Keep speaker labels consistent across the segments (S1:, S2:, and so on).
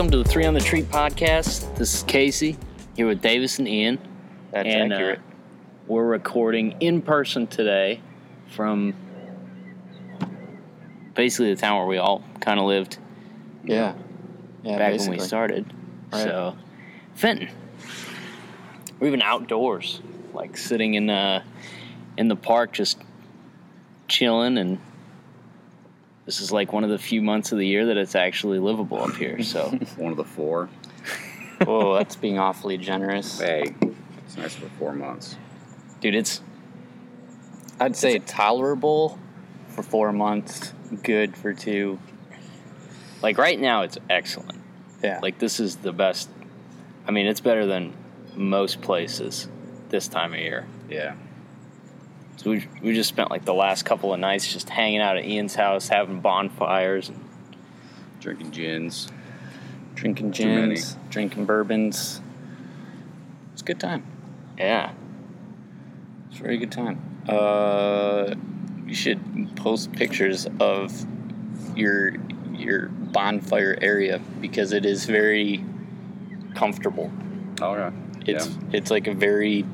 S1: welcome to the Three on the Treat podcast. This is Casey here with Davis and Ian.
S2: That's
S1: and, uh,
S2: accurate.
S1: we're recording in person today from basically the town where we all kind of lived
S2: yeah. Yeah,
S1: back
S2: basically.
S1: when we started.
S2: Right.
S1: So, Fenton. We're even outdoors, like sitting in the in the park, just chilling. And this is like one of the few months of the year that it's actually livable up here. So,
S3: One of the four.
S2: Whoa, that's being awfully generous.
S3: Hey, it's nice for four months.
S1: dude, it's
S2: I'd say tolerable for four months, good for two.
S1: like right now, it's excellent.
S2: Yeah.
S1: Like this is the best. I mean, it's better than most places this time of year.
S3: Yeah.
S1: So we we just spent like the last couple of nights just hanging out at Ian's house, having bonfires. And
S3: Drinking gins.
S2: drinking gins, drinking bourbons. It's a good time.
S1: yeah,
S2: It's a very good time. Uh, you should post pictures of your your bonfire area because it is very comfortable.
S3: Oh, yeah.
S2: It's
S3: yeah.
S2: it's like a very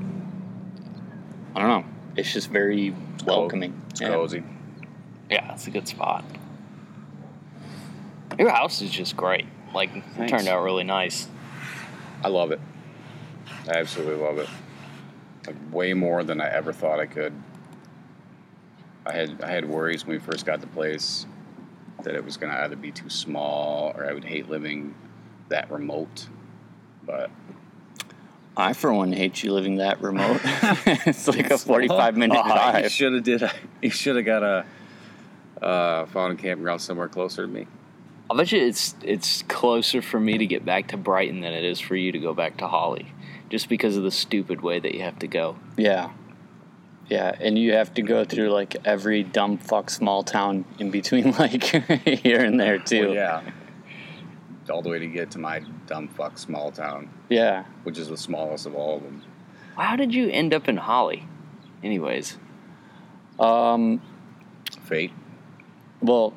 S2: I don't know. It's just very welcoming.
S3: It's
S2: Yeah.
S3: cozy.
S1: yeah, it's a good spot. Your house is just great. Like it turned out really nice.
S3: I love it. I absolutely love it. Like way more than I ever thought I could. I had I had worries when we first got the place that it was gonna either be too small or I would hate living that remote. But
S2: I for one hate you living that remote. it's like a forty five minute
S3: Oh, You
S2: drive.
S3: should have did. You should have got a uh, found a campground somewhere closer to me.
S1: I bet you it's it's closer for me to get back to Brighton than it is for you to go back to Holly, just because of the stupid way that you have to go.
S2: Yeah. Yeah, and you have to go through like every dumb fuck small town in between like here and there too.
S3: Well, yeah. All the way to get to my dumb fuck small town,
S2: Yeah.
S3: which is the smallest of all of them.
S1: How did you end up in Holly? Anyways,
S2: Um
S3: Fate.
S2: well,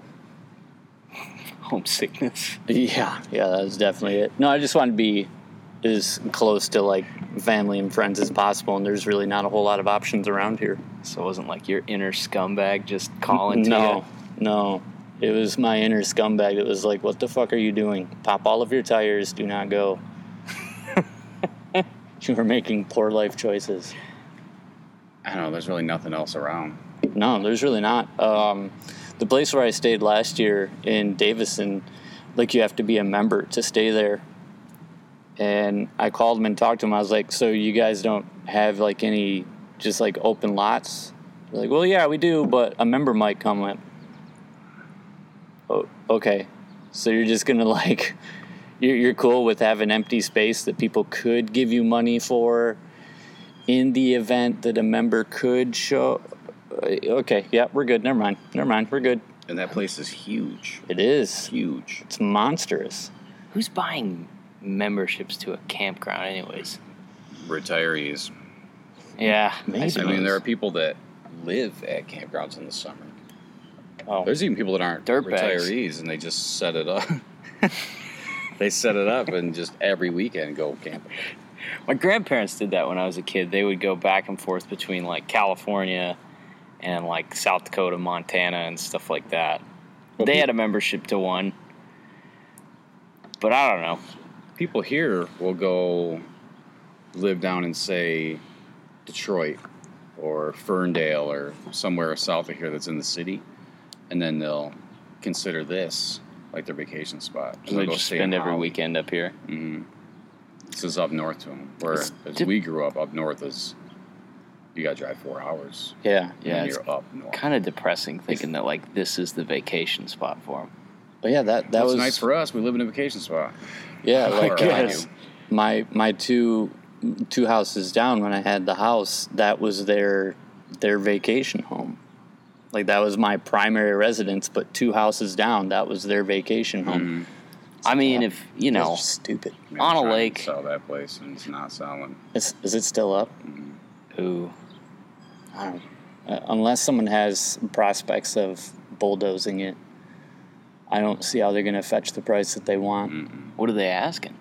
S1: homesickness.
S2: yeah, yeah, that was definitely it. No, I just wanted to be as close to like family and friends as possible and there's really not a whole lot of options around here.
S1: So it wasn't like your inner scumbag just calling to you.
S2: no, no. It was my inner scumbag that was like, "What the fuck are you doing? Pop all of your tires. Do not go." you were making poor life choices.
S3: I don't know. There's really nothing else around.
S2: No, there's really not. Um, the place where I stayed last year in Davison, like you have to be a member to stay there. And I called him and talked to him. I was like, "So you guys don't have like any just like open lots?" They're like, "Well, yeah, we do, but a member might come." In." Oh, okay. So you're just gonna like, you're you're cool with having empty space that people could give you money for, in the event that a member could show. Uh, Okay, yeah, we're good. Never mind. Never mind. We're good.
S3: And that place is huge.
S2: It is.
S3: Huge.
S2: It's monstrous.
S1: Who's buying memberships to a campground, anyways?
S3: Retirees.
S1: Yeah,
S2: Maybe.
S1: I
S3: I
S1: suppose.
S3: mean, there are people that live at campgrounds in the summer.
S2: Oh,
S3: There's even people that aren't
S1: Dirtbags.
S3: retirees and they just set it up. they set it up and just every weekend go camping.
S1: My grandparents did that when I was a kid. They would go back and forth between like California and like South Dakota, Montana, and stuff like that.
S3: Well,
S1: they had a membership to one, but I don't know.
S3: People here will go live down in, say, Detroit or Ferndale or somewhere south of here that's in the city, and then they'll consider this like their vacation spot. And
S1: So they
S3: they'll
S1: just spend every
S3: Holly.
S1: weekend up here.
S3: Mhm. This is up north to them. Where
S1: It's
S3: as
S1: dip-
S3: we grew up, up north is you got to drive four hours.
S2: yeah.
S1: Yeah, it's
S3: you're up north.
S1: kind of depressing thinking that like this is the vacation spot for them.
S2: But yeah, that that
S3: That
S2: was
S3: was nice for us. We live in a vacation spot.
S2: yeah. Like
S3: Or I
S2: yes, my my two two houses down when I had the house, that was their their vacation home. Like that was my primary residence, but two houses down, that was their vacation home.
S3: Mhm.
S1: I mean,
S2: Yeah.
S1: if you know,
S2: That's stupid.
S3: Man,
S1: On a
S3: I'm trying to
S1: lake.
S3: Sell that place and it's not selling.
S2: Is, is it still up?
S1: ooh,
S2: I don't. Uh, unless someone has prospects of bulldozing it, I don't see how they're going to fetch the price that they want.
S3: Mm-mm.
S1: What are they asking?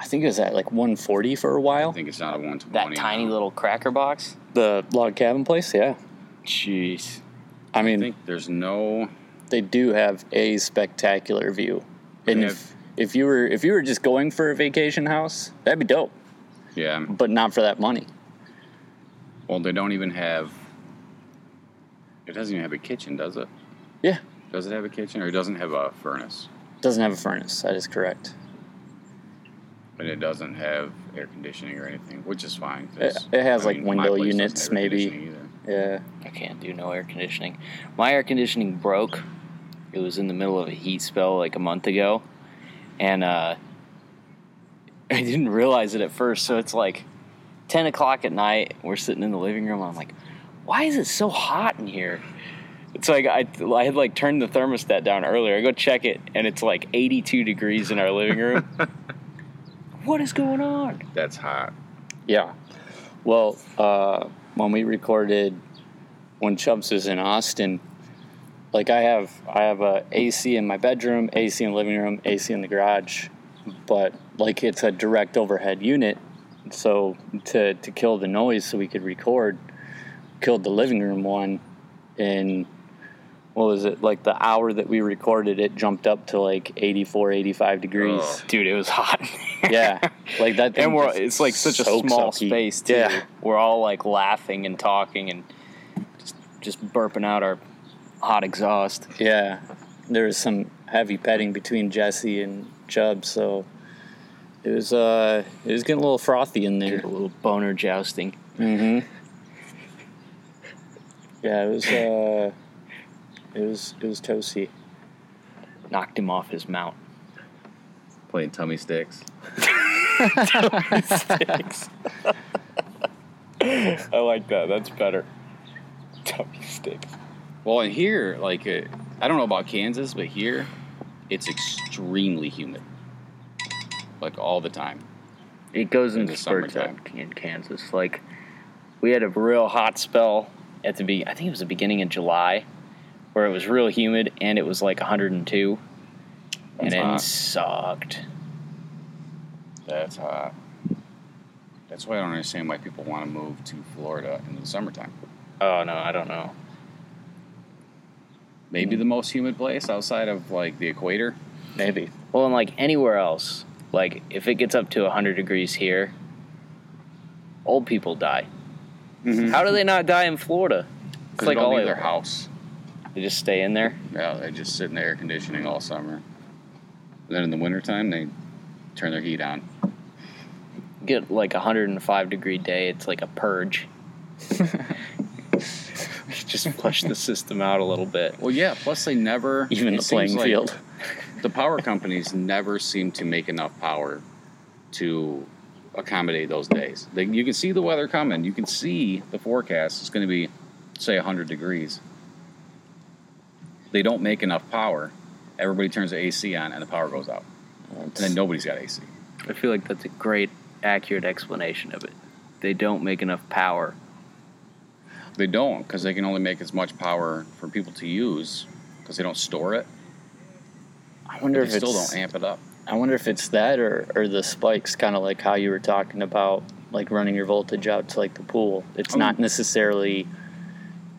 S2: I think it was at like 140 for a while.
S3: I think it's not a one twenty.
S1: That tiny little cracker box?
S2: The log cabin place, yeah.
S1: Jeez.
S2: I
S3: I
S2: mean,
S3: think there's no.
S2: they do have a spectacular view. And if, if you were if you were just going for a vacation house, that'd be dope,
S3: Yeah.
S2: but not for that money.
S3: Well, they don't even have. It doesn't even have a kitchen, does it?
S2: Yeah.
S3: Does it have a kitchen, or it doesn't have a furnace,
S2: Doesn't have a furnace. That is correct.
S3: and it doesn't have air conditioning or anything, which is fine.
S2: It, it has
S3: I
S2: like
S3: mean,
S2: window units, maybe.
S3: Conditioning either.
S2: Yeah.
S1: I can't do no air conditioning. My air conditioning broke. It was in the middle of a heat spell like a month ago. And uh, I didn't realize it at first. So it's like 10 o'clock at night. We're sitting in the living room. I'm like, why is it so hot in here? It's like I, I had like turned the thermostat down earlier. I go check it, and it's like 82 degrees in our living room. what is going on?
S3: That's hot.
S2: Yeah. Well, uh, when we recorded when Chubbs was in Austin, like I have I have a AC in my bedroom, AC in the living room, AC in the garage, but like it's a direct overhead unit. So to to kill the noise so we could record, killed the living room one and what was it like the hour that we recorded it jumped up to like 84 85 degrees
S3: Ugh.
S1: Dude, it was hot.
S2: yeah like that thing
S1: and we're it's like such a small space too.
S2: yeah
S1: We're all like laughing and talking and just just burping out our hot exhaust.
S2: Yeah, there was some heavy petting between Jesse and Chubb, so it was uh it was getting a little frothy in there.
S1: Did a little boner jousting.
S2: Mm-hmm. Yeah, it was uh it was it was toasty.
S1: Knocked him off his mount.
S3: Playing tummy sticks.
S1: Tummy sticks. I like that. That's better. Tummy sticks.
S3: Well, in here, like, uh, I don't know about Kansas, but here, it's extremely humid. Like all the time.
S1: It goes
S3: In
S1: in
S3: the
S1: spurts
S3: summertime.
S1: in Kansas. Like we had a real hot spell at the be I think it was the beginning of July where it was real humid and it was like 102 and it
S3: hot.
S1: sucked.
S3: That's hot. That's why I don't understand why people want to move to Florida in the summertime.
S1: Oh no, I don't know.
S3: Maybe hmm. the most humid place outside of like the equator.
S2: Maybe.
S1: Well, and like anywhere else, like if it gets up to 100 degrees here, old people die. Mm-hmm. How do they not die in Florida? It's
S3: Because
S1: like
S3: they don't
S1: all
S3: leave their
S1: over.
S3: house.
S1: They just stay in there.
S3: Yeah, they just sit in the air conditioning all summer. And then in the wintertime, they turn their heat on.
S1: Get like a 105 degree day. It's like a purge. just flush the system out a little bit.
S3: Well, yeah. Plus, they never
S2: Even the playing
S3: like
S2: field.
S3: The power companies never seem to make enough power to accommodate those days. They, you can see the weather coming. You can see the forecast. It's going to be, say, 100 degrees. They don't make enough power. Everybody turns the AC on, and the power goes out. And then nobody's got AC.
S1: I feel like that's a great, accurate explanation of it. They don't make enough power.
S3: They don't because they can only make as much power for people to use because they don't store it.
S2: I wonder if
S3: They
S2: still
S3: don't amp it up.
S2: I wonder if it's that or, or the spikes, kind of like how you were talking about, like running your voltage out to like the pool. It's
S3: Oh.
S2: not necessarily,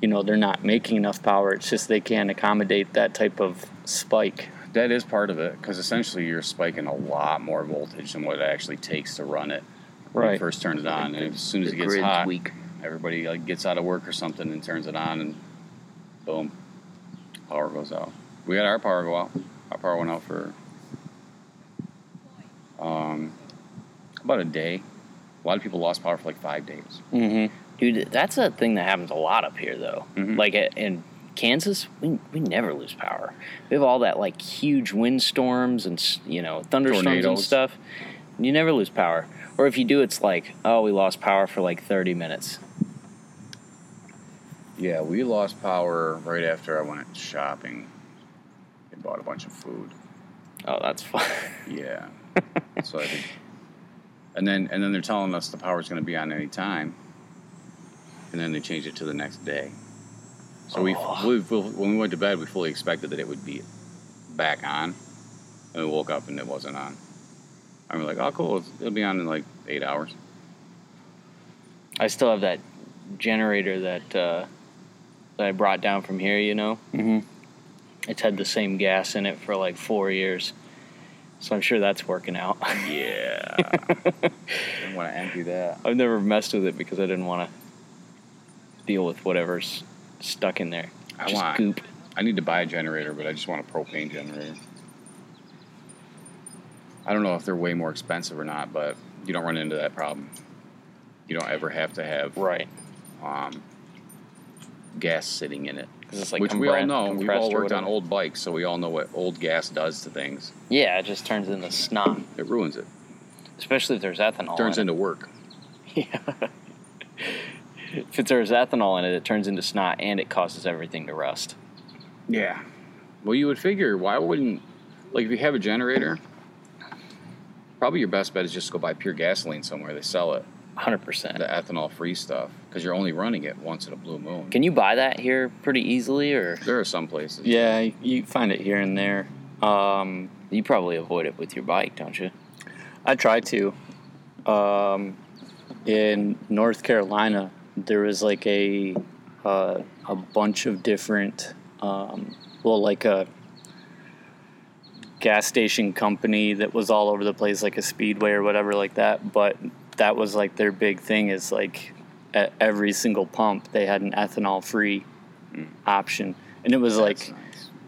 S2: you know, they're not making enough power. It's just they can't accommodate that type of spike.
S3: That is part of it because essentially you're spiking a lot more voltage than what it actually takes to run it. When you
S2: Right.
S3: first turn it on, and as soon as
S1: The
S3: it gets
S1: grid's
S3: hot,
S1: weak.
S3: everybody like gets out of work or something and turns it on, and boom, power goes out. We had our power go out. Our power went out for um, about a day. A lot of people lost power for like five days.
S2: Mm-hmm.
S1: Dude, that's a thing that happens a lot up here, though.
S3: Mhm.
S1: Like in Kansas, we, we never lose power. We have all that like huge windstorms and you know thunderstorms and
S3: Tornadoes.
S1: stuff. You never lose power, or if you do, it's like oh, we lost power for like thirty minutes.
S3: Yeah, we lost power right after I went shopping and bought a bunch of food.
S1: Oh, that's fun.
S3: Yeah. so I think, and then and then they're telling us the power's going to be on any time, and then they change it to the next day. So we,
S1: Oh.
S3: we, we when we went to bed, we fully expected that it would be back on, and we woke up and it wasn't on. And we're like, oh, cool, it'll be on in like eight hours.
S1: I still have that generator that uh, that I brought down from here. You know,
S2: Mm-hmm.
S1: it's had the same gas in it for like four years, so I'm sure that's working out.
S3: Yeah. I didn't want to empty that.
S1: I've never messed with it because I didn't want to deal with whatever's stuck in there.
S3: I
S1: Just
S3: want.
S1: goop.
S3: I need to buy a generator, but I just want a propane generator. I don't know if they're way more expensive or not, but you don't run into that problem. You don't ever have to have
S1: Right.
S3: um, gas sitting in it.
S1: it's like
S3: Which we all know. We've all worked on old bikes, so we all know what old gas does to things.
S1: Yeah, it just turns into snot,
S3: It ruins it.
S1: especially if there's ethanol.
S3: turns
S1: in
S3: into work.
S1: Yeah. If there's ethanol in it, it turns into snot and it causes everything to rust.
S3: Yeah. Well, you would figure why wouldn't like if you have a generator, probably your best bet is just to go buy pure gasoline somewhere. They sell it,
S1: 100%.
S3: the ethanol free stuff, because you're only running it once in a blue moon.
S1: Can you buy that here pretty easily, or
S3: There are some places.
S2: Yeah, you find it here and there. Um,
S1: you probably avoid it with your bike, don't you?
S2: I try to. Um, in North Carolina, there was like a uh, a bunch of different, um, well, like a gas station company that was all over the place, like a Speedway or whatever, like that. But that was like their big thing is like at every single pump they had an ethanol free option, and it was
S3: That's
S2: like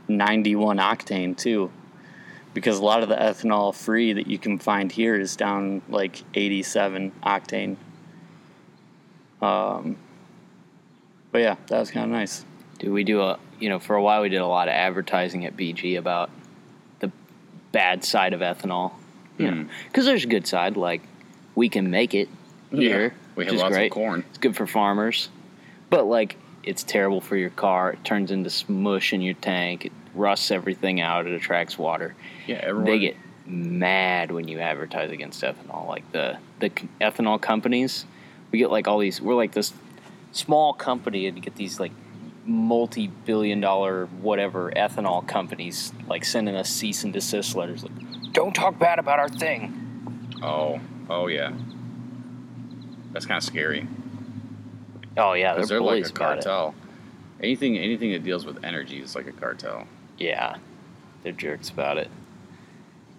S3: nice.
S2: 91 octane too because a lot of the ethanol free that you can find here is down like 87 octane um, but yeah that was kind of nice
S1: Do we do a you know for a while we did a lot of advertising at BG about the bad side of ethanol, you know,
S3: Hmm.
S1: because there's a good side like we can make it here,
S3: We
S1: which
S3: have
S1: is
S3: lots
S1: great.
S3: of corn.
S1: It's good for farmers, but like it's terrible for your car. It turns into smush in your tank. It rusts everything out. It attracts water.
S3: Yeah, everyone.
S1: They get mad when you advertise against ethanol. Like the the ethanol companies, we get like all these. We're like this small company and get these like multi-billion-dollar whatever ethanol companies like sending us cease and desist letters. Like, don't talk bad about our thing.
S3: Oh, oh yeah. That's kind of scary.
S1: Oh yeah, they're,
S3: they're like a cartel. Anything, anything that deals with energy is like a cartel.
S1: Yeah, they're jerks about it.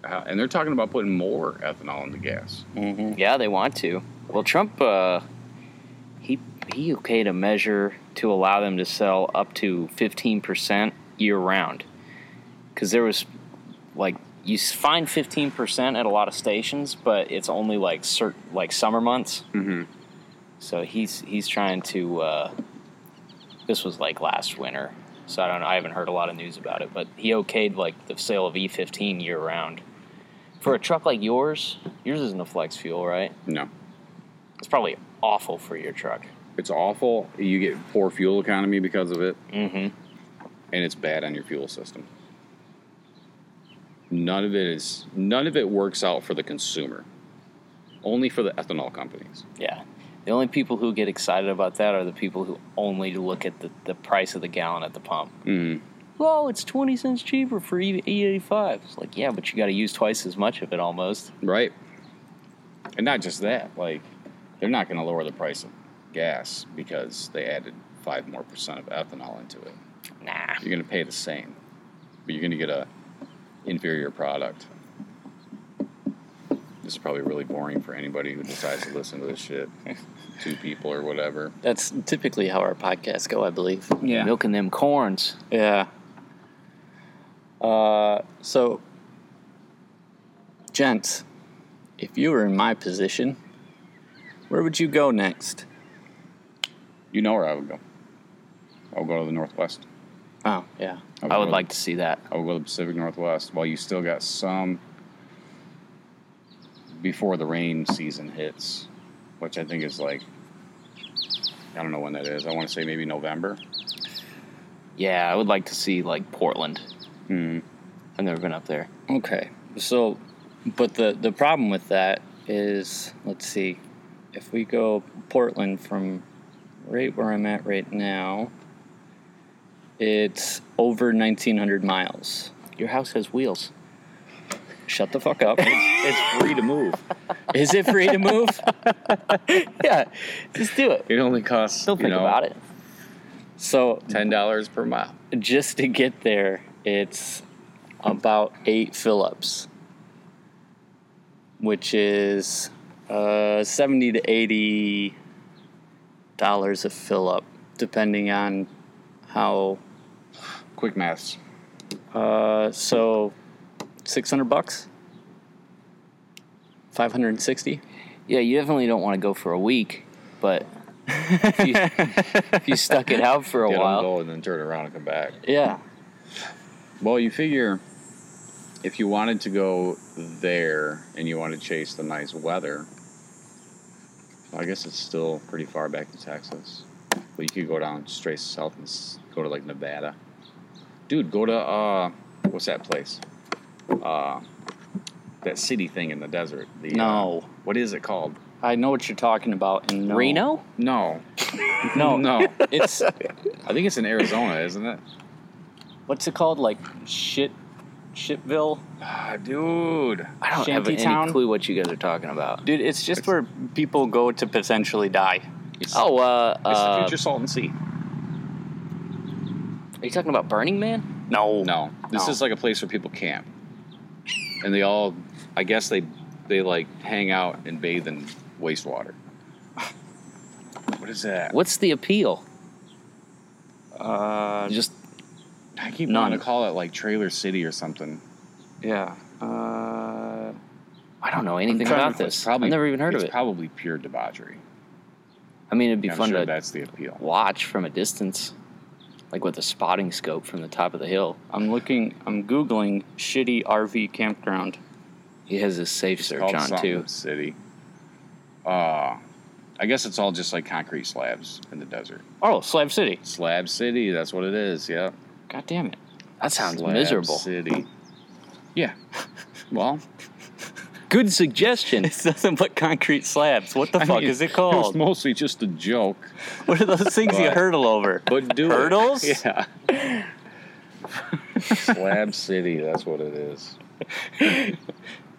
S3: Uh, and they're talking about putting more ethanol in the gas.
S2: mm-hmm.
S1: Yeah, they want to. Well, Trump, uh, he he okayed a measure to allow them to sell up to fifteen percent year round, because there was like you find fifteen percent at a lot of stations, but it's only like cert like summer months.
S3: Mm-hmm.
S1: So he's he's trying to. Uh, this was like last winter, so I don't know. I haven't heard a lot of news about it, but he okayed like the sale of E15 year round. For a truck like yours, yours isn't a flex fuel, right?
S3: No,
S1: It's probably awful for your truck.
S3: it's awful. You get poor fuel economy because of it,
S1: Mm-hmm.
S3: and it's bad on your fuel system. None of it is. None of it works out for the consumer. Only for the ethanol companies.
S1: Yeah. The only people who get excited about that are the people who only look at the, the price of the gallon at the pump.
S3: Mm.
S1: Well, it's 20 cents cheaper for E- E85. It's like, yeah, but you got to use twice as much of it almost.
S3: Right. And not just that, like they're not going to lower the price of gas because they added five more percent of ethanol into it.
S1: Nah.
S3: You're going to pay the same, but you're going to get a inferior product. This is probably really boring for anybody who decides to listen to this shit. Two people or whatever.
S2: that's typically how our podcasts go i believe Yeah.
S1: Milking them corns.
S2: yeah uh, so gents if you were in my position where would you go next
S3: You know where I would go. I would go to the Northwest.
S2: oh yeah
S1: I would
S3: go-
S1: like to see that.
S3: I would go to the Pacific Northwest while you still got some before the rain season hits, which I think is like, I don't know when that is. I want to say maybe November.
S1: Yeah, I would like to see like Portland.
S3: Mm.
S1: I've never been up there.
S2: Okay. So, but the the problem with that is, let's see, if we go Portland from right where I'm at right now, it's over 1,900 miles.
S1: Your house has wheels.
S2: Shut the fuck up. It's, it's free to move. Is it free to move?
S1: Yeah, just do it.
S3: It only costs
S1: Don't
S3: you
S1: think
S3: know,
S1: about it.
S2: So
S3: ten dollars per mile.
S2: just to get there, it's about eight fill-ups, which is uh, seventy to eighty dollars a fill-up, depending on how.
S3: Quick maths.
S2: Uh, so six hundred bucks, five hundred and sixty.
S1: Yeah, you definitely don't want to go for a week, but if you, if you stuck it out for a
S3: Get 'em
S1: while,
S3: go and then turn around and come back.
S2: Yeah,
S3: Well, you figure if you wanted to go there and you want to chase the nice weather, well, I guess it's still pretty far back to Texas. But you could go down straight south and go to like Nevada. Dude, go to uh, what's that place? Uh, that city thing in the desert. The, uh,
S2: No.
S3: what is it called?
S2: I know what you're talking about. And no.
S1: Reno?
S3: No,
S2: No,
S3: no.
S2: It's
S3: I think it's in Arizona, isn't it?
S2: What's it called? Like shit, shitville.
S3: Ah, dude.
S1: I don't have
S2: Shantytown?
S1: any clue what you guys are talking about.
S2: Dude, it's just where people go to potentially die.
S3: It's,
S1: Oh, uh,
S3: it's the
S1: uh,
S3: future Salton Sea.
S1: are you talking about Burning Man?
S2: No,
S3: No, this
S2: No.
S3: is like a place where people camp, and they all, I guess they, they like hang out and bathe in wastewater. What is that?
S1: What's the appeal?
S2: Uh,
S1: Just
S3: I keep
S2: None.
S3: wanting to call it like Trailer City or something.
S2: yeah. Uh,
S1: I don't know anything about this. I've never even heard of it.
S3: Probably pure debauchery.
S1: I mean, it'd be
S3: I'm
S1: fun
S3: sure
S1: to
S3: that's the appeal.
S1: watch from a distance, like with a spotting scope from the top of the hill.
S2: I'm looking. I'm googling shitty RV campground.
S1: He has a safe
S3: It's
S1: search on too.
S3: City. Uh, I guess it's all just like concrete slabs in the desert.
S2: Oh, Slab City.
S3: Slab City, that's what it is. Yeah.
S2: God damn it.
S1: That sounds
S3: Slab
S1: miserable.
S3: City. Yeah. Well,
S1: Good suggestion.
S2: It's nothing but concrete slabs. What the
S3: I
S2: fuck
S3: mean,
S2: is it
S3: It was
S2: called?
S3: mostly just a joke.
S2: What are those things you hurdle over?
S3: But do it.
S2: Hurdles?
S3: Yeah. Slab City, that's what it is.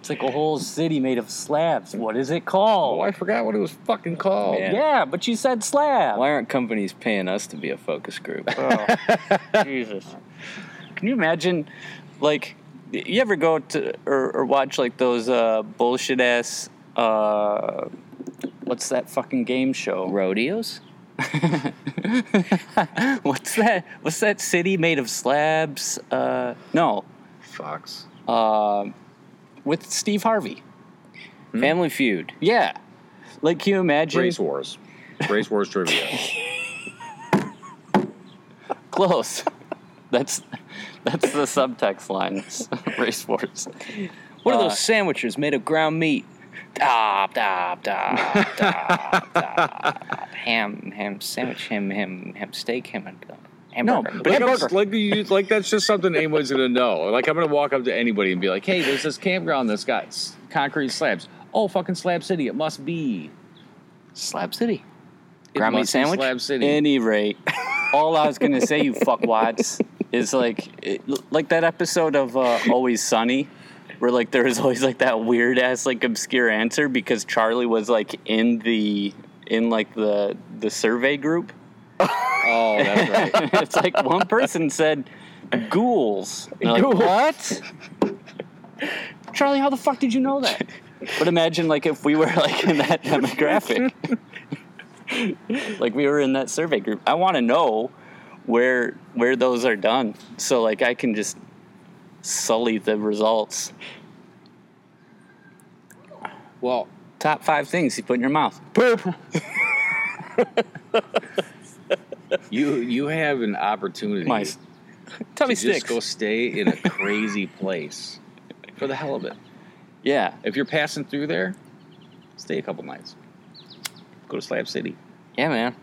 S2: It's like a whole city made of slabs. What is it called?
S3: Oh,
S2: called?
S3: I forgot what it was fucking called.
S1: Man.
S2: Yeah, but you said slab.
S1: Why aren't companies paying us to be a focus group?
S2: Oh, Jesus. Can you imagine, like, you ever go to or, or watch like those uh, bullshit ass, uh, what's that fucking game show?
S1: Rodeos?
S2: what's that? What's that city made of slabs? Uh, no,
S3: Fox.
S2: uh, with Steve Harvey.
S1: Family Feud.
S2: Yeah, like can you imagine?
S3: Race Wars. Race Wars trivia.
S2: Close. That's that's the subtext line. Race wars.
S1: What are
S2: Uh,
S1: those sandwiches made of ground meat? Dop, dop, dop, dop, dop. Ham, ham sandwich, ham, ham, ham steak, ham, hamburger.
S2: but
S3: Like,
S2: Hamburger.
S3: Like, you- like that's just something anyone's gonna know. Like I'm gonna walk up to anybody and be like, "Hey, there's this campground that's got concrete slabs. Oh, fucking Slab City. It must be
S1: Slab City.
S3: It
S1: Ground meat
S3: must be
S1: sandwich?
S3: Slab City.
S2: Any rate, all I was gonna say, you fuckwads, is like it, like that episode of uh, Always Sunny, where like there was always like that weird ass like obscure answer because Charlie was like in the in like the the survey group.
S3: Oh, that's right.
S2: it's like one person said ghouls. Like,
S1: Ghouls.
S2: what? Charlie, how the fuck did you know that? But imagine like if we were like in that demographic. like we were in that survey group. I want to know where where those are done so like I can just sully the results.
S3: Well,
S2: Top 5 things you put in your mouth.
S3: you you have an opportunity
S2: My
S3: to
S2: tummy
S3: just go stay in a crazy place for the hell of it.
S2: Yeah.
S3: If you're passing through there, stay a couple nights. Go to Slab City.
S1: Yeah, man.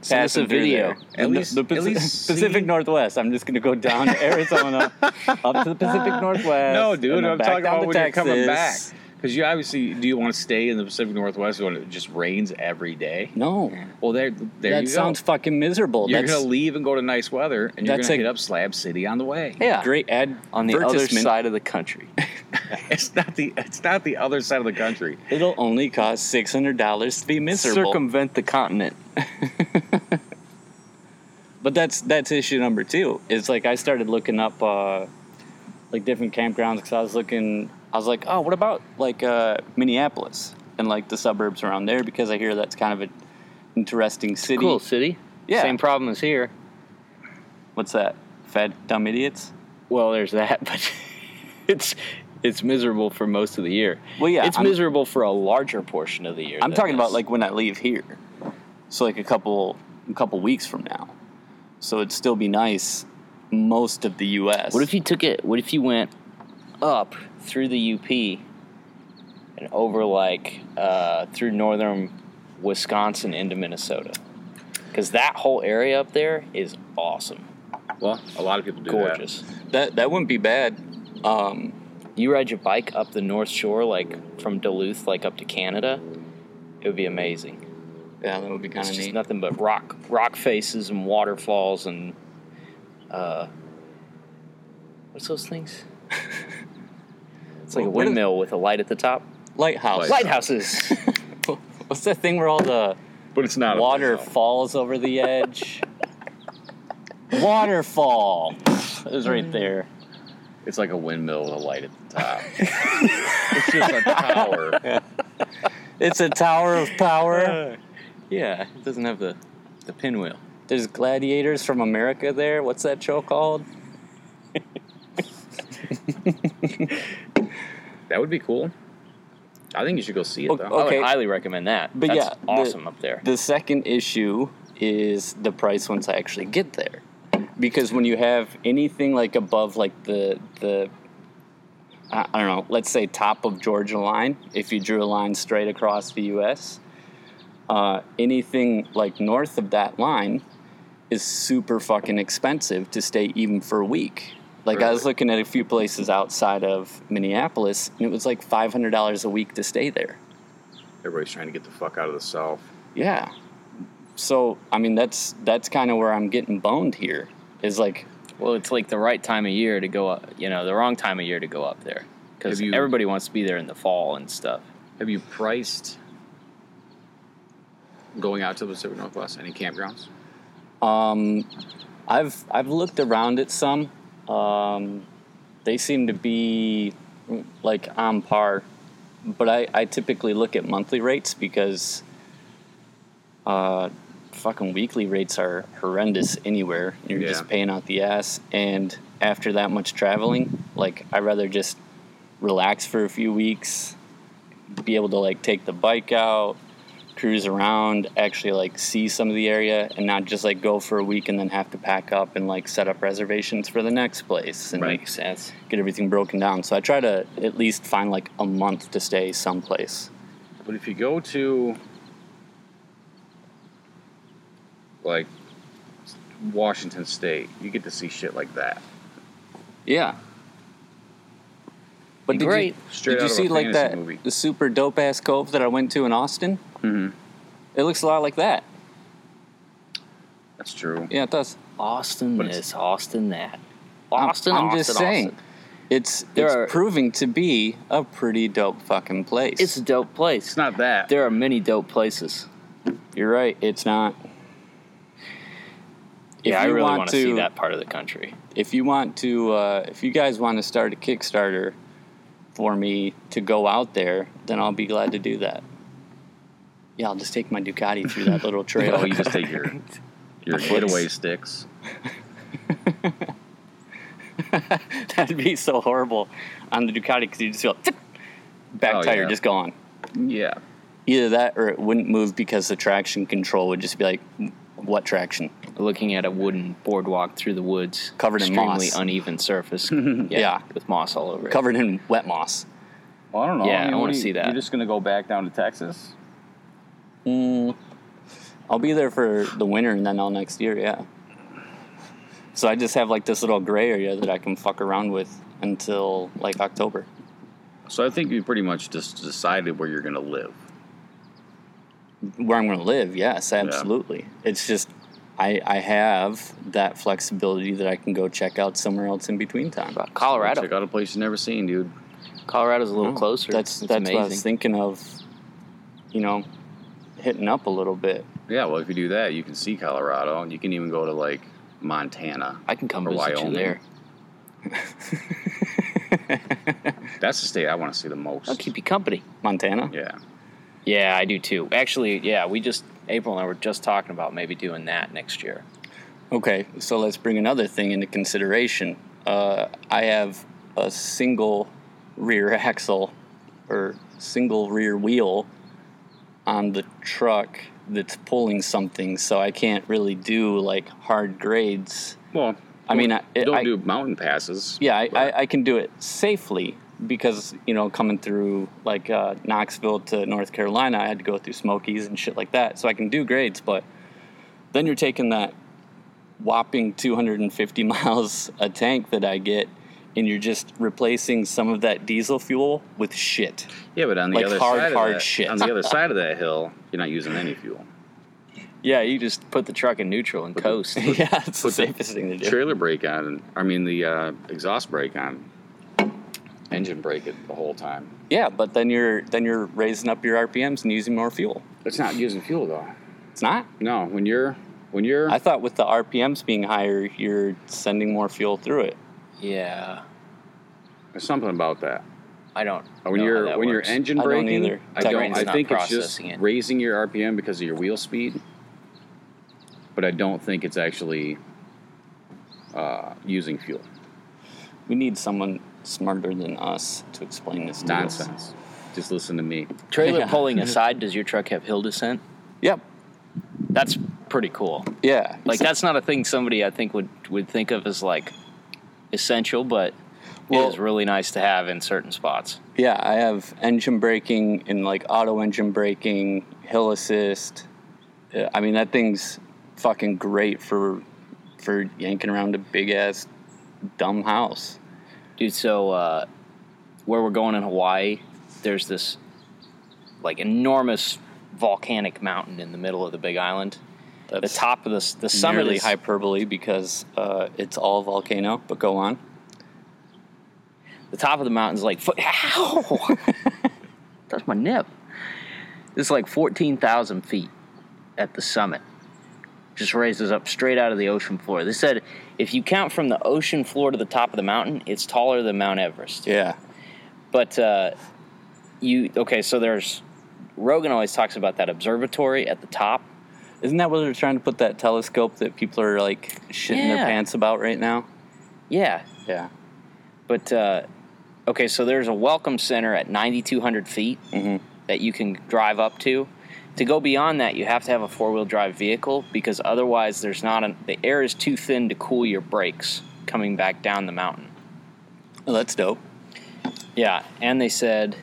S1: Send us a video.
S2: there.
S3: At
S2: The-
S3: least-
S2: the
S3: at
S2: Pacific,
S3: least
S2: Pacific
S3: see-
S2: Northwest. I'm just gonna go down to Arizona, up to the Pacific Northwest.
S3: No, dude, I'm talking about
S2: to
S3: when you're coming back.
S2: Texas.
S4: Because you obviously do you want to stay in the Pacific Northwest when it just rains every day?
S2: No,
S4: Well, there, there
S2: that
S4: you go.
S2: sounds fucking miserable.
S4: You're
S2: That's
S4: gonna leave and go to nice weather, and you're gonna
S2: a-
S4: hit up Slab City on the way.
S1: Yeah.
S2: great ad
S1: On the other side of the country.
S4: It's not the it's not the other side of the country.
S2: It'll only cost six hundred dollars to be miserable.
S1: Circumvent the continent.
S2: But that's that's issue number two. It's like I started looking up uh, like different campgrounds because I was looking. I was like, oh, what about like uh, Minneapolis and like the suburbs around there because I hear that's kind of an interesting city.
S1: Cool city.
S2: Yeah.
S1: Same problem as here.
S2: What's that? Fat dumb idiots.
S1: Well, there's that, but it's it's miserable for most of the year.
S2: Well, yeah,
S1: it's
S2: I'm-
S1: miserable for a larger portion of the year.
S2: I'm talking about like when I leave here, so like a couple a couple weeks from now. So it'd still be nice most of the U.S.
S1: What if you took it? What if you went up through the UP and over like uh, through northern Wisconsin into Minnesota? Because that whole area up there is awesome,
S4: Well, a lot of people do
S1: gorgeous.
S2: that that wouldn't be bad. Um,
S1: You ride your bike up the North Shore, like from Duluth, like up to Canada. It would be amazing.
S2: yeah, that would be kind of
S1: just
S2: neat.
S1: nothing but rock, rock faces and waterfalls and uh, what's those things? It's like a
S2: What is-
S1: windmill with a light at the top.
S2: Lighthouse.
S4: Light-
S1: Lighthouses.
S2: What's that thing where all the
S4: but it's not
S2: water falls over the edge? Waterfall. It was right there.
S4: It's like a windmill with a light at the top. it's just a tower.
S2: It's a tower of power.
S1: Uh, yeah, it doesn't have the the pinwheel.
S2: There's gladiators from America there. What's that show called?
S4: That would be cool. I think you should go see it though.
S1: I
S2: Okay.
S1: would highly recommend that.
S2: But
S1: That's
S2: yeah, the-
S1: awesome up there.
S2: The second issue is the price once I actually get there. Because when you have anything like above like the the I I don't know, let's say top of Georgia line, if you drew a line straight across the US, uh, anything like north of that line is super fucking expensive to stay even for a week. Like I was looking at a few places outside of Minneapolis and it was like five hundred dollars a week to stay there.
S4: Everybody's trying to get the fuck out of the south.
S2: Yeah. So I mean that's that's kind of where I'm getting boned here. Is like
S1: well, it's like the right time of year to go up. You know, the wrong time of year to go up there because everybody wants to be there in the fall and stuff.
S4: Have you priced going out to the Pacific Northwest? Any campgrounds?
S2: um, I've I've looked around at some. Um, they seem to be like on par, but I, I typically look at monthly rates because uh, fucking weekly rates are horrendous anywhere. You're
S4: Yeah.
S2: just paying out the ass, and after that much traveling, like I'd rather just relax for a few weeks, be able to like take the bike out, cruise around, actually like see some of the area, and not just like go for a week and then have to pack up and like set up reservations for the next place and
S1: Makes sense.
S2: get everything broken down. So I try to at least find like a month to stay someplace.
S4: But if you go to like Washington State, you get to see shit like that.
S2: Yeah. But did
S1: great.
S2: you,
S4: Straight
S2: did you
S4: out of a
S2: see like that
S4: movie.
S2: the super dope ass cove that I went to in Austin?
S4: Mm-hmm.
S2: It looks a lot like that.
S4: That's true.
S2: Yeah, it does.
S1: Austin
S4: But it's-
S1: this, Austin that.
S2: I'm-
S1: Austin,
S2: I'm,
S1: Austin,
S2: just saying,
S1: Austin.
S2: it's
S1: There
S2: it's
S1: are-
S2: proving to be a pretty dope fucking place.
S1: It's a dope place.
S4: It's not that.
S1: There are many dope places.
S2: You're right. It's not. If
S1: yeah, I
S2: you
S1: really
S2: want
S1: want to see that part of the country.
S2: if you want to uh, if you guys want to start a kickstarter for me to go out there then i'll be glad to do that yeah i'll just take my ducati through that little trail
S4: Oh, you just take your your
S2: Flicks.
S4: getaway sticks.
S2: that'd be so horrible on the ducati because you just feel back
S4: Oh,
S2: tire
S4: yeah.
S2: just gone
S4: Yeah.
S2: either that or it wouldn't move because the traction control would just be like what traction
S1: Looking at a wooden boardwalk through the woods,
S2: Covered in
S1: extremely
S2: moss.
S1: uneven surface.
S2: Yeah.
S1: with moss all over it.
S2: covered in wet moss
S4: Well, I don't know.
S1: Yeah, I
S4: mean,
S1: wanna
S4: do you-
S1: see that.
S4: You're just gonna go back down to Texas?
S2: Mm, I'll be there for the winter and then all next year, yeah. So I just have like this little gray area that I can fuck around with until like October.
S3: So I think you pretty much just decided where you're going to live.
S2: Where I'm going to live, yes, absolutely. It's just I I have that flexibility that I can go check out somewhere else in between time.
S1: About Colorado.
S3: Check out a place you've never seen, dude.
S1: Colorado's a little
S2: Oh,
S1: closer.
S2: That's
S1: it's
S2: that's
S1: amazing.
S2: what I was thinking of. You know, hitting up a little bit.
S3: Yeah, well, if you do that, you can see Colorado, and you can even go to like Montana.
S1: I can come
S3: or
S1: visit
S3: Wyoming.
S1: you there.
S3: That's the state I want to see the most.
S1: I'll keep you company.
S2: Montana.
S3: Yeah.
S1: Yeah, I do too. Actually, yeah, we just April and I were just talking about maybe doing that next year.
S2: Okay, so let's bring another thing into consideration. Uh, I have a single rear axle or single rear wheel on the truck that's pulling something, so I can't really do like hard grades.
S3: Well,
S2: I mean, I, it-
S3: don't
S2: I-
S3: do mountain passes.
S2: Yeah, I, I, I can do it safely because you know coming through like uh, Knoxville to North Carolina, I had to go through Smokies and shit like that, so I can do grades. But then you're taking that whopping 250 miles a tank that I get, and you're just replacing some of that diesel fuel with shit.
S3: Yeah, but on the
S2: like
S3: other
S2: hard,
S3: side of
S2: hard
S3: that,
S2: shit.
S3: on the other side of that hill, you're not using any fuel.
S1: Yeah, you just put the truck in neutral and coast.
S2: yeah, it's the
S3: Put the
S2: safest thing to do.
S3: Trailer brake on. I mean, the uh, exhaust brake on. Engine brake it the whole time.
S2: Yeah, but then you're then you're raising up your RPMs and using more fuel.
S3: It's not using fuel though.
S2: It's not.
S3: No, when you're when you're
S2: I thought with the RPMs being higher, you're sending more fuel through it.
S1: Yeah,
S3: there's something about that.
S1: I don't.
S3: When
S1: know
S3: you're
S1: that
S3: when
S1: works.
S3: you're engine
S2: I don't
S3: braking,
S2: either.
S3: I don't. I think it's just
S1: it.
S3: raising your RPM because of your wheel speed. But I don't think it's actually uh, using fuel.
S2: We need someone smarter than us to explain this to us.
S3: Nonsense. Just listen to me.
S1: Trailer
S2: Yeah.
S1: pulling aside, does your truck have hill descent?
S2: Yep.
S1: That's pretty cool.
S2: Yeah.
S1: Like that's not a thing somebody I think would would think of as like essential, but
S2: Well-
S1: it is really nice to have in certain spots.
S2: Yeah, I have engine braking and like auto engine braking, hill assist. Uh, I mean, that thing's fucking great for for yanking around a big ass dumb house.
S1: Dude, so uh, where we're going in Hawaii, there's this like enormous volcanic mountain in the middle of the Big Island. The top of the the summit
S2: nearly
S1: is
S2: hyperbole because uh, it's all volcano. But go on.
S1: the top of the mountain's like fo- ow! That's my nip. It's like fourteen thousand feet at the summit. Just raises up straight out of the ocean floor. They said if you count from the ocean floor to the top of the mountain, it's taller than Mount Everest.
S2: Yeah.
S1: But uh, you okay? So there's Rogan always talks about that observatory at the top.
S2: Isn't that what they're trying to put that telescope that people are like shitting their pants about right now?
S1: Yeah,
S2: Yeah.
S1: but uh, okay. So there's a welcome center at 9,200 feet
S2: Mhm.
S1: that you can drive up to. To go beyond that, you have to have a four wheel drive vehicle because otherwise, there's not a, the air is too thin to cool your brakes coming back down the mountain.
S2: Oh, that's dope.
S1: Yeah, and they said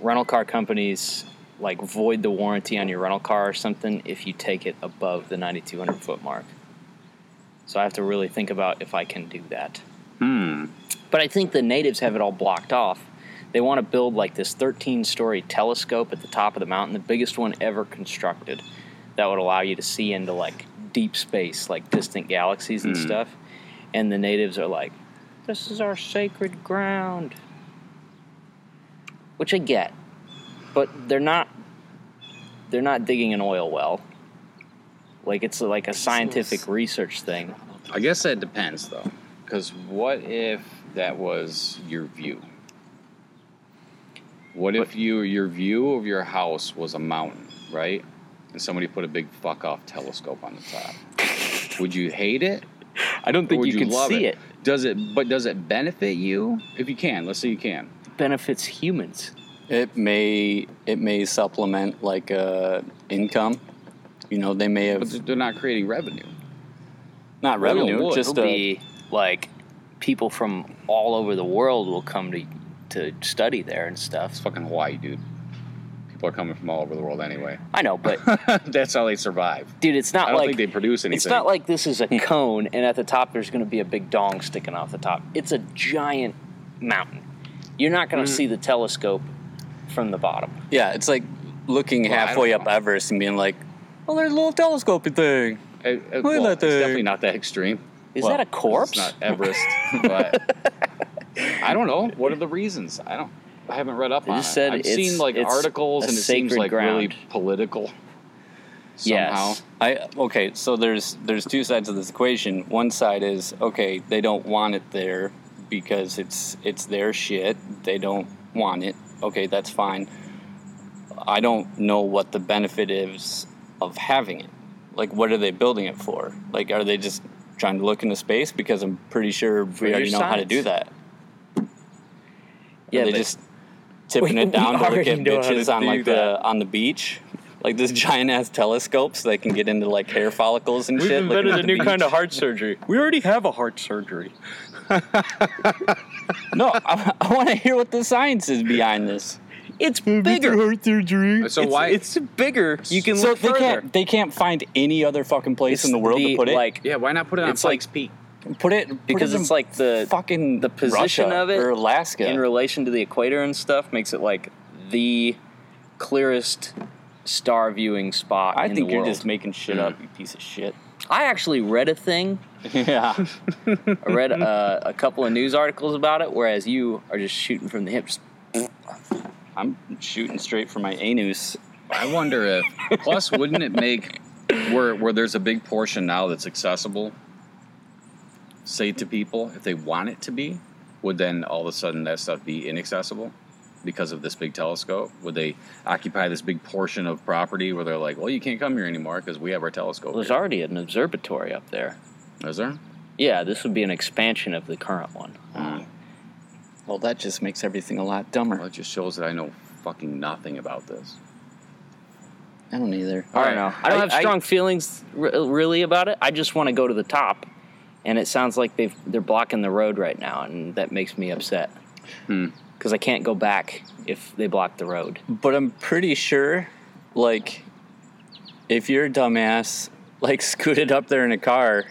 S1: rental car companies like void the warranty on your rental car or something if you take it above the 9200 foot mark. So I have to really think about if I can do that.
S3: Hmm.
S1: But I think the natives have it all blocked off. They want to build like this 13 story telescope at the top of the mountain, the biggest one ever constructed, that would allow you to see into like deep space, like distant galaxies and
S3: Hmm.
S1: stuff. And the natives are like, this is our sacred ground. Which I get. But they're not they're not digging an oil well. Like it's like a scientific research thing.
S3: I guess that depends though, because what if that was your view? What if you your view of your house was a mountain, right? And somebody put a big fuck off telescope on the top. Would you hate it?
S1: I don't think
S3: would
S1: you, can
S3: love
S1: see it.
S3: Does it? But does it benefit you? If you can, let's say you can.
S1: benefits humans.
S2: It may it may supplement like uh, income. You know, they may have.
S3: But they're not creating revenue.
S2: not revenue,
S3: would.
S2: just
S1: It'll
S2: uh,
S1: be like people from all over the world will come to to study there and stuff.
S3: It's fucking Hawaii, dude. People are coming from all over the world anyway.
S1: I know, but
S3: That's how they survive.
S1: dude, it's not
S3: I don't
S1: like
S3: think they produce anything.
S1: it's not like this is a cone and at the top there's going to be a big dong sticking off the top. It's a giant mountain, You're not going to
S2: Mm.
S1: see the telescope from the bottom.
S2: Yeah, it's like looking
S3: Well,
S2: halfway up. Everest and being like, "Oh, there's a little telescoping thing."
S3: It, it-
S2: Look at
S3: well,
S2: that
S3: it's
S2: thing.
S3: definitely not that extreme.
S1: Is
S2: Well,
S1: that a corpse?
S3: It's not Everest, but I don't know. What are the reasons? I don't. I haven't read up
S1: They
S3: on
S1: just
S3: it.
S1: said
S3: I've
S1: it's-
S3: seen like
S1: it's
S3: articles, and it seems
S1: sacred
S3: like really
S1: ground.
S3: political. Somehow.
S1: Yes.
S2: I okay, so there's there's two sides of this equation. One side is okay, they don't want it there because it's it's their shit. They don't want it. Okay, that's fine. I don't know what the benefit is of having it. Like, what are they building it for? Like, are they just trying to look into space? Because I'm pretty sure we already know how to do that.
S1: Yeah,
S2: are they just tipping
S1: We-
S2: it down to look at
S1: know how to
S2: bitches on like
S1: that.
S2: the on the beach? Like this giant ass telescope so they can get into like hair follicles and shit. looking at the beach.
S1: Kind of heart surgery. We already have a heart surgery.
S2: No, I, I want to hear what the science is behind this.
S1: It's bigger.
S2: Heart surgery.
S3: Uh, so
S1: it's,
S3: why?
S1: It's bigger. You can
S2: So
S1: look
S2: they
S1: further.
S2: can't they can't find any other fucking place
S1: It's
S2: in the world
S1: the,
S2: to put it.
S1: Like
S3: yeah, why not put it on
S1: it's like-
S3: Pikes Peak?
S2: put it put
S1: because
S2: it
S1: it's like the
S2: fucking
S1: the position
S2: Russia
S1: of it
S2: or Alaska.
S1: in relation to the equator and stuff makes it like the clearest star viewing spot.
S2: I
S1: in
S2: think
S1: the
S2: you're
S1: world.
S2: just making shit hmm. up, you piece of shit.
S1: I actually read a thing.
S2: yeah.
S1: I read uh, a couple of news articles about it, whereas you are just shooting from the hips.
S2: I'm shooting straight for my anus.
S3: I wonder if. Plus, wouldn't it make where where there's a big portion now that's accessible? Say to people if they want it to be, would then all of a sudden that stuff be inaccessible because of this big telescope? Would they occupy this big portion of property where they're like, well, you can't come here anymore because we have our telescope?
S1: There's
S3: here."
S1: already an observatory up there.
S3: Is there?
S1: Yeah, this would be an expansion of the current one.
S3: Mm.
S2: Well, that just makes everything a lot
S3: Well,
S2: dumber.
S3: it just shows that I know fucking nothing about this.
S2: I don't either.
S1: I don't know. I don't have
S2: I-
S1: strong feelings r- really about it. I just want to go to the top, and it sounds like they've they're blocking the road right now, and that makes me upset.
S3: Hmm.
S1: Because I can't go back if they block the road.
S2: But I'm pretty sure, like, if you're a dumbass, like, scooted up there in a car,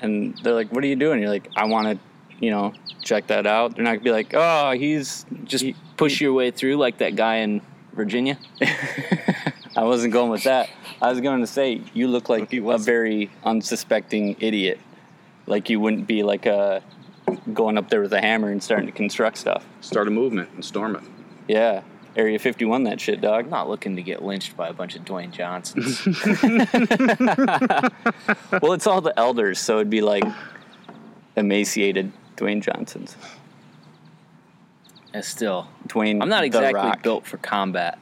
S2: and they're like, "What are you doing?" You're like, "I want to, you know, check that out." They're not gonna be like, "Oh, he's
S1: Just
S2: he-
S1: push your way through like that guy in Virginia.
S2: I wasn't going with that. I was going to say you look like a very unsuspecting idiot. Like you wouldn't be like uh going up there with a hammer and starting to construct stuff.
S3: Start a movement and storm it.
S2: Yeah, Area 51, that shit,
S1: I'm
S2: dog.
S1: not looking to get lynched by a bunch of Dwayne Johnsons.
S2: well, it's all the elders, so it'd be like emaciated Dwayne Johnsons.
S1: and still,
S2: Dwayne,
S1: I'm not
S2: The
S1: exactly
S2: Rock.
S1: built for combat.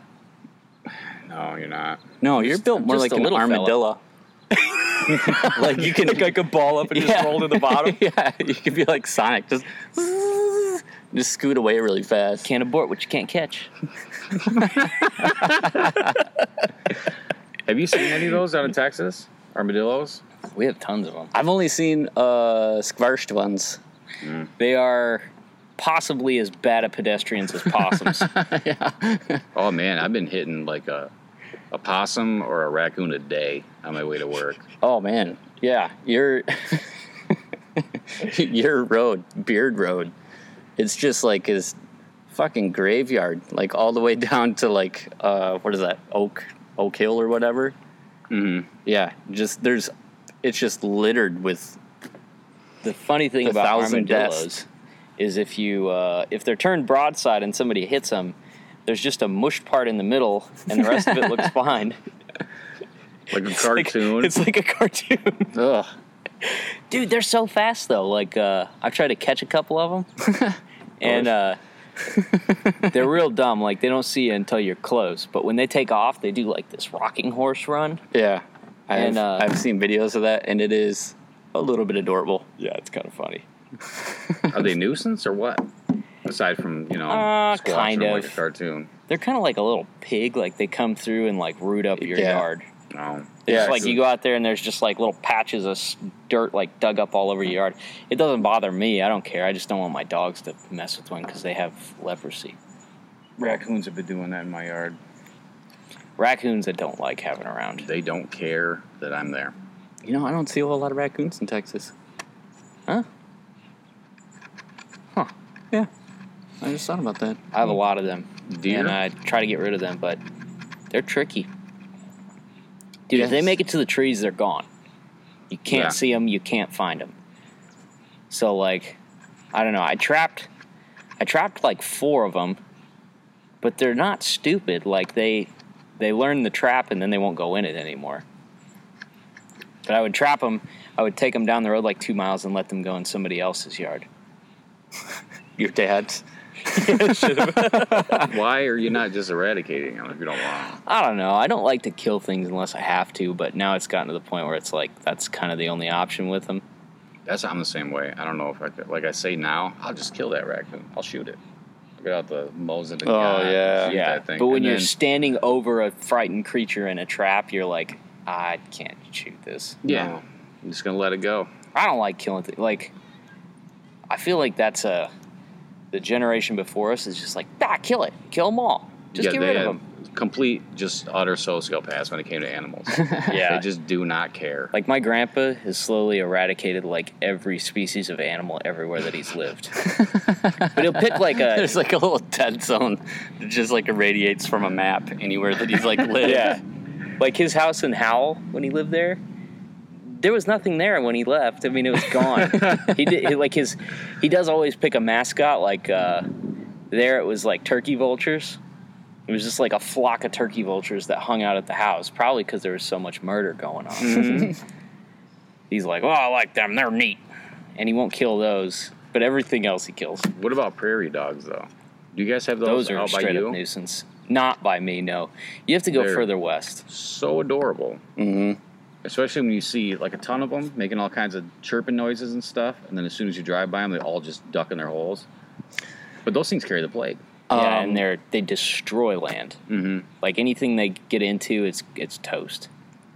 S3: No, you're not.
S2: No, you're
S1: just-
S2: built
S1: I'm
S2: more like
S1: a
S2: an
S1: little fella.
S2: armadillo. like you can
S1: like a ball up and just roll to the bottom.
S2: yeah, you can be like Sonic, just just scoot away really fast.
S1: Can't abort what you can't catch.
S3: Have you seen any of those out in Texas? Armadillos?
S1: We have tons of them.
S2: I've only seen uh squarshed ones.
S1: They are possibly as bad at pedestrians as possums. yeah.
S3: Oh man, I've been hitting like a a possum or a raccoon a day on my way to work.
S2: Oh man, yeah, your your road, Beard Road, it's just like his fucking graveyard, like all the way down to like uh what is that Oak Oak Hill or whatever.
S3: Mm-hmm.
S2: Yeah, just there's, it's just littered with
S1: the funny thing about armadillos
S2: deaths.
S1: is if you uh, if they're turned broadside and somebody hits them, there's just a mushed part in the middle, and the rest of it looks fine.
S3: Like a
S1: It's like-
S3: cartoon.
S1: it's like a cartoon.
S2: ugh.
S1: Dude, they're so fast though. Like uh, I've tried to catch a couple of them, and uh, they're real dumb. Like they don't see you until you're close. But when they take off, they do like this rocking horse run.
S2: Yeah, I've,
S1: And, uh,
S2: I've seen videos of that, and it is a little bit adorable.
S1: Yeah, it's kind of funny.
S3: Are they nuisance or what? Aside from you know,
S1: Uh,
S3: squashing
S1: kind
S3: them like
S1: of.
S3: a cartoon.
S1: They're kind of like a little pig. Like they come through and like root up your
S2: Yeah.
S1: yard.
S3: No.
S1: It's
S2: Yeah,
S1: like
S2: so-
S1: you go out there and there's just like little patches of dirt like dug up all over your yard. It doesn't bother me. I don't care. I just don't want my dogs to mess with one because they have leprosy.
S3: Raccoons have been doing that in my yard.
S1: Raccoons I don't like having around.
S3: They don't care that I'm there.
S2: You know, I don't see a whole lot of raccoons in Texas.
S1: Huh? Huh?
S2: Yeah. I just thought about that.
S1: I have a lot of them,
S3: Deer?
S1: and I try to get rid of them, but they're tricky. Dude, if they make it to the trees, they're gone. You can't
S3: Yeah.
S1: see them. You can't find them. So like, I don't know. I trapped, I trapped like four of them, but they're not stupid. Like they, they learn the trap and then they won't go in it anymore. But I would trap them. I would take them down the road like two miles and let them go in somebody else's yard.
S2: Your dad's.
S3: Why are you not just eradicating them if you don't want them?
S1: I don't know. I don't like to kill things unless I have to, but now it's gotten to the point where it's like that's kind of the only option with them.
S3: That's I'm the same way. I don't know if I could. Like I say now, I'll just kill that raccoon. I'll shoot it. Get out the Mosin and
S2: Oh,
S3: gun,
S2: yeah.
S1: yeah,
S3: that thing.
S1: but when
S3: And
S1: you're
S3: then-
S1: standing over a frightened creature in a trap, you're like, I can't shoot this.
S3: yeah,
S2: No.
S3: I'm just gonna let it go.
S1: I don't like killing things. Like, I feel like that's a the generation before us is just like, ah, kill it, kill them all, just
S3: yeah,
S1: get rid of them.
S3: Complete, just utter sociopaths when it came to animals.
S1: Yeah.
S3: they just do not care.
S1: Like my grandpa has slowly eradicated like every species of animal everywhere that he's lived. but he'll pick like a
S2: There's like a little dead zone that just like irradiates from a map anywhere that he's like lived.
S1: Yeah. Like his house in Howell when he lived there, there was nothing there when he left. I mean, it was gone. he did he- like his. He does always pick a mascot. Like uh, there, it was like turkey vultures. It was just like a flock of turkey vultures that hung out at the house, probably because there was so much murder going on. He's like, "Oh, I like them. They're neat," and he won't kill those. But everything else he kills.
S3: What about prairie dogs though? Do you guys have those,
S1: Those are
S3: out by
S1: straight up nuisance. Not by me, no. You have to go
S3: They're-
S1: further west.
S3: So adorable.
S2: Mm-hmm.
S3: Especially when you see like a ton of them making all kinds of chirping noises and stuff, and then as soon as you drive by them, they all just duck in their holes. But those things carry the plague.
S1: Yeah,
S2: Um,
S1: and they're they destroy land.
S3: Mm-hmm.
S1: Like anything they get into, it's it's toast.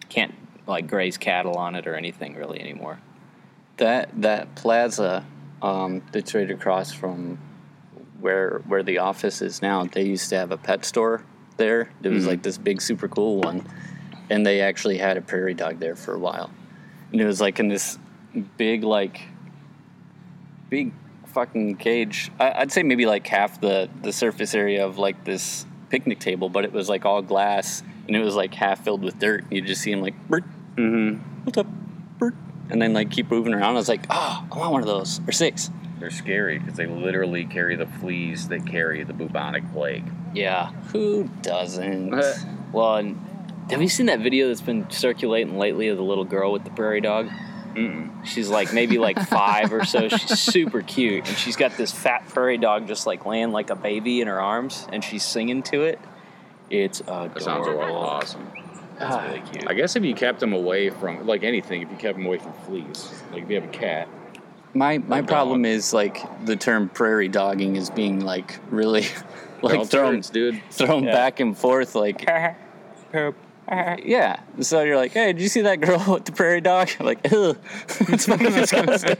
S1: Can't like graze cattle on it or anything really anymore.
S2: That that plaza um, that's right across from where where the office is now. They used to have a pet store there. It was
S3: Mhm.
S2: like this big, super cool one, and they actually had a prairie dog there for a while. And it was like in this big, like big fucking cage. I, I'd say maybe like half the the surface area of like this picnic table, but it was like all glass, and it was like half filled with dirt. You just see him like, Bert,
S3: Mm-hmm.
S2: what's up, Bert? And then like keep moving around. I was like, oh, I want one of those or six.
S3: They're scary because they literally carry the fleas that carry the bubonic plague.
S1: Yeah.
S2: Who doesn't?
S1: Well, and have you seen that video that's been circulating lately of the little girl with the prairie dog?
S3: Mm-mm.
S1: She's like maybe like five or so. She's super cute, and she's got this fat prairie dog just like laying like a baby in her arms, and she's singing to it. It's
S3: That sounds
S1: adorable.
S3: awesome.
S1: That's really ah. cute.
S3: I guess if you kept them away from like anything, if you kept them away from fleas, like if you have a cat,
S2: My my
S3: dog.
S2: problem is like the term prairie dogging is being like really like thrown
S3: dude.
S2: thrown
S1: Yeah.
S2: back and forth like yeah. So you're like, hey, did you see that girl with the prairie dog? I'm like, ugh, it's fucking disgusting.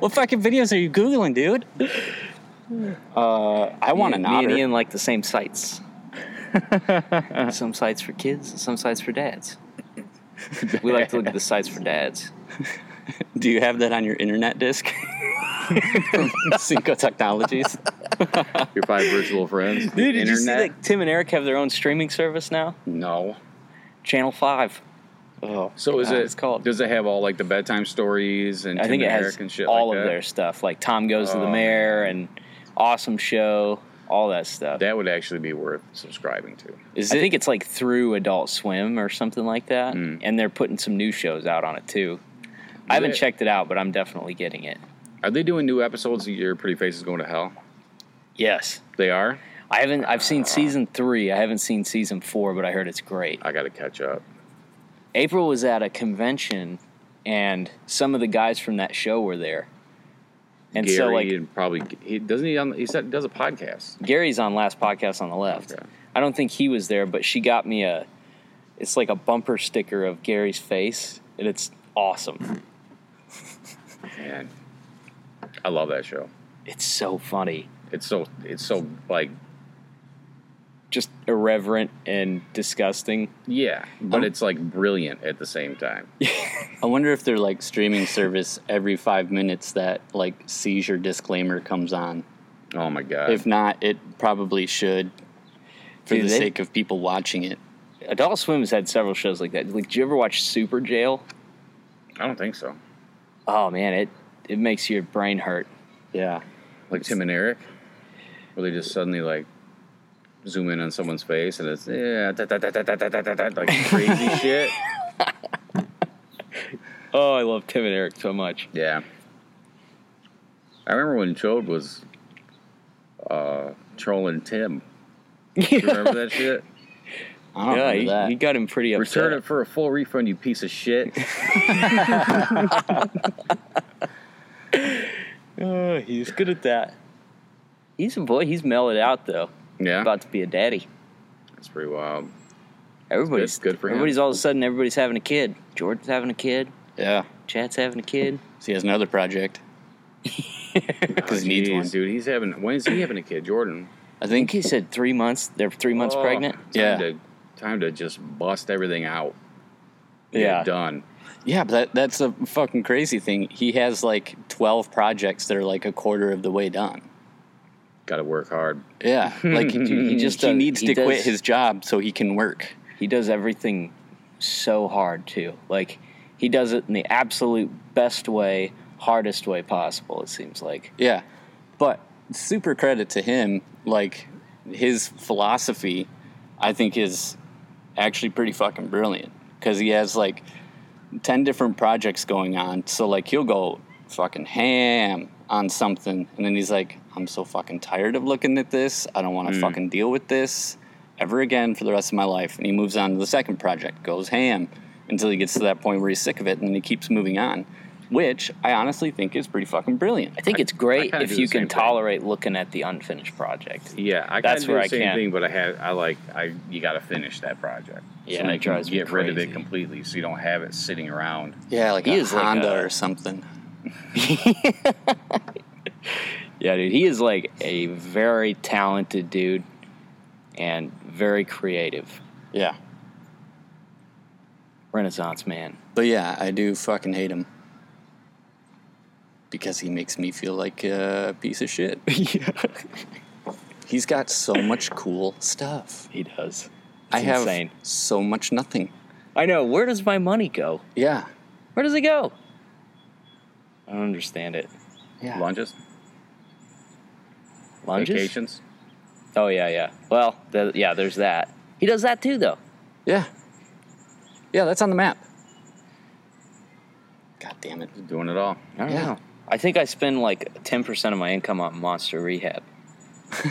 S2: what fucking videos are you googling, dude? Uh, I want an
S1: Me and
S2: otter.
S1: Ian like the same sites. some sites for kids, some sites for dads. We like to look at the sites for dads.
S2: Do you have that on your internet disk? From Cinco Technologies.
S3: Your five virtual friends.
S1: Dude, did you see
S3: internet.
S1: that Tim and Eric have their own streaming service now?
S3: No.
S1: Channel Five.
S2: Oh,
S3: So is
S1: Uh,
S3: it?
S1: it's called-
S3: Does it have all like the bedtime stories and
S1: I
S3: Tim
S1: think it has
S3: and shit
S1: all
S3: like
S1: of
S3: that?
S1: their stuff, like Tom Goes to the
S3: Oh,
S1: Mayor and Awesome Show, all that stuff.
S3: That would actually be worth subscribing to.
S2: is
S1: I
S2: it?
S1: think it's like through Adult Swim or something like that,
S3: Mm.
S1: and they're putting some new shows out on it too. I haven't
S3: they-
S1: checked it out, but I'm definitely getting it.
S3: Are they doing new episodes of Your Pretty Face is Going to Hell?
S1: Yes,
S3: They are.
S1: I haven't. I've seen season three. I haven't seen season four, but I heard it's great.
S3: I got to catch up.
S1: April was at a convention, and some of the guys from that show were there. And
S3: Gary
S1: so, like,
S3: and probably he doesn't he. On, he said does a podcast.
S1: Gary's on last podcast on the left.
S3: Okay.
S1: I don't think he was there, but she got me a. It's like a bumper sticker of Gary's face, and it's awesome.
S3: And I love that show.
S1: It's so funny,
S3: It's so it's so like
S1: just irreverent and disgusting.
S3: yeah, but
S2: Um,
S3: it's like brilliant at the same time.
S2: I wonder if they're like streaming service every five minutes that like seizure disclaimer comes on.
S3: Oh my god.
S2: If not, it probably should, for
S1: Dude,
S2: the
S1: they-
S2: sake of people watching it.
S1: Adult Swim has had several shows like that. Like, did you ever watch Superjail?
S3: I don't think so.
S1: Oh man, it it makes your brain hurt.
S2: Yeah.
S3: Like Tim and Eric, where they just suddenly like zoom in on someone's face and it's yeah like crazy shit.
S1: Oh, I love Tim and Eric so much.
S3: Yeah. I remember when Chode was uh, trolling Tim. you remember that shit?
S1: yeah, he,
S2: that.
S1: he, got him pretty upset.
S3: Return it for a full refund, you piece of shit.
S1: oh, he's good at that. He's a boy. He's mellowed out though.
S3: Yeah,
S1: About to be a daddy.
S3: that's pretty wild.
S1: Everybody's
S3: good for him.
S1: Everybody's all of a sudden everybody's having a kid. Jordan's having a kid.
S2: yeah.
S1: Chad's having a kid.
S2: So he has another project. Because he needs one.
S3: dude. He's having. When is he having a kid, Jordan?
S2: I
S1: I think
S2: think
S1: he said three months. They're three months
S3: Oh,
S1: pregnant.
S3: Time
S2: Yeah.
S3: To, time to just bust everything out. Get
S1: Yeah.
S3: done.
S2: Yeah, but that, that's a fucking crazy thing. He has like 12 projects that are like a quarter of the way done.
S3: Got to work hard.
S2: Yeah, like
S1: Dude, he just
S2: he uh,
S1: does-
S2: needs
S1: he
S2: to quit his job so he can work.
S1: He does everything so hard too. Like he does it in the absolute best way, hardest way possible. It seems like.
S2: Yeah, but super credit to him. Like his philosophy, I think is actually pretty fucking brilliant because he has like 10 different projects going on. So like he'll go fucking ham on something and then he's like, I'm so fucking tired of looking at this. I don't want to mm. fucking deal with this ever again for the rest of my life. And he moves on to the second project, goes ham until he gets to that point where he's sick of it and then he keeps moving on. Which I honestly think is pretty fucking brilliant.
S1: I think it's great if you can
S3: same thing.
S1: tolerate looking at the unfinished project.
S3: Yeah, I
S1: That's
S3: kinda do
S1: where
S3: the
S1: I
S3: same
S1: can't.
S3: thing, but I had I like I you got to finish that project.
S1: Yeah,
S3: so
S1: that
S3: you can
S1: drives me
S3: get rid of it completely, so you don't have it sitting around.
S2: Yeah, like
S1: He
S2: a
S1: is like
S2: Honda
S1: a-
S2: or something.
S1: Yeah, dude, he is like a very talented dude and very creative.
S2: Yeah.
S1: Renaissance man.
S2: But yeah, I do fucking hate him. Because he makes me feel like a piece of shit.
S1: yeah.
S2: He's got so much cool stuff.
S1: He does.
S2: I
S1: It's
S2: have so much nothing.
S1: I know. Where does my money go?
S2: Yeah.
S1: Where does it go? I don't understand it.
S2: Yeah.
S3: Lunges,
S1: Lunges?
S3: vacations.
S1: Oh yeah, yeah. Well, the, yeah. There's that. He does that too, though.
S2: Yeah. Yeah, that's on the map. God damn it.
S3: Doing it all.
S1: I don't
S2: Yeah.
S1: know. I think I spend like ten percent of my income on monster rehab.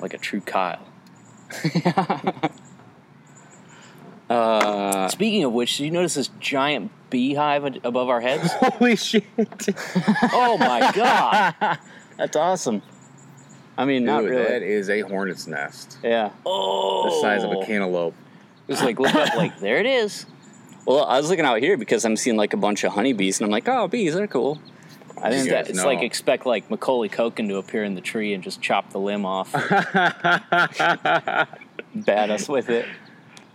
S1: like a true Kyle.
S2: Uh,
S1: Speaking of which, did you notice this giant beehive above our heads?
S2: holy shit.
S1: oh my god!
S2: That's awesome. I mean, not really.
S3: that is a hornet's nest.
S2: Yeah.
S1: Oh,
S3: The size of a cantaloupe.
S1: Just like look up, like there it is.
S2: Well, I was looking out here because I'm seeing like a bunch of honeybees, and I'm like, oh, bees, they're cool. I
S1: It's,
S2: didn't.
S1: it's
S3: know.
S1: like expect like Macaulay Culkin to appear in the tree and just chop the limb off.
S2: bat us with it.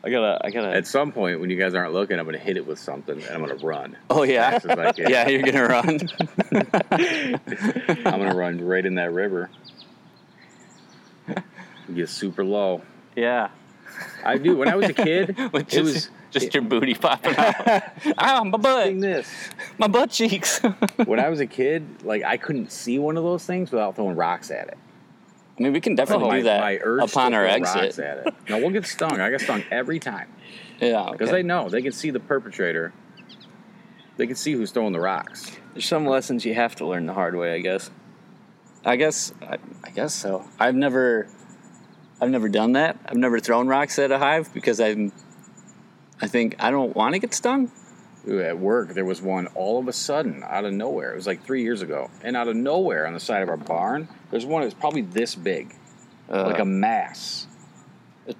S1: I gotta, I gotta.
S3: At some point, when you guys aren't looking, I'm going to hit it with something and I'm going to run.
S2: Oh yeah,
S3: Fast I can.
S2: yeah. You're gonna run.
S3: I'm going to run right in that river. Get super low.
S2: yeah.
S3: I do. When I was a kid, it
S2: just,
S3: was.
S2: just your booty popping out. Ow, ah, my butt,
S3: this.
S2: my butt cheeks.
S3: When I was a kid, like I couldn't see one of those things without throwing rocks at it.
S2: I mean, we can definitely
S3: my,
S2: do that
S3: my
S2: upon our exit.
S3: No, we'll get stung. I get stung every time
S2: Yeah,
S3: because
S2: okay.
S3: they know they can see the perpetrator. They can see who's throwing the rocks.
S1: There's some lessons you have to learn the hard way, I guess.
S2: I guess I, I guess so. I've never I've never done that. I've never thrown rocks at a hive because I'm I think I don't want to get stung.
S3: Ooh, At work, there was one all of a sudden out of nowhere. It was like three years ago, and out of nowhere on the side of our barn, there's one that's probably this big,
S2: Uh,
S3: like a mass.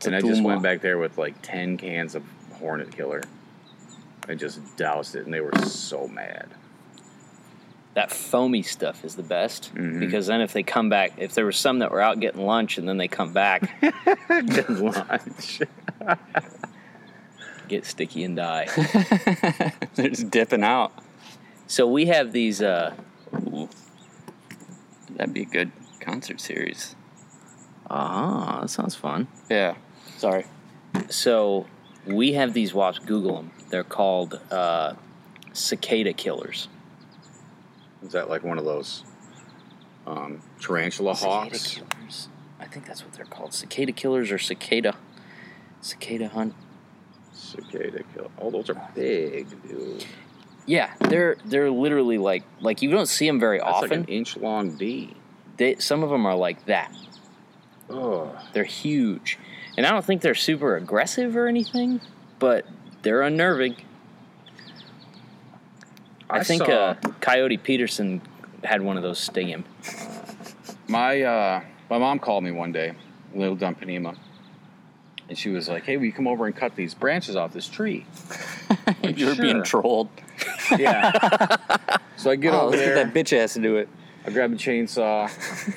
S3: And
S2: a
S3: I just went back there with like ten cans of hornet killer. and just doused it, and they were so mad.
S1: That foamy stuff is the best
S3: Mhm.
S1: because then if they come back, if there were some that were out getting lunch and then they come back,
S3: Good lunch.
S1: get sticky and die.
S2: They're just dipping out.
S1: So we have these. Uh,
S2: That'd be good concert series.
S1: Ah, that sounds fun.
S2: Yeah. Sorry.
S1: So we have these wasps. Google them. They're called uh, cicada killers.
S3: Is that like one of those um, tarantula
S1: Cicada
S3: hawks?
S1: killers. I think that's what they're called. Cicada killers or cicada. Cicada hunt.
S3: Cicada kill. Oh, those are big, dude.
S1: Yeah, they're they're literally like like you don't see them very
S3: That's
S1: often.
S3: like an inch long bee.
S1: They some of them are like that.
S3: Oh,
S1: They're huge, and I don't think they're super aggressive or anything, but they're unnerving. I,
S3: I
S1: think
S3: saw-
S1: uh, Coyote Peterson had one of those sting him.
S3: my uh, my mom called me one day, Little Dumpanema, and she was like, "Hey, will you come over and cut these branches off this tree?" Like,
S2: you were being trolled.
S3: Yeah. so I get
S2: oh,
S3: over
S2: let's
S3: there.
S2: get that bitch ass to do it.
S3: I grab a chainsaw,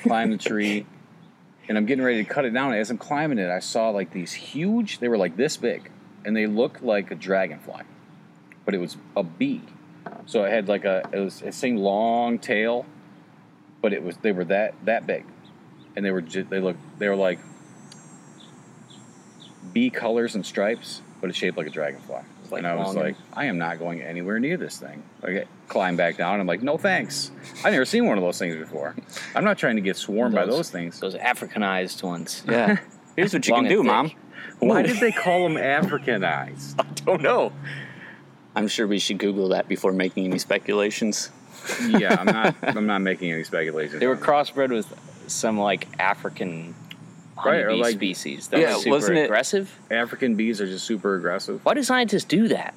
S3: climb the tree, and I'm getting ready to cut it down. As I'm climbing it, I saw like these huge, they were like this big, and they looked like a dragonfly, but it was a bee. So it had like a, it was the same long tail, but it was, they were that, that big. And they were, ju- they looked, they were like bee colors and stripes, but it's shaped like a dragonfly.
S1: Like
S3: and I was
S1: long and-
S3: like, I am not going anywhere near this thing. I get- climb back down. I'm like, no thanks. I've never seen one of those things before. I'm not trying to get swarmed by
S1: Those-
S3: those things.
S1: Those Africanized ones.
S2: Yeah. Here's what you
S1: Long
S2: can
S1: and
S2: do,
S1: thick.
S2: mom.
S3: Why did they call them Africanized?
S1: I don't know.
S2: I'm sure we should Google that before making any speculations.
S3: yeah, I'm not. I'm not making any speculations.
S1: They were crossbred with some like African
S3: Right, or like-
S1: species that
S2: Yeah,
S1: were super
S2: wasn't it-
S1: aggressive.
S3: African bees are just super aggressive.
S1: Why do scientists do that?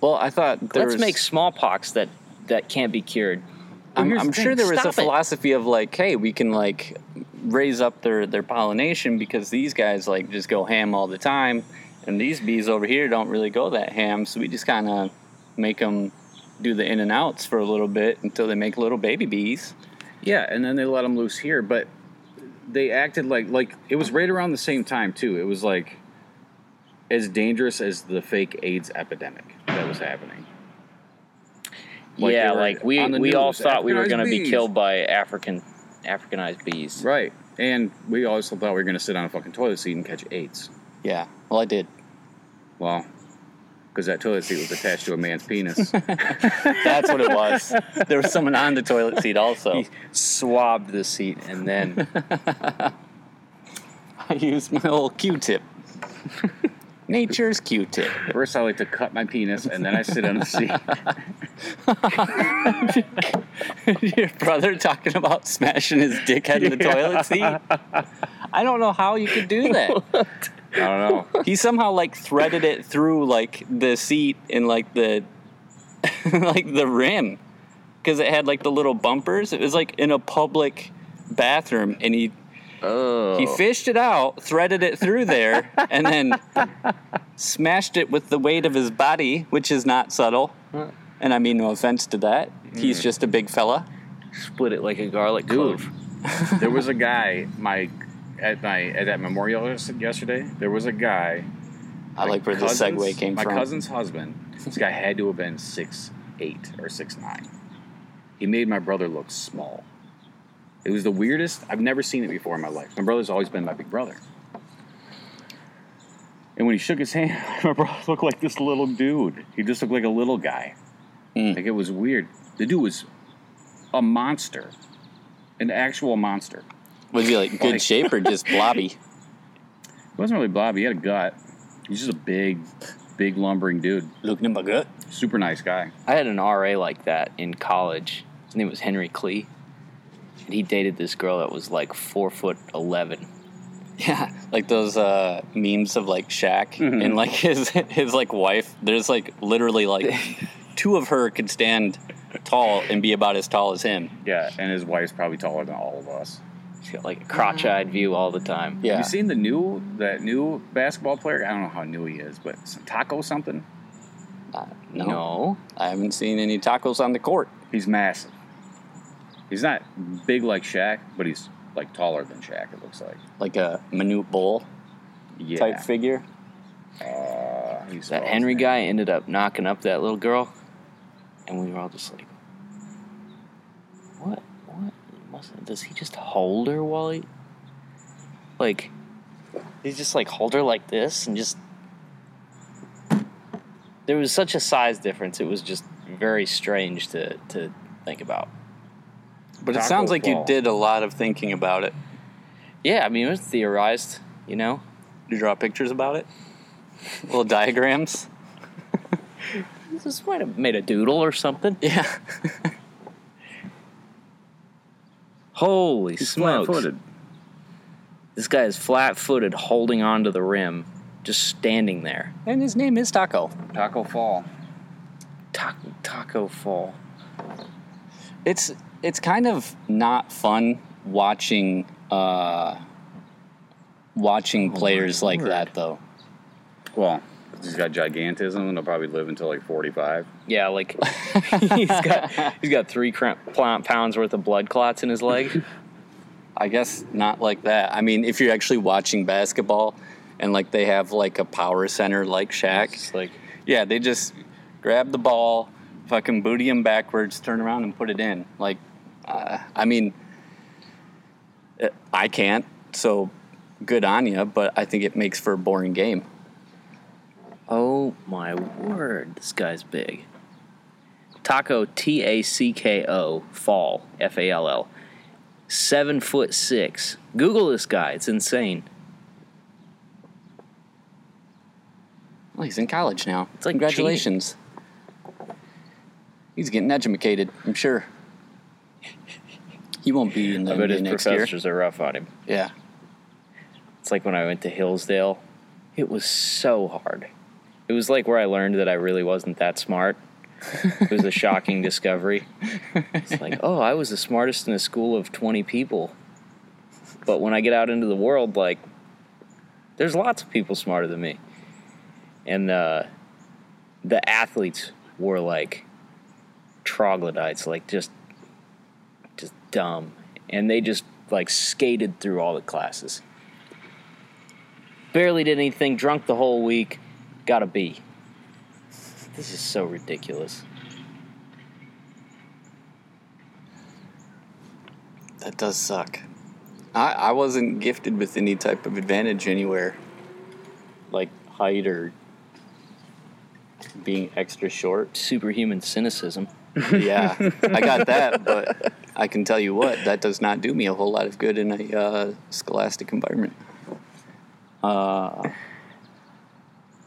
S2: Well, I thought there
S1: Let's
S2: was,
S1: make smallpox that that can't be cured.
S2: I'm,
S3: here's
S2: I'm
S3: the
S2: sure
S3: thing,
S2: there was a
S1: stop it.
S2: philosophy of like, hey, we can like raise up their their pollination because these guys like just go ham all the time, and these bees over here don't really go that ham. So we just kind of make them do the in and outs for a little bit until they make little baby bees.
S3: Yeah, and then they let them loose here, but they acted like like it was right around the same time too. It was like as dangerous as the fake AIDS epidemic that was happening. Like
S1: yeah, like we we all thought we were going to be killed by African Africanized bees.
S3: Right, and we also thought we were going to sit on a fucking toilet seat and catch AIDS.
S2: Yeah, well, I did.
S3: Well, because that toilet seat was attached to a man's penis.
S2: That's what it was. there was someone on the toilet seat also.
S1: He swabbed the seat and then
S2: I used my old Q-tip. Nature's Q-tip.
S3: First, I like to cut my penis, and then I sit on the seat.
S2: Your brother talking about smashing his dickhead in the toilet seat. I don't know how you could do that.
S3: I don't know.
S2: He somehow like threaded it through like the seat and like the like the rim because it had like the little bumpers. It was like in a public bathroom, and he
S1: oh
S2: he fished it out, threaded it through there, and then smashed it with the weight of his body, which is not subtle. And I mean no offense to that. He's hmm. just a big fella.
S1: split it like a garlic
S3: Dude.
S1: clove.
S3: There was a guy, my at my at that memorial yesterday. There was a guy.
S2: I like where
S3: cousin's-
S2: segue came
S3: my
S2: from.
S3: My cousin's husband. This guy had to have been six eight or six nine. He made my brother look small. It was the weirdest. I've never seen it before in my life. My brother's always been my big brother. And when he shook his hand, my brother looked like this little dude. He just looked like a little guy.
S2: Mm.
S3: Like it was weird. The dude was a monster, an actual monster.
S2: Was he like good
S3: Like-
S2: shape or just blobby?
S3: He wasn't really blobby. He had a gut. He's just a big, big lumbering dude.
S2: Looking in my gut.
S3: Super nice guy.
S1: I had an RA like that in college. His name was Henry Klee. And he dated this girl that was like four foot eleven.
S2: Yeah, like those uh, memes of like Shaq
S3: Mhm.
S2: and like his his like wife. There's like literally like two of her could stand tall and be about as tall as him.
S3: Yeah, and his wife's probably taller than all of us.
S1: She's got like a crotch-eyed view all the time.
S2: Yeah,
S3: Have you seen the new that new basketball player? I don't know how new he is, but some Tacko something.
S2: Uh, no,
S1: No.
S2: I haven't seen any tacos on the court.
S3: He's massive. He's not big like Shaq, but he's like taller than Shaq. It looks like.
S2: Like a Manute Bol
S3: Yeah.
S2: type figure.
S3: Uh, he's
S1: That Henry guy ended up knocking up that little girl, and we were all just like, "What? What? Does he just hold her while he like he just like hold her like this and just there was such a size difference it was just very strange to to think about
S2: But it sounds like you did a lot of thinking about it.
S1: yeah i mean it was theorized you know
S2: Did you draw pictures about it? Little diagrams?
S1: this might have made a doodle or something
S2: Yeah.
S1: holy
S3: He's
S1: smokes
S3: flat-footed.
S1: this guy is flat-footed holding onto the rim just standing there
S2: and his name is Tacko.
S3: Tacko Fall.
S1: tacko, tacko fall
S2: It's it's kind of not fun watching uh watching
S1: Oh
S2: players like that though.
S3: Well, he's got gigantism and he'll probably live until like 45.
S1: Yeah, like he's got he's got three pounds worth of blood clots in his leg.
S2: I guess not like that. I mean, if you're actually watching basketball and like they have like a power center like Shaq,
S1: It's like
S2: yeah, they just grab the ball, fucking booty him backwards, turn around and put it in. Like, uh, I mean, I can't, so good on you, but I think it makes for a boring game.
S1: oh my word, this guy's big. Tacko T A C K O Fall F A L L. Seven foot six. Google this guy. It's insane.
S2: Well, he's in college now.
S1: It's like
S2: Congratulations. He's getting educated, I'm sure. He won't be in the
S1: I bet his
S2: next year.
S1: professors are rough on him.
S2: Yeah.
S1: It's like when I went to Hillsdale. It was so hard. It was like where I learned that I really wasn't that smart. It was a shocking discovery. It's like, oh, I was the smartest in a school of 20 people. But when I get out into the world, like, there's lots of people smarter than me. And uh, the athletes were like troglodytes, like just, just dumb. And they just like skated through all the classes. Barely did anything, drunk the whole week, got a B. This is so ridiculous.
S2: That does suck. I, I wasn't gifted with any type of advantage anywhere, like height or being extra short.
S1: Superhuman cynicism.
S2: Yeah, I got that, but I can tell you what, that does not do me a whole lot of good in a uh, scholastic environment. Uh,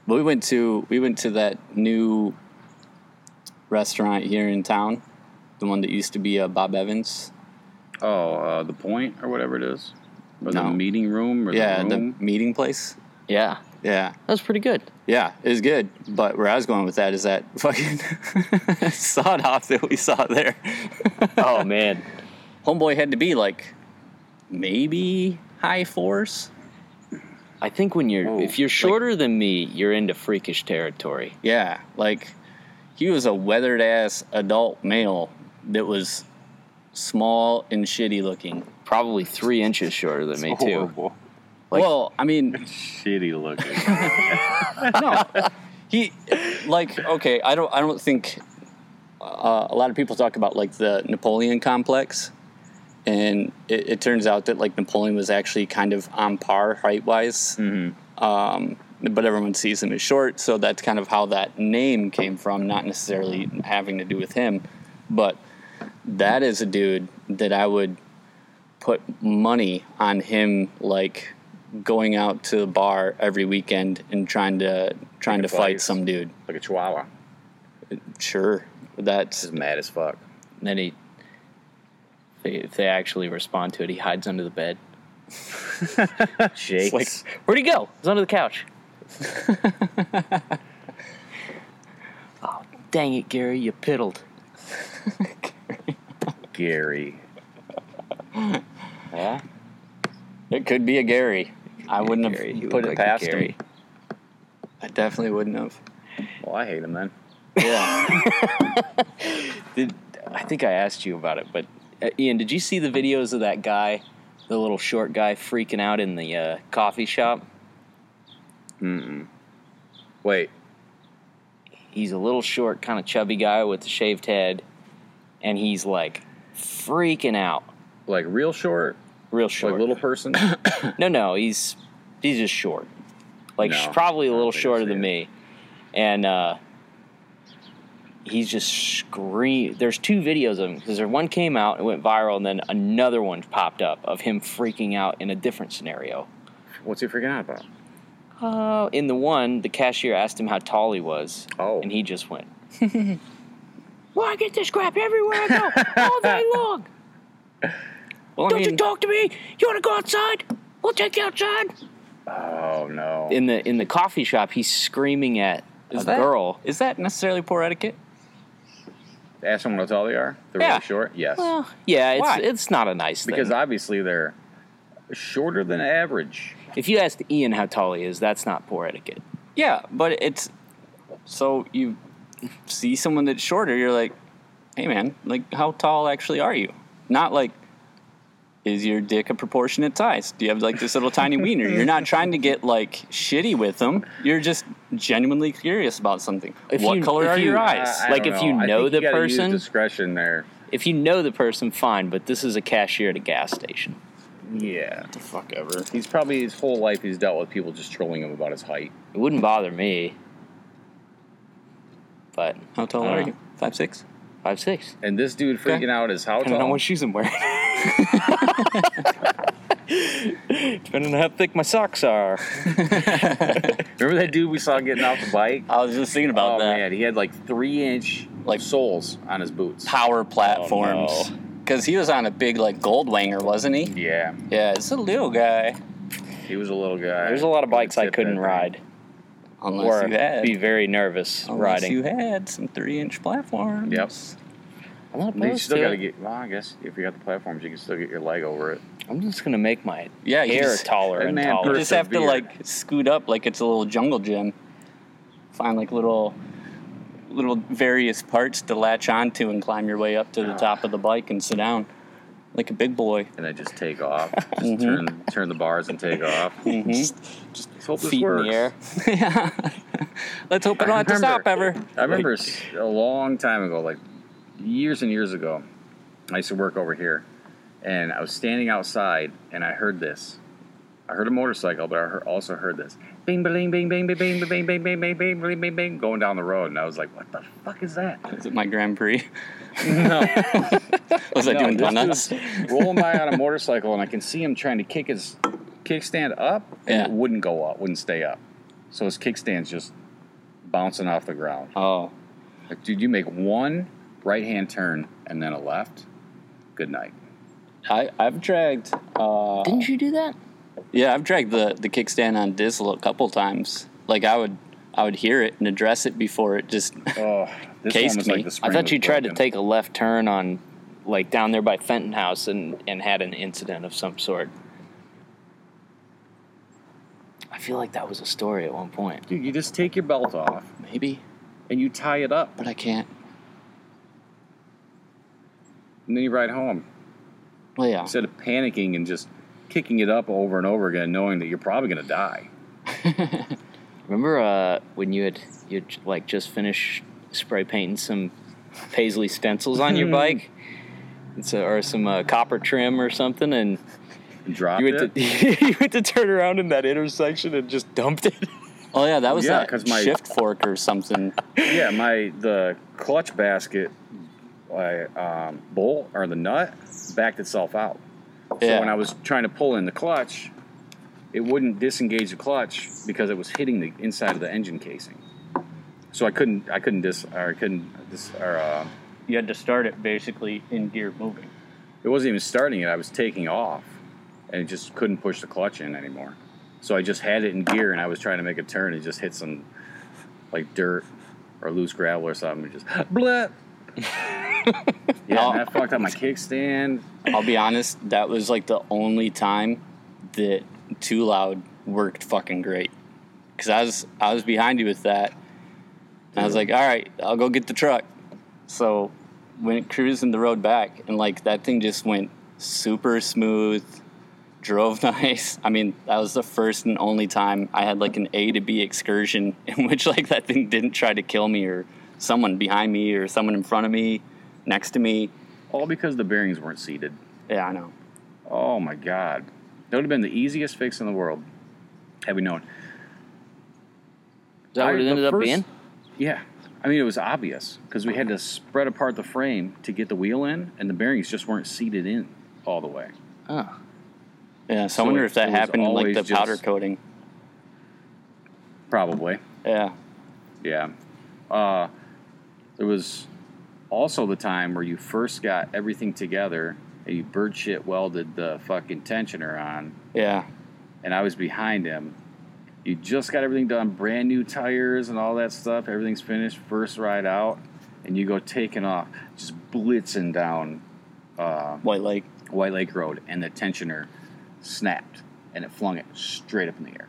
S2: but we went to we went to that new restaurant here in town, the one that used to be uh, Bob Evans.
S3: Oh, uh, the point or whatever it is? Or
S2: No.
S3: the meeting room? Or
S2: yeah,
S3: the
S2: the meeting place.
S1: Yeah,
S2: Yeah,
S1: that was pretty good.
S2: Yeah, it was good. But where I was going with that is that fucking sawed off that we saw there.
S1: Oh man,
S2: Homeboy had to be like maybe high fours.
S1: I think when you're if you're
S3: like-
S1: shorter than me, you're into freakish territory.
S2: Yeah, like he was a weathered ass adult male that was small and shitty looking.
S1: Probably three inches shorter than me too. Like-
S2: well, I mean,
S3: Shitty looking.
S2: no, he like okay. I don't. I don't think uh, a lot of people talk about like the Napoleon complex, and it, it turns out that like Napoleon was actually kind of on par height wise. Um, but everyone sees him as short, so that's kind of how that name came from, not necessarily having to do with him. But that is a dude that I would put money on him, like going out to the bar every weekend and trying to trying to
S3: Like a
S2: fight some dude.
S3: like a chihuahua.
S2: Sure, that's
S3: Just mad as fuck.
S1: And then he, they, if they actually respond to it, he hides under the bed.
S3: Shakes.
S1: Like, where'd he go? He's under the couch. oh, dang it, Gary, you piddled.
S3: Gary.
S2: yeah. It could be a Gary. I wouldn't
S1: Gary,
S2: have
S1: you
S2: put it
S1: like
S2: past
S1: Gary.
S2: him. I definitely wouldn't have.
S3: Well, I hate him then.
S2: Yeah.
S1: Did, I think I asked you about it, but uh, Ian, did you see the videos of that guy, the little short guy freaking out in the uh, coffee shop?
S3: Mm-mm. Wait.
S1: He's a little short, kind of chubby guy with a shaved head, and he's like freaking out
S3: Like real short,
S1: real short.
S3: like little person.
S1: No, no, he's he's just short. Like
S3: No,
S1: probably a little shorter than
S3: it.
S1: me, and uh, he's just scream. There's two videos of him because there one came out and went viral, and then another one popped up of him freaking out in a different scenario.
S3: What's he freaking out about?
S1: Uh, in the one, the cashier asked him how tall he was,
S3: Oh,
S1: and he just went. well, I get this crap everywhere I go, all day long.
S2: Well,
S1: Don't you
S2: mean,
S1: talk to me? You want to go outside? We'll take you outside.
S3: oh no.
S1: in the in the coffee shop he's screaming at a
S2: is that,
S1: girl
S2: Is that necessarily poor etiquette?
S3: Ask someone how tall they are. They're
S1: Yeah.
S3: really short. Yes,
S1: well yeah it's
S2: Why?
S1: it's not a nice thing because
S3: obviously they're shorter than average.
S1: if you asked ian how tall he is that's not poor etiquette
S2: Yeah, but it's so you see someone that's shorter, you're like, hey man, like how tall actually are you? Not like is your dick a proportionate size? Do you have like this little tiny wiener? You're not trying to get like shitty with them. You're just genuinely curious about something.
S1: If
S2: what
S1: you-
S2: color are
S1: you-
S2: your eyes?
S3: I- I
S1: Like,
S3: don't
S1: if you
S3: I
S1: know
S3: think
S1: the
S3: you gotta use
S1: person-
S3: discretion there.
S1: if you know the person fine but this is a cashier at a gas station
S3: Yeah,
S2: the fuck ever.
S3: he's probably his whole life he's dealt with people just trolling him about his height.
S1: it wouldn't bother me but
S2: How tall are
S1: don't
S2: you? Five six.
S1: five six
S3: And this dude freaking out is how
S1: depending on
S3: tall?
S1: what shoes i'm wearing depending on how thick my socks are
S3: Remember that dude we saw getting off the bike?
S2: I was just thinking about
S3: oh
S2: that.
S3: man, he had like three inch
S2: Like-
S3: like soles on his boots.
S2: Power oh, platforms.
S1: Oh, no.
S2: Because he was on a big like gold wanger, wasn't he?
S3: Yeah,
S2: Yeah, it's a little guy.
S3: he was a little guy.
S1: there's a lot of bikes i couldn't
S3: that
S1: ride
S2: Unless
S1: or
S2: you had.
S1: be very nervous
S2: unless
S1: riding
S2: you had some three inch platforms.
S3: Yep.
S1: I'm not
S3: thing. You still
S1: to
S3: got to
S1: it.
S3: get. Well, I guess if you got the platforms, you can still get your leg over it.
S1: I'm just gonna make my
S2: Yeah, you
S1: hair
S2: just-
S1: taller and
S3: man
S1: taller.
S2: You just have to
S3: Persevere.
S2: like scoot up like it's a little jungle gym. Find like little little various parts to latch onto and climb your way up to the top of the bike and sit down. Like a big boy.
S3: and then just take off. Just
S2: Mhm.
S3: turn turn the bars and take off.
S2: Mhm.
S3: Just hope this
S1: feet
S3: works.
S1: in the air.
S2: yeah. Let's hope it
S3: I
S2: don't have to
S3: remember-
S2: stop ever.
S3: I remember s- a long time ago, like years and years ago, I used to work over here, and I was standing outside, and I heard this. I heard a motorcycle, but I heard, also heard this. Bing, bing, bing, bing, bing, bing, bing, bing, bing, bing, bing, bing, bing, bing, going down the road, and I was like, "What the fuck is that?"
S2: Is it my Grand Prix?
S3: No,
S2: Was I
S3: no,
S2: doing donuts?
S3: rolling by on a motorcycle, and I can see him trying to kick his kickstand up, and
S2: Yeah.
S3: it wouldn't go up, wouldn't stay up. So his kickstand's just bouncing off the ground.
S2: Oh,
S3: Like, dude, you make one right hand turn and then a left. Good night.
S2: I I've dragged. Uh,
S1: Didn't you do that?
S2: Yeah, I've dragged the the kickstand on Dizzle a couple times. Like I would I would hear it and address it before it just.
S3: Oh, this
S2: Cased
S3: one was
S2: me.
S3: like the
S1: I thought you tried
S3: broken.
S1: to take a left turn on, like down there by Fenton House, and and had an incident of some sort. I feel like that was a story at one point.
S3: Dude, you just take your belt off
S2: Maybe,
S3: and you tie it up,
S2: but I can't.
S3: And then you ride home
S2: Well, yeah.
S3: instead of panicking and just kicking it up over and over again, knowing that you're probably gonna die.
S1: Remember uh, when you had you like just finished spray painting some paisley stencils on your bike, and so, or some uh, copper trim or something, and
S3: Drop
S1: you
S3: it.
S1: to you went to turn around in that intersection and just dumped it.
S2: Oh yeah, that was
S3: Yeah,
S2: that
S3: 'cause my-
S2: shift fork or something.
S3: yeah, my the clutch basket, uh, um, bolt or the nut backed itself out. So
S2: Yeah.
S3: when I was trying to pull in the clutch, it wouldn't disengage the clutch because it was hitting the inside of the engine casing. So I couldn't, I couldn't dis, or I couldn't dis, or uh,
S2: You had to start it basically in gear moving.
S3: it wasn't even starting it. I was taking off, and it just couldn't push the clutch in anymore. So I just had it in gear, and I was trying to make a turn, and just hit some like dirt or loose gravel or something, and just blip. yeah, and that fucked up my kickstand.
S2: I'll be honest, that was like the only time that Too Loud worked fucking great. Cause I was I was behind you with that. And I was like, all right, I'll go get the truck. So went cruising the road back, and like that thing just went super smooth, drove nice. I mean, that was the first and only time I had like an A to B excursion in which like that thing didn't try to kill me or someone behind me or someone in front of me, next to me.
S3: All because the bearings weren't seated.
S2: Yeah, I know.
S3: Oh my god, that would have been the easiest fix in the world, had we known.
S1: Is that what
S3: I-
S1: it
S3: the
S1: ended up being?
S3: Yeah, I mean it was obvious because we had to spread apart the frame to get the wheel in, and the bearings just weren't seated in all the way.
S1: Oh.
S2: Yeah, so,
S3: So
S2: I wonder
S3: it-
S2: if that happened in like
S3: always
S2: the powder
S3: just-
S2: coating.
S3: Probably.
S2: Yeah.
S3: Yeah. Uh, there was also the time where you first got everything together and you bird shit welded the fucking tensioner on,
S2: Yeah.
S3: and I was behind him. You just got everything done, brand new tires and all that stuff. Everything's finished, first ride out, and you go taking off, just blitzing down uh,
S2: White Lake.
S3: White Lake Road, and the tensioner snapped and it flung it straight up in the air.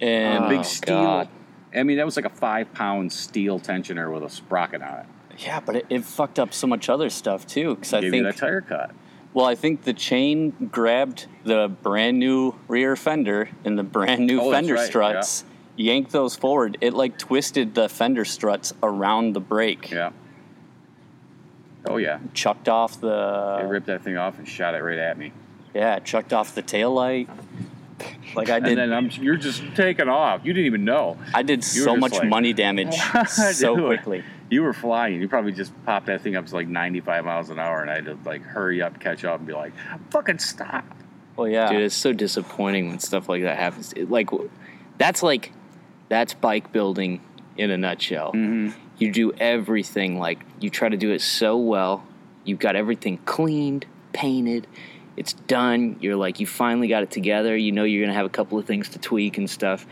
S2: And
S3: a big
S1: Oh,
S3: steel.
S1: God.
S3: I mean, that was like a five pound steel tensioner with a sprocket on it.
S2: Yeah, but it, it fucked up so much other stuff too. Because I think
S3: that tire cut.
S2: Well, I think the chain grabbed the brand new rear fender and the brand new
S3: Oh,
S2: fender
S3: right,
S2: struts, yanked those forward. It like twisted the fender struts around the brake,
S3: Yeah. Oh yeah.
S2: chucked off the
S3: They ripped that thing off and shot it right at me.
S2: yeah, chucked off the tail light. Like I did.
S3: And then I'm, you're just taking off. You didn't even know.
S2: I did
S3: you
S2: so much
S3: like,
S2: money damage so quickly.
S3: You were flying. You probably just popped that thing up to like 95 miles an hour, and I had to like hurry up, catch up, and be like, "Fucking stop!"
S2: Well, yeah,
S1: Dude, it's so disappointing when stuff like that happens. It, like, that's like, that's bike building in a nutshell.
S3: Mm-hmm.
S1: You do everything like you try to do it so well. You've got everything cleaned, painted. It's done. You're like you finally got it together. You know you're gonna have a couple of things to tweak and stuff,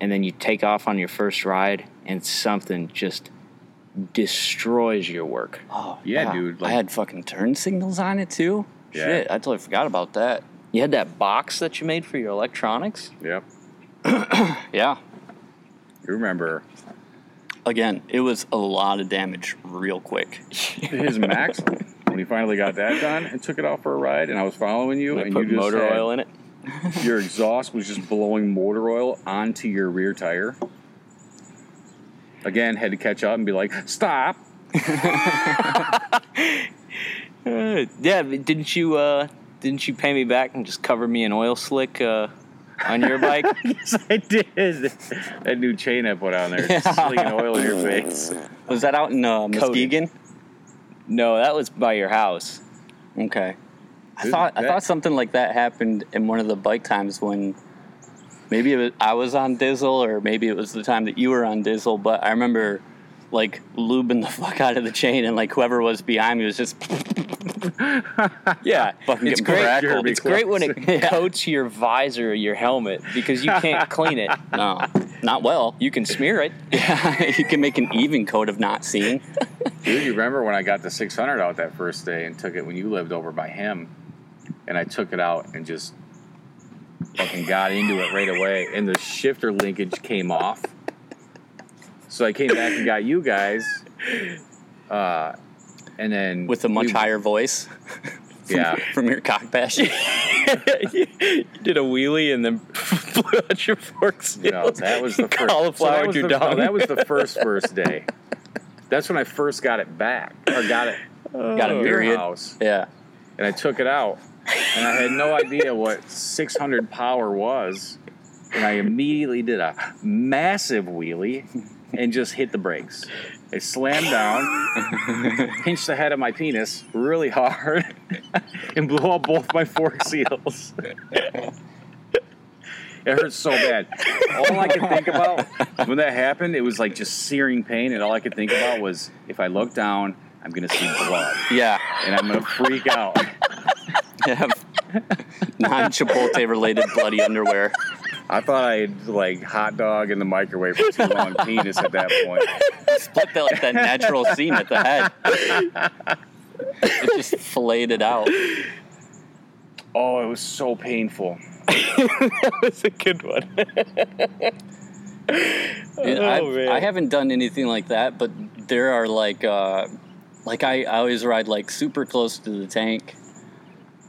S1: and then you take off on your first ride, and something just destroys your work.
S2: oh,
S3: Yeah, dude,
S2: I had fucking turn signals on it too.
S3: Yeah.
S2: Shit, I totally forgot about that.
S1: You had that box that you made for your electronics.
S3: Yep.
S2: Yeah,
S3: You remember
S2: again, it was a lot of damage real quick.
S3: his Max when he finally got that done and took it out for a ride, and I was following you,
S1: I
S3: and
S1: put
S3: you just
S1: motor
S3: had-
S1: oil in it.
S3: your exhaust was just blowing motor oil onto your rear tire. Again, had to catch up and be like, "Stop!"
S1: Uh, yeah, but didn't you uh, didn't you pay me back and just cover me in oil slick uh, on your bike?
S3: yes, I did. That new chain I put on there, just slinging oil in your face.
S2: Was that out in uh,
S1: Coated.
S2: Muskegon?
S1: no, that was by your house.
S2: Okay. I
S3: Dude,
S2: thought I
S3: that-
S2: thought something like that happened in one of the bike times when maybe it was, I was on Dizzle or maybe it was the time that you were on Dizzle, but I remember like lubing the fuck out of the chain and like whoever was behind me was just
S1: Yeah,
S2: Fucking
S1: it's
S2: get
S1: great.
S2: brackled.
S1: It's great when it
S2: Yeah.
S1: coats your visor or your helmet because you can't clean it.
S2: no, not well.
S1: You can smear it.
S2: Yeah, you can make an even coat of not seeing.
S3: Dude, you remember when I got the 600 out that first day and took it when you lived over by him, and I took it out and just fucking got into it right away, and the shifter linkage came off. So I came back and got you guys, uh, and then
S2: with a much
S3: we-
S2: higher voice. from,
S3: Yeah.
S2: from your cock bash.
S1: you did a wheelie and then blew out your forks.
S3: You know, that was the first.
S1: cauliflower
S3: so that was
S1: you
S3: the, no, that was the first first day. That's when I first got it back or got it
S2: Got a
S3: your house,
S2: Yeah.
S3: and I took it out, and I had no idea what 600 power was, and I immediately did a massive wheelie and just hit the brakes. I slammed down, pinched the head of my penis really hard, and blew out both my fork seals. It hurt so bad. All I could think about when that happened, it was like just searing pain, and all I could think about was if I look down, I'm gonna see blood,
S2: Yeah.
S3: and I'm gonna freak out.
S2: Have non Chipotle related bloody underwear.
S3: I thought I had like hot dog in the microwave for too long penis at that point.
S2: Split that like that natural seam at the head. It just filleted it out.
S3: Oh, it was so painful.
S1: that was a good one.
S2: Dude,
S1: Oh,
S2: I've-
S1: man.
S2: I haven't done anything like that, but there are like, uh, like I, I always ride like super close to the tank,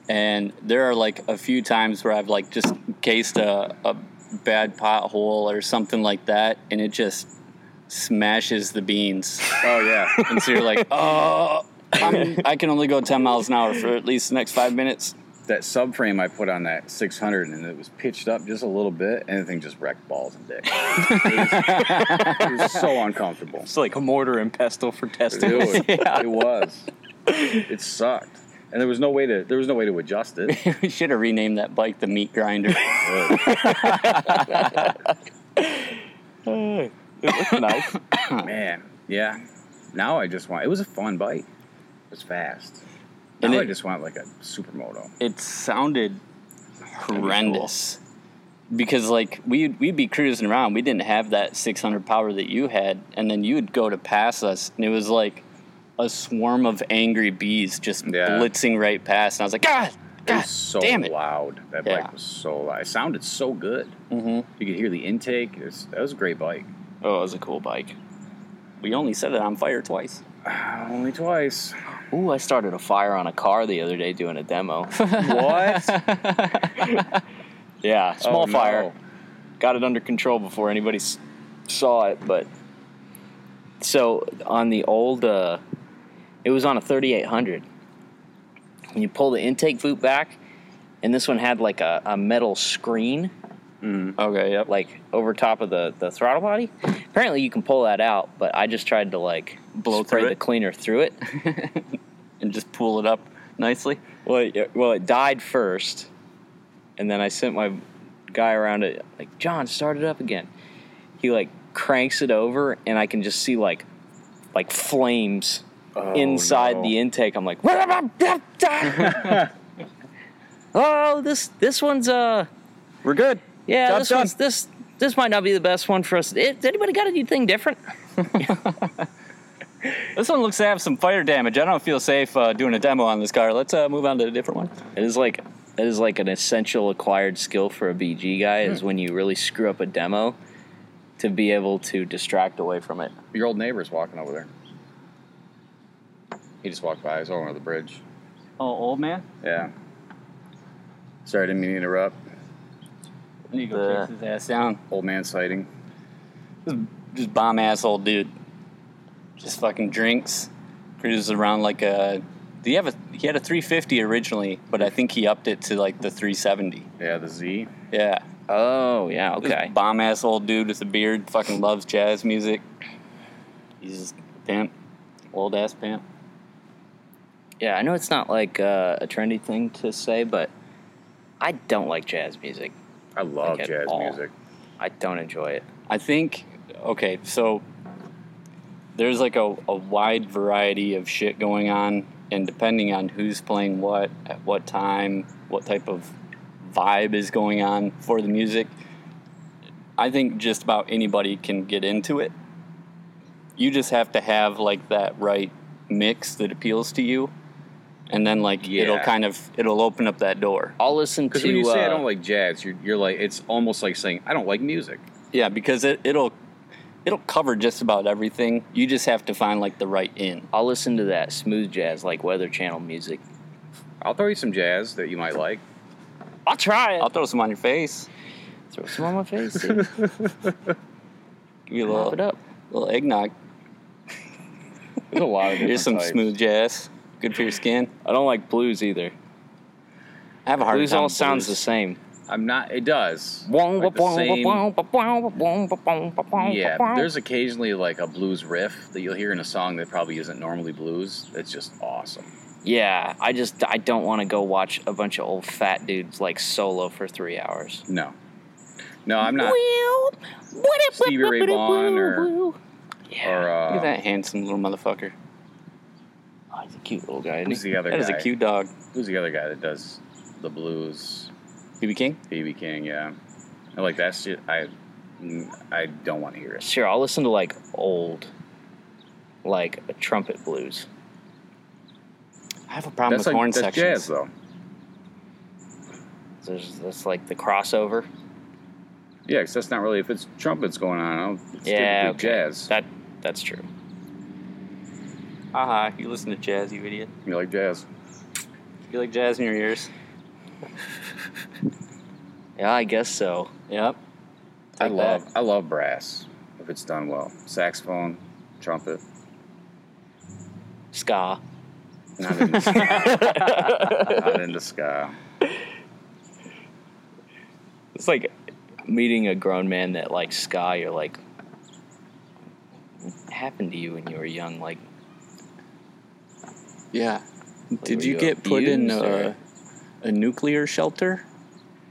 S2: and there are like a few times where I've like just cased a, a bad pothole or something like that, and it just smashes the beans,
S3: Oh yeah.
S2: and so you're like, oh, I'm, I can only go 10 miles an hour for at least the next five minutes.
S3: that subframe I put on that 600 and it was pitched up just a little bit, and the thing just wrecked balls and dick. it, was, it was so uncomfortable.
S1: It's like a mortar and pestle for
S3: Dude,
S1: testicles.
S3: it was. It sucked, and there was no way to there was no way to adjust it.
S2: we should have renamed that bike the meat grinder.
S1: it looked nice.
S3: Man, yeah. Now I just want. It was a fun bike. It was fast.
S2: And
S3: now I just want like a supermoto.
S2: it sounded horrendous because like we'd, we'd be cruising around we didn't have that 600 power that you had and then you'd go to pass us and it was like a swarm of angry bees just
S3: Yeah.
S2: blitzing right past and i was like god
S3: It
S2: god
S3: was so
S2: damn it
S3: loud. That
S2: Yeah.
S3: bike was so loud. It sounded so good.
S2: hmm
S3: You could hear the intake. It was, that was a great bike.
S2: oh it was a cool bike we only set it on fire twice
S3: Only twice.
S1: Ooh, I started a fire on a car the other day doing a demo.
S3: What?
S1: Yeah, small
S3: Oh, no.
S1: fire. Got it under control before anybody s- saw it, but so on the old, uh, it was on a 3800. And you pull the intake boot back, and this one had like a, a metal screen mm-hmm.
S2: okay yep
S1: like over top of the, the throttle body. Apparently, you can pull that out, but I just tried to like
S2: Blow
S1: spray the
S2: it?
S1: cleaner through it.
S2: and just pull it up nicely
S1: Well, it, well, it died first, and then I sent my guy around it like, John, start it up again. He like cranks it over, and I can just see like like flames
S3: Oh,
S1: inside
S3: no.
S1: the intake. I'm like, oh, this this one's uh,
S2: we're good
S1: yeah,
S2: Job's
S1: this
S2: done.
S1: one's this this might not be the best one for us. Eh, anybody got anything different?
S2: this one looks to have some fire damage i don't feel safe uh, doing a demo on this car let's uh, move on to a different one
S1: It is like it is like an essential acquired skill for a BG guy is when you really screw up a demo to be able to distract away from it.
S3: Your old neighbor's walking over there. He just walked by. He's over the bridge.
S2: oh old man
S3: Yeah. Sorry, I didn't mean to interrupt.
S2: You go
S1: The-
S2: chase his ass down.
S3: Old man sighting.
S2: Just bomb ass old dude. Just fucking drinks, cruises around like a. Do you have a? He had a 350 originally, but I think he upped it to like the 370.
S3: Yeah, the Z.
S2: Yeah.
S1: Oh yeah, okay.
S2: Bomb ass old dude with a beard. Fucking loves jazz music. He's just a pimp. Old ass pimp.
S1: Yeah, I know it's not like uh, a trendy thing to say, but I don't like jazz music.
S3: I love
S1: Like
S3: jazz
S1: all.
S3: music.
S1: I don't enjoy it.
S2: I think okay, so there's like a, a wide variety of shit going on, and depending on who's playing what at what time, what type of vibe is going on for the music, I think just about anybody can get into it. You just have to have like that right mix that appeals to you, and then like it'll kind of it'll open up that door.
S1: I'll listen to.
S3: when you say I
S1: uh,
S3: don't like jazz, you're, you're like it's almost like saying I don't like music.
S2: Yeah, because it, it'll it'll cover just about everything. You just have to find like the right in.
S1: I'll listen to that smooth jazz like Weather Channel music.
S3: I'll throw you some jazz that you might like.
S1: I'll try it.
S2: I'll throw some on your face.
S1: throw some on my face.
S2: Give you a
S1: Mop it
S2: little
S1: up.
S2: little eggnog.
S3: There's a lot of different
S2: Here's some
S3: types.
S2: smooth jazz. Good for your skin.
S1: I don't like blues either.
S2: I have a hard time.
S1: Blues
S2: time
S1: all
S2: with
S1: sounds the
S2: blues.
S1: same.
S3: I'm not. It does.
S1: Like
S3: Like the same- Yeah, but there's occasionally like a blues riff that you'll hear in a song that probably isn't normally blues. It's just awesome.
S1: Yeah, I just I don't want to go watch a bunch of old fat dudes like solo for three hours.
S3: No, no, I'm not. Stevie Ray Vaughan or
S1: yeah,
S3: or
S2: Look at
S3: uh,
S2: that handsome little motherfucker.
S1: Oh, he's a cute little guy. Isn't
S3: who's
S1: he?
S3: the other
S2: That is
S3: guy?
S2: a cute dog.
S3: Who's the other guy that does the blues?
S2: BB King.
S3: BB King. Yeah, I like that shit. I I don't want to hear it.
S1: Sure, I'll listen to like old, like a trumpet blues.
S2: I have a problem
S3: That's
S2: with
S3: like
S2: horn
S3: that's
S2: sections.
S3: jazz though.
S1: There's that's like the crossover.
S3: Yeah, 'cause that's not really if it's trumpets going on. It's
S1: yeah, okay.
S3: jazz.
S1: That that's true.
S2: Haha, you listen to jazz, you idiot.
S3: you like jazz?
S2: You like jazz in your ears?
S1: Yeah, I guess so.
S2: Yep.
S3: I love
S2: that.
S3: I love brass if it's done well. Saxophone, trumpet.
S1: Ska.
S3: Not into ska. Not into ska.
S1: It's like meeting a grown man that likes ska. You're like, happened to you when you were young? Like,
S2: Yeah. Did you
S1: you
S2: get put in a, a nuclear shelter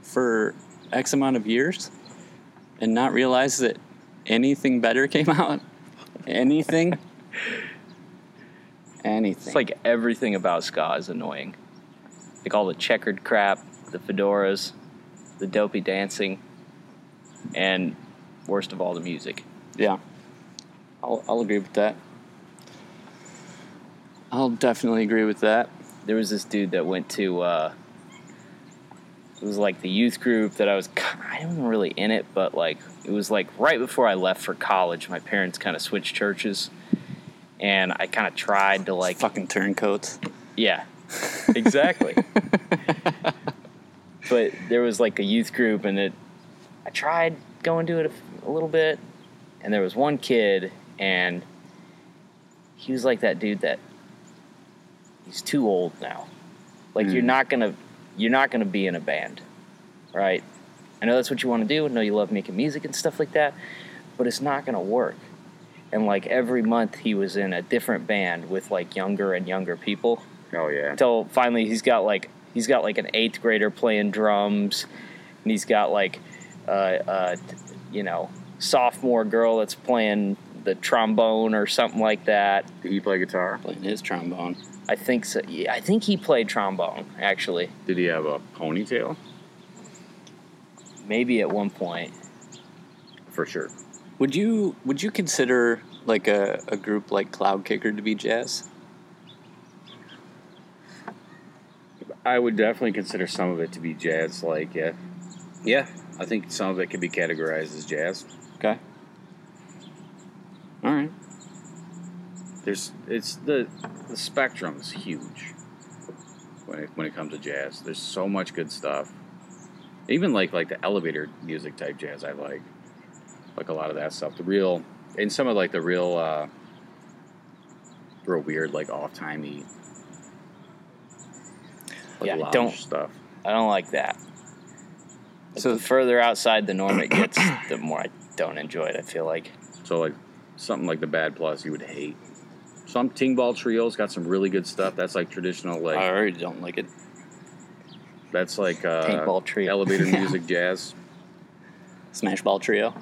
S2: for X amount of years and not realize that anything better came out? Anything? Anything.
S1: it's like everything about ska is annoying. Like all the checkered crap, the fedoras, the dopey dancing, and worst of all, the music.
S2: Yeah, I'll, I'll agree with that. I'll definitely agree with that.
S1: there was this dude that went to uh it was like the youth group that I was I wasn't really in it, but like it was like right before I left for college. My parents kind of switched churches, and I kind of tried to like
S2: Fucking turncoats.
S1: yeah, exactly. but there was like a youth group, and it I tried going to it a, a little bit, and there was one kid, and he was like that dude that he's too old now. Like you're
S3: Hmm.
S1: not gonna you're not gonna be in a band, right? I know that's what you want to do. I know you love making music and stuff like that, but it's not gonna work. And like every month, he was in a different band with like younger and younger people
S3: Oh yeah.
S1: until finally he's got like he's got like an eighth grader playing drums, and he's got like uh, uh, you know sophomore girl that's playing the trombone or something like that.
S3: Did he play guitar?
S2: Playing his trombone.
S1: I think so. Yeah, I think he played trombone actually.
S3: Did he have a ponytail?
S1: Maybe at one point.
S3: For sure.
S2: Would you would you consider like a, a group like Cloudkicker to be jazz?
S3: I would definitely consider some of it to be jazz. Like, yeah, yeah. I think some of it could be categorized as jazz.
S2: Okay. All right.
S3: There's, it's the the spectrum is huge when it when it comes to jazz. There's so much good stuff. Even like like the elevator music type jazz, I like. Like a lot of that stuff. The real and some of like the real, uh, real weird like off timey. Like
S1: Yeah, don't-
S3: stuff.
S1: I don't like that. Like,
S2: So-
S1: the further outside the norm it gets, the more I don't enjoy it. I feel like.
S3: So like something like the Bad Plus, you would hate. Some Tingvall Trio's got some really good stuff. That's like traditional, like
S2: I already don't like it.
S3: that's like uh,
S1: Paintball Trio.
S3: elevator
S2: Yeah.
S3: music jazz.
S2: Smash Ball Trio.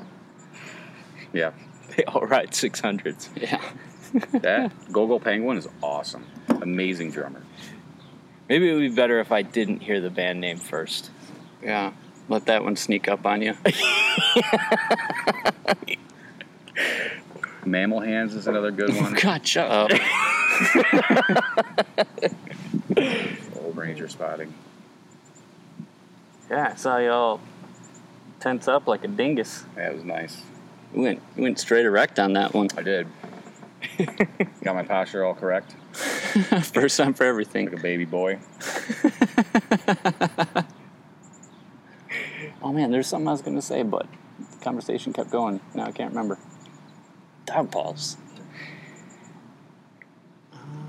S3: Yeah,
S1: They all ride six hundreds.
S2: Yeah.
S3: that Gogo Penguin is awesome. Amazing drummer.
S1: Maybe it would be better if I didn't hear the band name first.
S2: Yeah. Let that one sneak up on you.
S3: Mammal Hands is another good one.
S2: God, shut up.
S3: Old Ranger spotting.
S2: yeah, I saw y'all tense up like a dingus.
S3: That was nice.
S2: You went, you went straight erect on that one.
S3: I did. Got my posture all correct,
S2: First time for everything.
S3: like a baby boy.
S2: Oh man, there's something I was gonna say, but the conversation kept going. Now I can't remember.
S1: Dog balls.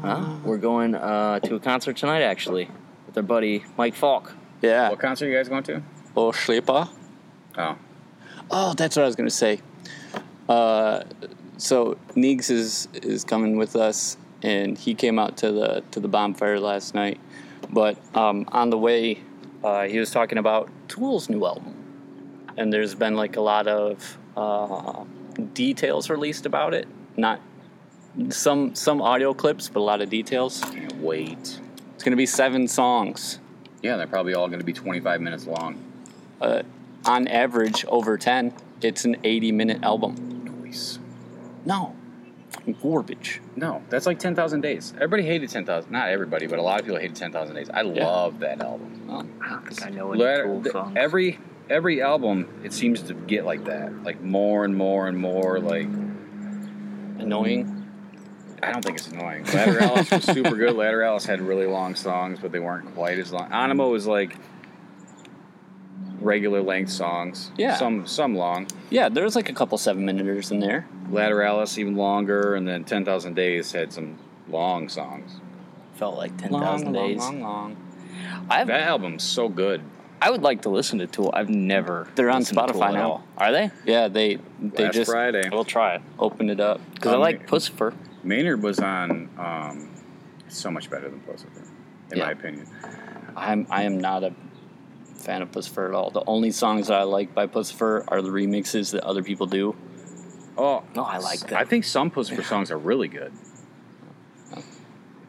S1: Huh? We're going uh, to a concert tonight, actually, with our buddy Mike Falk.
S2: Yeah.
S3: What concert are you guys going to?
S2: Oh, Schlepa.
S3: Oh,
S2: Oh, that's what I was gonna say. Uh, so Neegs is is coming with us, and he came out to the to the bonfire last night. But um, on the way, uh, he was talking about Tool's new album, and there's been like a lot of uh, details released about it. Not some some audio clips, but a lot of details.
S3: can't wait.
S2: It's gonna be seven songs.
S3: Yeah, they're probably all going to be 25 minutes long.
S2: Uh, on average, over ten. It's an 80 minute album.
S3: Noise.
S2: No, fucking garbage.
S3: No, that's like 10,000 Days. Everybody hated 10,000. Not everybody, but a lot of people hated 10,000 Days. I
S2: Yeah.
S3: love that album.
S2: Well,
S1: I don't think I know any
S3: Let-
S1: Tool
S3: th-
S1: songs.
S3: every every album, it seems to get like that. Like more and more and more. Like
S2: annoying.
S3: I don't think it's annoying. Lateralus was super good. Lateralus had really long songs, but they weren't quite as long. Ænima was like regular length songs.
S2: Yeah.
S3: Some some long.
S2: Yeah, there was like a couple seven minuters in there.
S3: Lateralus even longer, and then 10,000 Days had some long songs.
S1: felt like Ten Thousand
S2: long,
S1: thousand
S2: long,
S1: days.
S2: long, long.
S1: I've,
S3: That album's so good.
S1: I would like to listen to Tool. I've never.
S2: They're on
S1: listened to Tool
S2: Spotify now.
S1: Are they?
S2: Yeah, they they
S3: Last
S2: just
S3: Friday,
S1: We'll try it
S2: opened it up.
S1: because I
S3: Um,
S1: like Puscifer.
S3: Maynard was on. Um, so much better than Puscifer, in
S2: Yeah.
S3: my opinion.
S2: I'm I am not a fan of Puscifer at all. The only songs that I like by Puscifer are the remixes that other people do.
S3: Oh,
S1: No, I like that.
S3: I think some Puscifer songs are really good,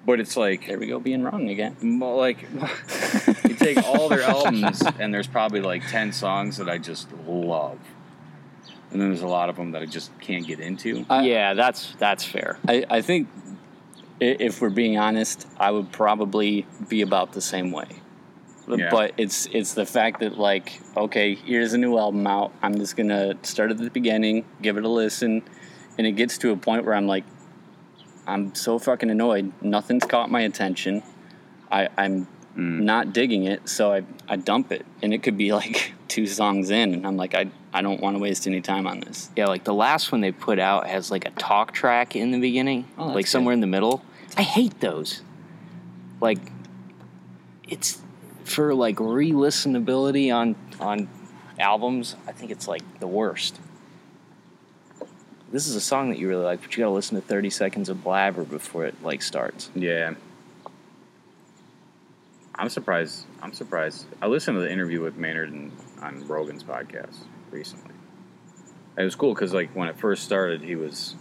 S3: but it's like
S2: There we go, being wrong again.
S3: like you take all their albums and there's probably like 10 songs that I just love. And then there's a lot of them that I just can't get into.
S2: I-
S1: yeah, that's that's fair.
S2: I, I think if we're being honest, I would probably be about the same way.
S3: Yeah.
S2: But it's it's the fact that like okay, here's a new album out. I'm just gonna start at the beginning, give it a listen, and it gets to a point where I'm like, I'm so fucking annoyed. Nothing's caught my attention. I, I'm
S3: Mm.
S2: not digging it, so I I dump it, and it could be like two songs in, and I'm like I I don't want to waste any time on this.
S1: Yeah, like the last one they put out has like a talk track in the beginning,
S2: Oh,
S1: like somewhere in the middle. I hate those. Like, it's for like re-listenability on on albums. I think it's like the worst. This is a song that you really like, but you gotta listen to 30 seconds of blabber before it like starts.
S3: Yeah. I'm surprised. I'm surprised. I listened to the interview with Maynard and, on Rogan's podcast recently. It was cool because like when it first started, he was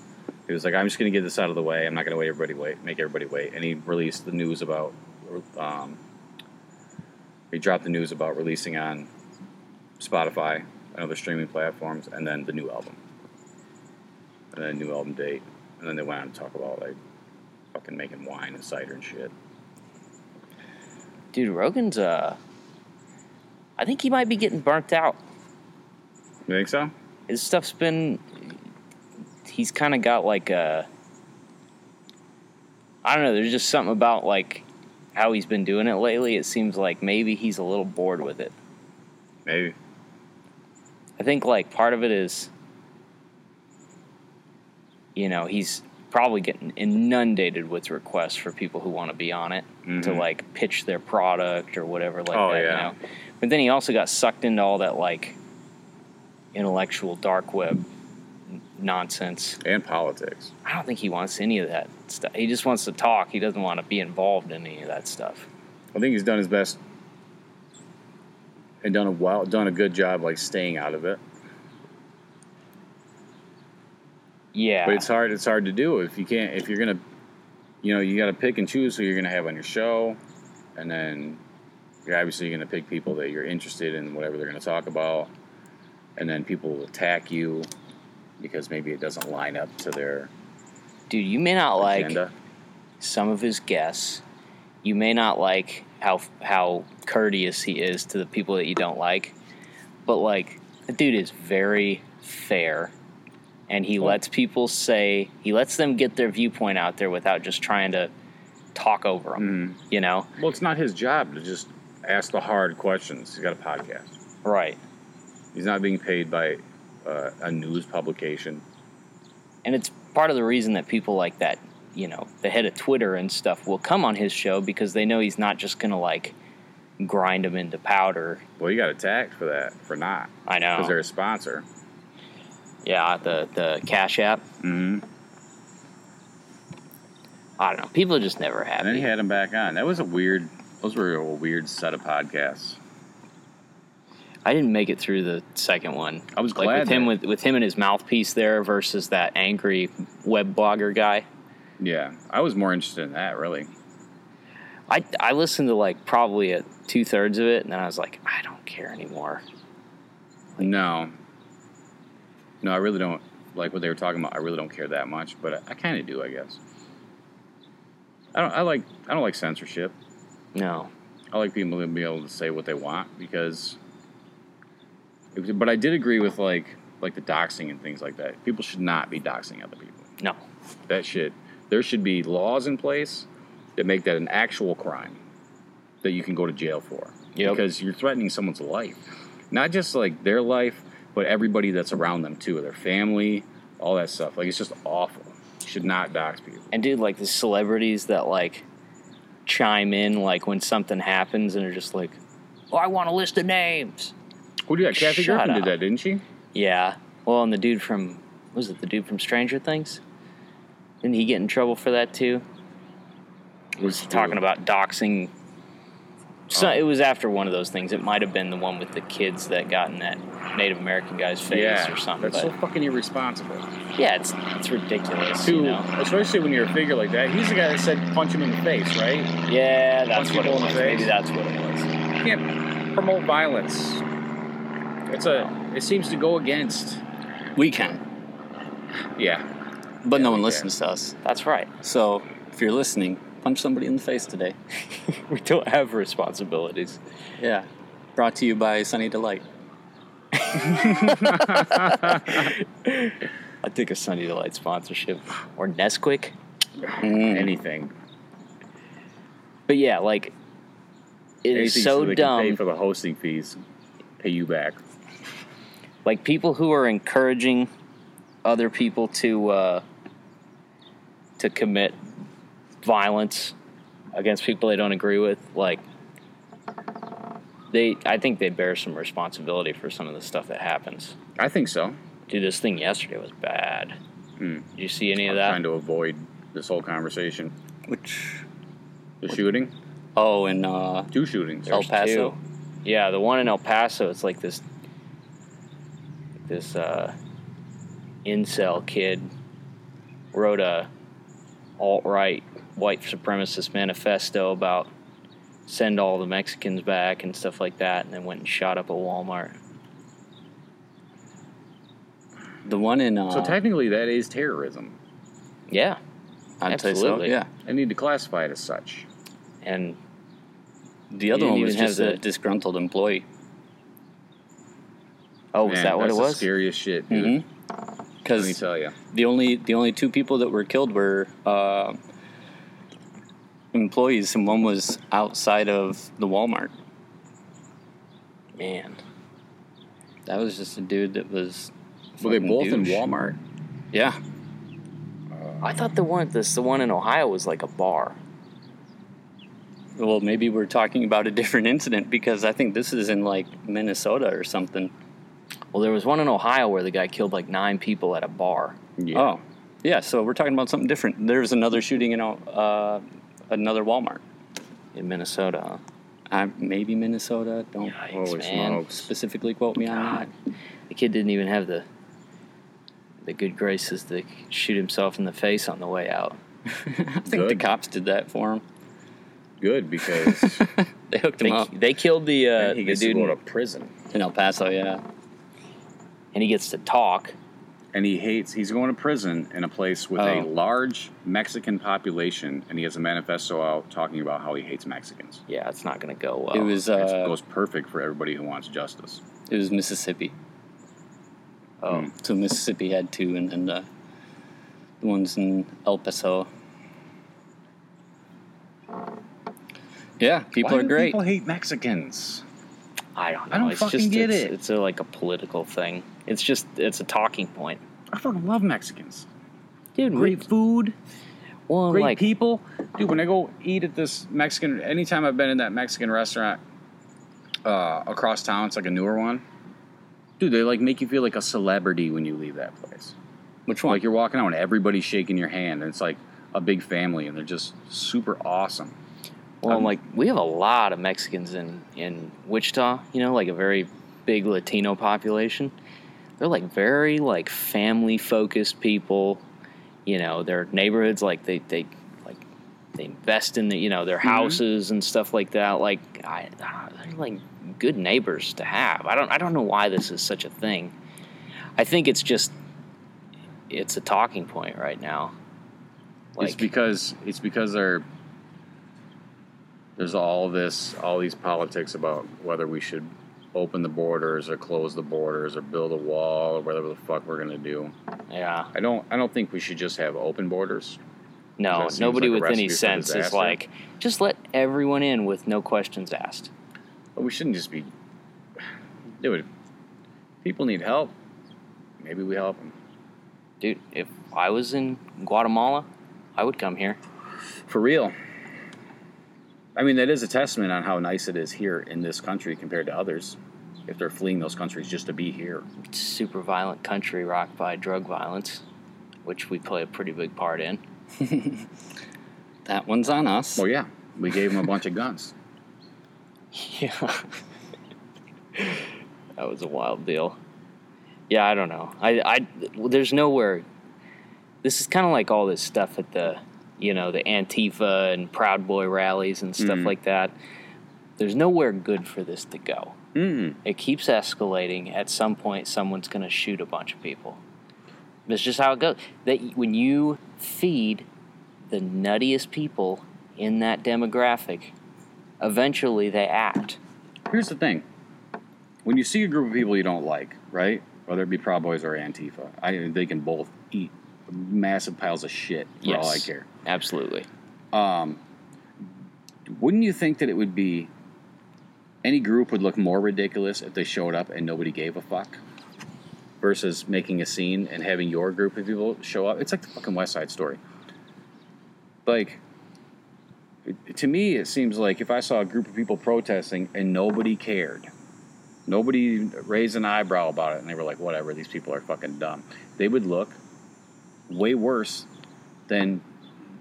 S3: he was like, "I'm just gonna get this out of the way. I'm not gonna wait everybody wait, make everybody wait." And he released the news about. Um, he dropped the news about releasing on Spotify and other streaming platforms, and then the new album, and then a new album date, and then they went on to talk about like fucking making wine and cider and shit.
S1: Dude, Rogan's uh I think he might be getting burnt out.
S3: You think so?
S1: his stuff's been he's kind of got like a i don't know there's just something about like how he's been doing it lately it seems like maybe he's a little bored with it
S3: Maybe.
S1: i think like part of it is you know he's probably getting inundated with requests for people who want to be on it to
S3: Mhm.
S1: like pitch their product or whatever like
S3: Oh,
S1: that
S3: yeah.
S1: you know but then he also got sucked into all that like intellectual dark web nonsense
S3: And politics.
S1: I don't think he wants any of that stuff. He just wants to talk. He doesn't want to be involved in any of that stuff.
S3: I think he's done his best and done a well, done a good job like staying out of it.
S1: Yeah.
S3: But it's hard. It's hard to do if you can't. If you're gonna, you know, you got to pick and choose who you're gonna have on your show, and then you're obviously gonna pick people that you're interested in, whatever they're gonna talk about, and then people will attack you because maybe it doesn't line up to their
S1: Dude, you may not like some of his guests. You may not like how how courteous he is to the people that you don't like. But like the dude is very fair and he lets people say he lets them get their viewpoint out there without just trying to talk over them,
S3: Mhm.
S1: you know?
S3: Well, it's not his job to just ask the hard questions. He's got a podcast.
S1: Right.
S3: He's not being paid by uh, a news publication.
S1: and it's part of the reason that people like that, you know, the head of Twitter and stuff will come on his show because they know he's not just gonna like grind them into powder.
S3: Well, you got attacked for that for not
S1: I know.
S3: because they're a sponsor.
S1: Yeah, the the Cash App.
S3: Mm-hmm.
S1: I don't know. People are just never happy.
S3: And then he had him back on. That was a weird. Those were a weird set of podcasts.
S1: I didn't make it through the second one.
S3: I was
S1: like
S3: glad
S1: with him with with him and his mouthpiece there versus that angry web blogger guy.
S3: Yeah, I was more interested in that really.
S1: I I listened to like probably a two thirds of it, and then I was like, I don't care anymore.
S3: No, no, I really don't like what they were talking about. I really don't care that much, but I, I kind of do, I guess. I don't. I like. I don't like censorship.
S1: No.
S3: I like people to be able to say what they want because. But I did agree with like like the doxing and things like that. People should not be doxing other people.
S1: No.
S3: That should There should be laws in place that make that an actual crime that you can go to jail for.
S1: Yep.
S3: Because you're threatening someone's life. Not just like their life, but everybody that's around them too, their family, all that stuff. Like it's just awful. You should not dox people.
S1: And dude, like the celebrities that like chime in like when something happens and are just like, "Oh, I want a list of names."
S3: Who did that? Kathy
S1: Shut
S3: Griffin
S1: up.
S3: did that, didn't she?
S1: Yeah. Well, and the dude from was it the dude from Stranger Things? Didn't he get in trouble for that too? He was talking about doxing. So
S3: Oh.
S1: it was after one of those things. It might have been the one with the kids that got in that Native American guy's face
S3: yeah,
S1: or something.
S3: That's so fucking irresponsible.
S1: yeah, it's it's ridiculous.
S3: To
S1: you know?
S3: especially when you're a figure like that. He's the guy that said punch him in the face, right?
S1: Yeah, that's
S3: Punch
S1: what it was. Maybe that's what it was.
S3: You can't promote violence. It's a. It seems to go against.
S2: We can,
S3: Yeah.
S2: but no one
S3: we
S2: listens to us.
S1: That's right.
S2: So if you're listening, punch somebody in the face today.
S1: we don't have responsibilities.
S2: Yeah. Brought to you by Sunny Delight.
S1: I think a Sunny Delight sponsorship or Nesquik.
S2: Mm.
S3: Anything.
S1: But yeah, like it is
S3: Anything
S1: so
S3: they can pay
S1: dumb.
S3: for the hosting fees. Pay you back.
S1: like people who are encouraging other people to uh, to commit violence against people they don't agree with. Like they, I think they bear some responsibility for some of the stuff that happens.
S3: I think so.
S1: Dude, this thing yesterday was bad.
S3: Hmm.
S1: Did you see any
S3: I'm
S1: of that?
S3: trying to avoid this whole conversation.
S2: Which,
S3: The shooting?
S2: oh, and uh,
S3: Two shootings.
S2: El Paso.
S1: two. Yeah, the one in El Paso, it's like this this uh incel kid wrote a alt right white supremacist manifesto about send all the Mexicans back and stuff like that and then went and shot up a Walmart.
S2: The one in. Uh,
S3: So technically, that is terrorism.
S1: Yeah.
S2: I'd say so.
S1: absolutely.
S2: Yeah.
S3: I need to classify it as such.
S1: And
S2: The other one was just a
S1: the-
S2: disgruntled employee.
S1: oh, was
S3: Man,
S1: that what it was?
S3: The scariest shit, dude.
S2: Mm-hmm.
S3: Let me tell you.
S2: the only the only two people that were killed were uh, employees, and one was outside of the Walmart.
S1: Man.
S2: That was just a dude that was.
S3: Were they
S2: fucking
S3: both in. Walmart?
S2: Yeah.
S1: I thought the one this the one in Ohio was like a bar.
S2: Well, maybe we're talking about a different incident because I think this is in like Minnesota or something.
S1: Well, there was one in Ohio where the guy killed like nine people at a bar.
S3: Yeah.
S2: Oh, yeah. So we're talking about something different. There's another shooting in uh, another Walmart.
S1: in Minnesota. Huh?
S2: Uh, maybe Minnesota. Don't
S1: Yikes,
S3: Holy
S1: man.
S3: smokes.
S2: specifically quote me on
S1: God. The kid didn't even have the the good graces to shoot himself in the face on the way out.
S2: I think the cops did that for him.
S3: Good, because
S2: They hooked him
S1: They,
S2: up
S1: they killed the uh,
S3: he
S1: the
S3: gets to
S1: dude,
S3: go to prison.
S2: in El Paso. Yeah.
S1: And he gets to talk.
S3: And he hates, he's going to prison in a place with a
S2: Oh.
S3: large Mexican population, and he has a manifesto out talking about how he hates Mexicans.
S1: Yeah, it's not going to go well.
S2: It was
S3: it
S2: uh,
S3: goes perfect for everybody who wants justice.
S2: it was Mississippi.
S1: oh,
S3: Hmm.
S2: So Mississippi had two, and then the, the ones in El Paso. Yeah, people
S3: Why
S2: are
S3: do
S2: great.
S3: People hate Mexicans.
S1: I don't know.
S3: I don't
S1: it's
S3: fucking
S1: just,
S3: get
S1: it's,
S3: it.
S1: It's a, like a political thing. It's just it's a talking point,
S3: I fucking love Mexicans.
S1: dude.
S3: Great food,
S1: well,
S3: great
S1: like
S3: people. Dude, when I go eat at this Mexican, anytime I've been in that Mexican restaurant uh, across town, it's like a newer one. Dude, they like make you feel like a celebrity when you leave that place.
S2: Which one?
S3: Like you're walking out and everybody's shaking your hand, and it's like a big family, and they're just super awesome.
S1: Well,
S3: I'm,
S1: like we have a lot of Mexicans in in Wichita. You know, like a very big Latino population. They're like very like family focused people. You know, their neighborhoods like they they like they invest in the you know their mm-hmm. houses and stuff like that. Like I, they're like good neighbors to have. I don't I don't know why this is such a thing. I think it's just it's a talking point right now.
S3: it's because it's because they're there's all this all these politics about whether we should open the borders or close the borders or build a wall or whatever the fuck we're gonna do.
S1: yeah.
S3: I don't I don't think we should just have open borders.
S1: No, nobody
S3: like
S1: with any sense is like, just let everyone in with no questions asked.
S3: But we shouldn't just be dude. People need help. Maybe we help them.
S1: Dude, if I was in Guatemala, I would come here.
S3: For real. I mean, that is a testament on how nice it is here in this country compared to others. If they're fleeing those countries just to be here.
S1: super violent country rocked by drug violence, which we play a pretty big part in.
S2: That one's on us.
S3: Well, yeah, we gave them a bunch of guns.
S1: Yeah. that was a wild deal. Yeah, I don't know. I, I, there's nowhere. This is kind of like all this stuff at the, you know, the Antifa and Proud Boy rallies and stuff
S3: Mhm.
S1: like that. There's nowhere good for this to go.
S3: Mm.
S1: It keeps escalating. At some point, someone's going to shoot a bunch of people. That's just how it goes. That when you feed the nuttiest people in that demographic, eventually they act.
S3: Here's the thing: when you see a group of people you don't like, right? Whether it be Proud Boys or Antifa, I, they can both eat massive piles of shit for all I care.
S1: Absolutely.
S3: Um, wouldn't you think that it would be any group would look more ridiculous if they showed up and nobody gave a fuck versus making a scene and having your group of people show up? It's like the fucking West Side Story. Like, to me, it seems like if I saw a group of people protesting and nobody cared, nobody raised an eyebrow about it, and they were like, whatever, these people are fucking dumb, they would look way worse than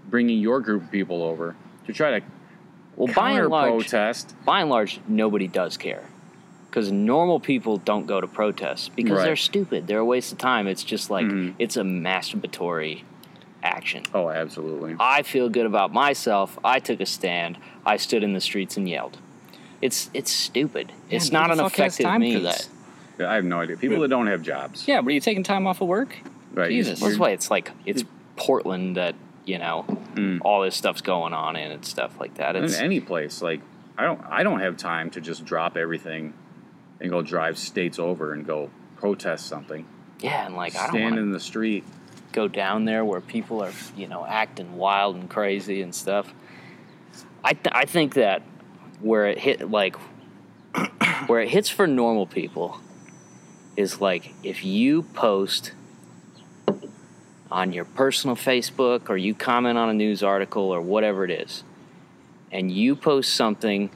S3: bringing your group of people over to try to
S1: Well, by and large,
S3: protest.
S1: by and large, nobody does care. Because normal people don't go to protests because
S3: Right.
S1: they're stupid. They're a waste of time. It's just like
S3: Mhm.
S1: it's a masturbatory action.
S3: Oh, absolutely.
S1: I feel good about myself. I took a stand. I stood in the streets and yelled. It's it's stupid. it's not an
S2: the fuck has
S1: effective means.
S2: that?
S3: I have no idea. People that don't have jobs.
S2: Yeah, but are you taking time off of work?
S3: Right.
S2: Jesus.
S1: That's why it's like it's Portland that you know
S3: Mm.
S1: all this stuff's going on in and stuff like that.
S3: in any place like i don't i don't have time to just drop everything and go drive states over and go protest something
S1: yeah, and like I
S3: stand in the street
S1: go down there where people are you know acting wild and crazy and stuff. I th- I think that where it hit like where it hits for normal people is like if you post on your personal Facebook or you comment on a news article or whatever it is, and you post something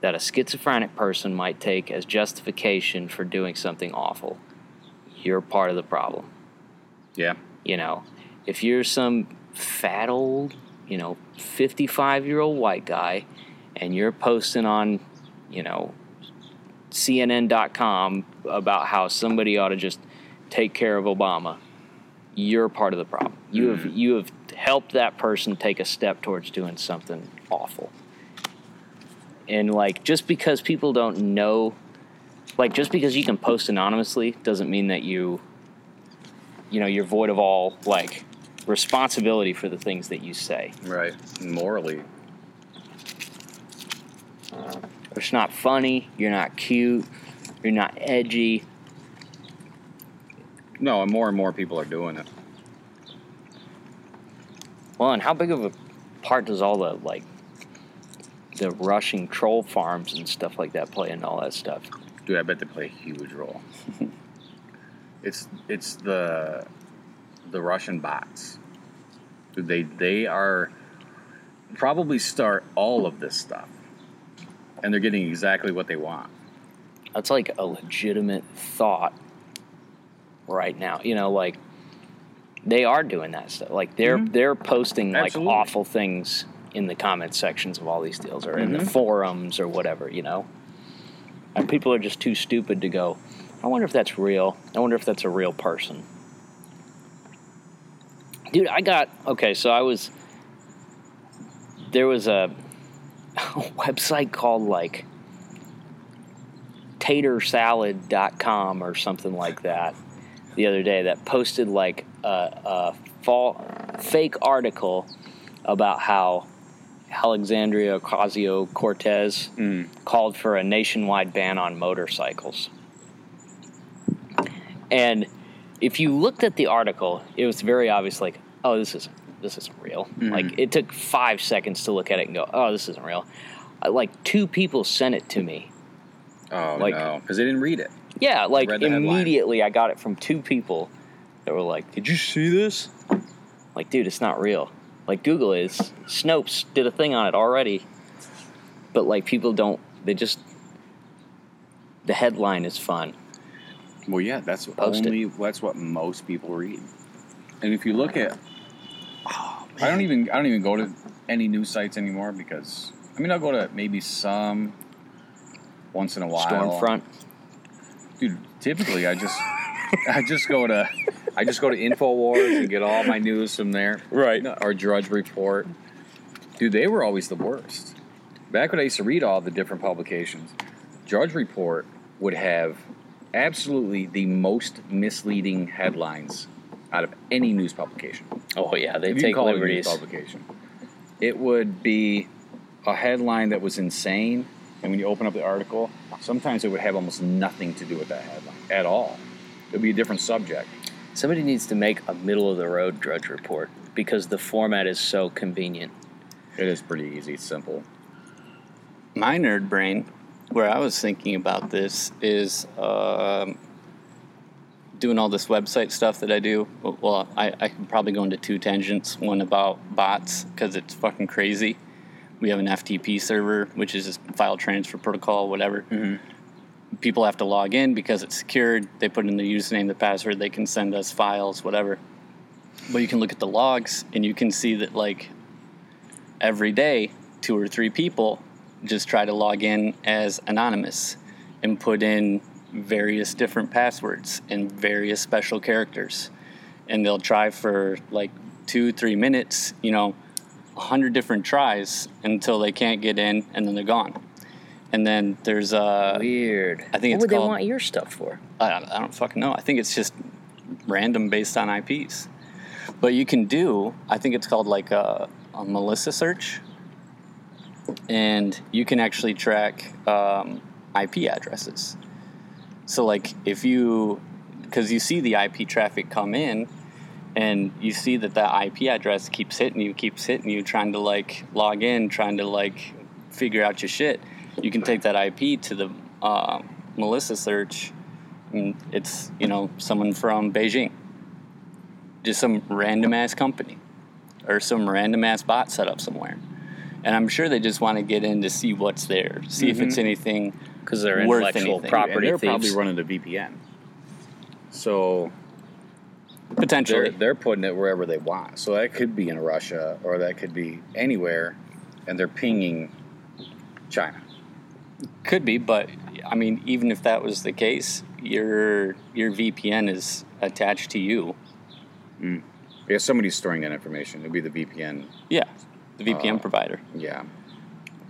S1: that a schizophrenic person might take as justification for doing something awful, you're part of the problem.
S3: yeah.
S1: You know, if you're some fat old, you know, 55 year old white guy and you're posting on, you know, CNN.com about how somebody ought to just take care of Obama, you're part of the problem. You have mm-hmm. you have helped that person take a step towards doing something awful. And like just because people don't know like just because you can post anonymously doesn't mean that you you know you're void of all like responsibility for the things that you say.
S3: right morally uh,
S1: It's not funny, you're not cute, you're not edgy.
S3: No and more and more people are doing it.
S1: Well, and how big of a part does all the like the Russian troll farms and stuff like that play in all that stuff?
S3: dude i bet they play a huge role. It's it's the the russian bots. Dude, they they are probably start all of this stuff and they're getting exactly what they want.
S1: That's like a legitimate thought right now. You know, like they are doing that stuff. Like they're
S3: Mhm.
S1: they're posting like awful things in the comment sections of all these deals or in the
S3: Mhm.
S1: forums or whatever, you know. And people are just too stupid to go, I wonder if that's real. I wonder if that's a real person. Dude, I got okay, so I was there was a, a website called like tatersalad.com or something like that the other day that posted like a, a fall, fake article about how Alexandria Ocasio Cortez
S3: Mm.
S1: called for a nationwide ban on motorcycles. And if you looked at the article, it was very obvious like, oh, this isn't this isn't real. Like it took five seconds to look at it and go, oh, this isn't real. Uh, Like two people sent it to me
S3: oh
S1: Like-
S3: no because they didn't read it
S1: yeah, like
S3: headline.
S1: immediately I got it from two people that were like, Did you see this? Like, dude, it's not real. Like Google is. Snopes did a thing on it already. but like people don't. They just the headline is fun.
S3: Well, yeah, that's
S1: Post it.
S3: only that's what most people read. And if you look at, oh, I don't even I don't even go to any news sites anymore because I mean I'll go to maybe some once in a while.
S1: Stormfront.
S3: Dude. Typically, I just I just go to I just go to Infowars and get all my news from there.
S1: Right.
S3: Or Drudge Report. Dude, they were always the worst. Back when I used to read all the different publications, Drudge Report would have absolutely the most misleading headlines out of any news publication.
S1: Oh yeah, they take
S3: call it
S1: liberties.
S3: publication. It would be a headline that was insane, and when you open up the article, sometimes it would have almost nothing to do with that headline at all. It would be a different subject.
S1: Somebody needs to make a middle of the road Drudge Report because the format is so convenient.
S3: It is pretty easy, it's simple.
S2: my nerd brain, where I was thinking about this, is um, doing all this website stuff that I do. Well, I, I could probably go into two tangents. One about bots because it's fucking crazy. We have an FTP server, which is a file transfer protocol, whatever. Mm-hmm. People have to log in because it's secured. They put in the username, the password. They can send us files, whatever. But you can look at the logs and you can see that like every day, two or three people just try to log in as anonymous and put in various different passwords and various special characters. And they'll try for like two, three minutes, you know, a hundred different tries until they can't get in and then they're gone. And then there's uh
S1: Weird.
S2: I think
S1: what
S2: it's
S1: would they want your stuff for?
S2: I don't, I don't fucking know. I think it's just random based on IPs. But you can do, I think it's called like a, a Melissa search. And you can actually track um, IP addresses. So, like, if you, because you see the IP traffic come in, and you see that that IP address keeps hitting you, keeps hitting you, trying to like log in, trying to like figure out your shit. You can take that IP to the uh, Melissa search, and it's you know someone from Beijing, just some random ass company, or some random ass bot set up somewhere, and I'm sure they just want to get in to see what's there, see if it's anything.
S1: Because they're
S2: Worth
S1: intellectual
S2: anything.
S1: property
S3: and they're
S1: thieves.
S3: probably running the VPN. So
S2: Potentially,
S3: they're they're putting it wherever they want. So that could be in Russia or that could be anywhere, and they're pinging China.
S2: Could be, but I mean, even if that was the case, your your VPN is attached to you.
S3: Because somebody's storing that information. It'd be the VPN.
S2: Yeah, the VPN
S3: Uh,
S2: provider.
S3: Yeah,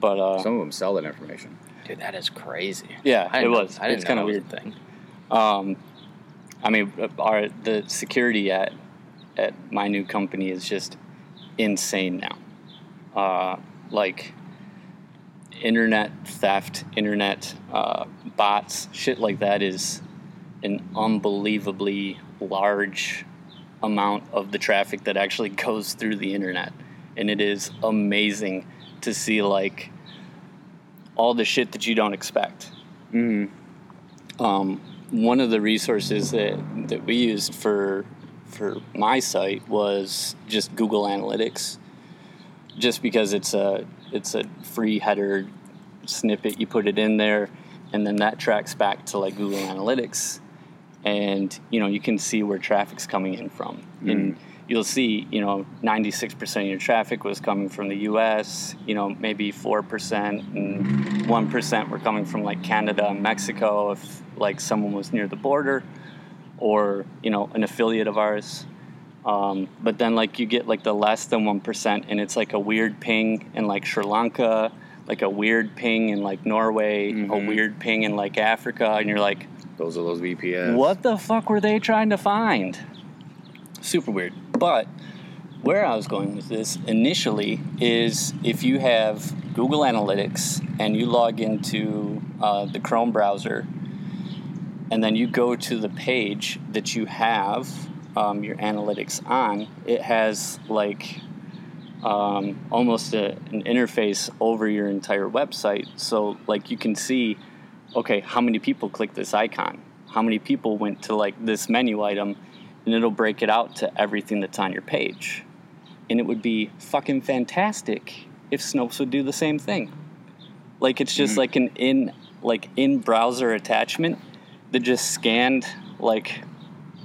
S2: But uh,
S3: some of them sell that information.
S1: Dude, that is crazy.
S2: yeah,
S1: I
S2: it was.
S1: I didn't
S2: it's kind of weird.
S1: thing.
S2: Um, I mean, our the security at at my new company is just insane now. Uh, like internet theft, internet uh, bots, shit like that is an unbelievably large amount of the traffic that actually goes through the internet, and it is amazing to see like all the shit that you don't expect. Um, one of the resources that, that we used for for my site was just Google Analytics, just because it's a it's a free header snippet. You put it in there, and then that tracks back to like Google Analytics, and you know you can see where traffic's coming in from, mm-hmm. and you'll see you know 96% of your traffic was coming from the U.S. You know maybe four percent and one percent were coming from like Canada and Mexico if like someone was near the border, or you know an affiliate of ours. Um, but then like you get like the less than one percent, and it's like a weird ping in like Sri Lanka, like a weird ping in like Norway, a
S3: Mhm.
S2: weird ping in like Africa, and you're like,
S3: Those are those VPNs.
S2: what the fuck were they trying to find? Super weird. But where I was going with this initially is if you have Google Analytics and you log into uh, the Chrome browser, and then you go to the page that you have um, your analytics on, it has like um, almost a, an interface over your entire website. So, like, you can see, okay, how many people clicked this icon? How many people went to like this menu item? And it'll break it out to everything that's on your page. And it would be fucking fantastic if Snopes would do the same thing. Like it's just like an in like in browser attachment that just scanned like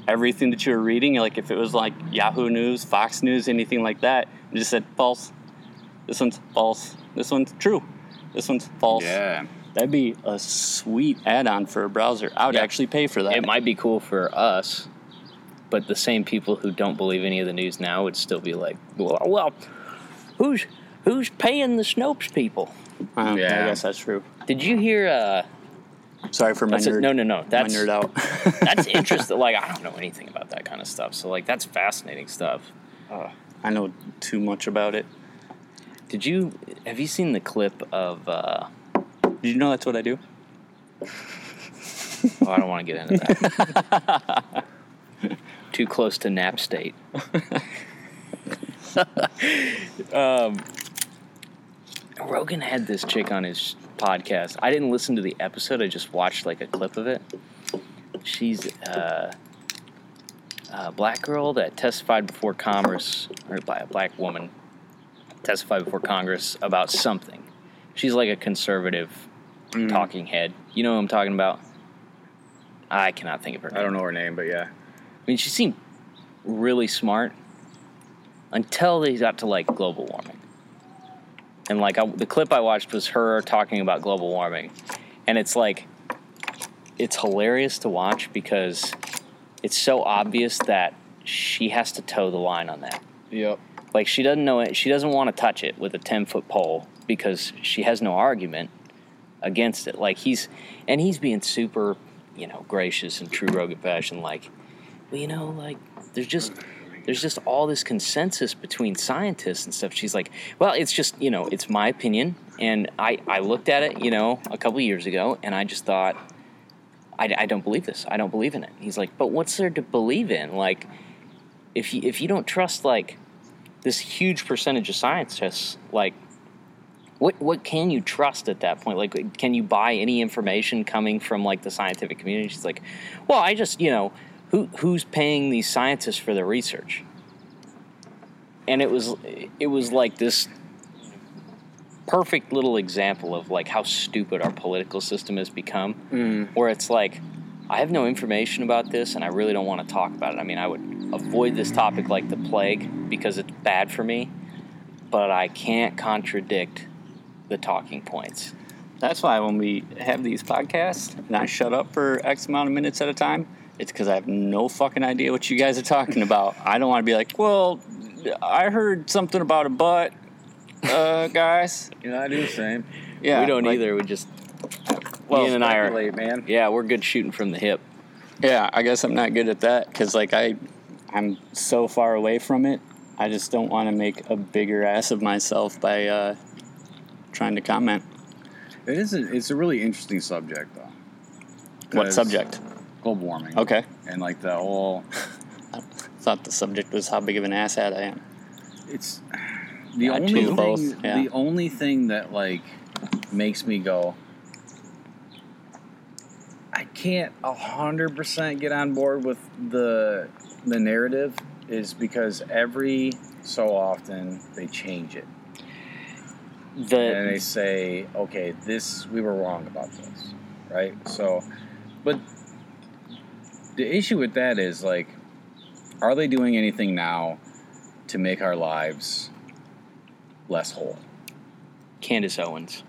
S2: everything that you were reading. Like if it was like Yahoo News, Fox News, anything like that, it just said false. This one's false. This one's true. This one's false.
S3: Yeah.
S2: That'd be a sweet add-on for a browser. I would
S1: Yeah.
S2: actually pay for that.
S1: It might be cool for us, but the same people who don't believe any of the news now would still be like, well, well who's who's paying the Snopes people?
S2: Uh, I guess that's true.
S1: Did you hear? Uh,
S2: Sorry for my
S1: that's a-
S2: nerd.
S1: no, no, no.
S2: my
S1: That's
S2: nerd out.
S1: that's interesting. Like I don't know anything about that kind of stuff, so like that's fascinating stuff.
S2: I know too much about it.
S1: Did you have you seen the clip of? Uh,
S2: Did you know that's what I do?
S1: oh, I don't want to get into that. Too close to nap state. um, Rogan had this chick on his podcast. I didn't listen to the episode. I just watched like a clip of it. She's uh, a black girl that testified before Congress, or by a black woman testified before Congress about something. She's like a conservative
S3: Mm-hmm.
S1: talking head. You know who I'm talking about? I cannot think of her name.
S3: I don't know her name, but yeah.
S1: I mean, she seemed really smart until they got to like global warming. And like I, the clip I watched was her talking about global warming, and it's like it's hilarious to watch because it's so obvious that she has to toe the line on that.
S3: Yep.
S1: Like she doesn't know it. She doesn't want to touch it with a ten foot pole because she has no argument against it. Like he's and he's being super, you know, gracious and true Rogan fashion. Like, well, you know, like there's just there's just all this consensus between scientists and stuff. She's like, well, it's just you know, it's my opinion, and I I looked at it, you know, a couple years ago, and I just thought. I, I don't believe this. I don't believe in it. He's like, but what's there to believe in? Like, if you if you don't trust like this huge percentage of scientists, like what what can you trust at that point? Like, can you buy any information coming from like the scientific community? She's like, well, I just you know who who's paying these scientists for their research? And it was it was like this perfect little example of like how stupid our political system has become, mm. where it's like. I have no information about this and I really don't want to talk about it. I mean, I would avoid this topic like the plague because it's bad for me, but I can't contradict the talking points.
S2: That's why when we have these podcasts and I shut up for X amount of minutes at a time, it's because I have no fucking idea what you guys are talking about. I don't want to be like, well, I heard something about a butt, uh, guys.
S3: You know, I do the same.
S2: Yeah,
S1: we don't
S2: like-
S1: either. We just
S2: Well,
S1: Ian and I are
S3: man.
S1: yeah, we're good shooting from the hip.
S2: Yeah, I guess I'm not good at that because like I, I'm so far away from it. I just don't want to make a bigger ass of myself by uh, trying to comment.
S3: It is. A, it's a really interesting subject, though.
S2: What subject?
S3: Global warming.
S2: Okay,
S3: And like the whole, I
S2: thought the subject was how big of an asshat I am.
S3: it's the
S2: Yeah,
S3: only thing.
S2: both, yeah.
S3: The only thing that like makes me go. I can't hundred percent get on board with the the narrative is because every so often they change it and they say, okay, this we were wrong about this, right? So, but the issue with that is like, are they doing anything now to make our lives less whole?
S1: Candace Owens.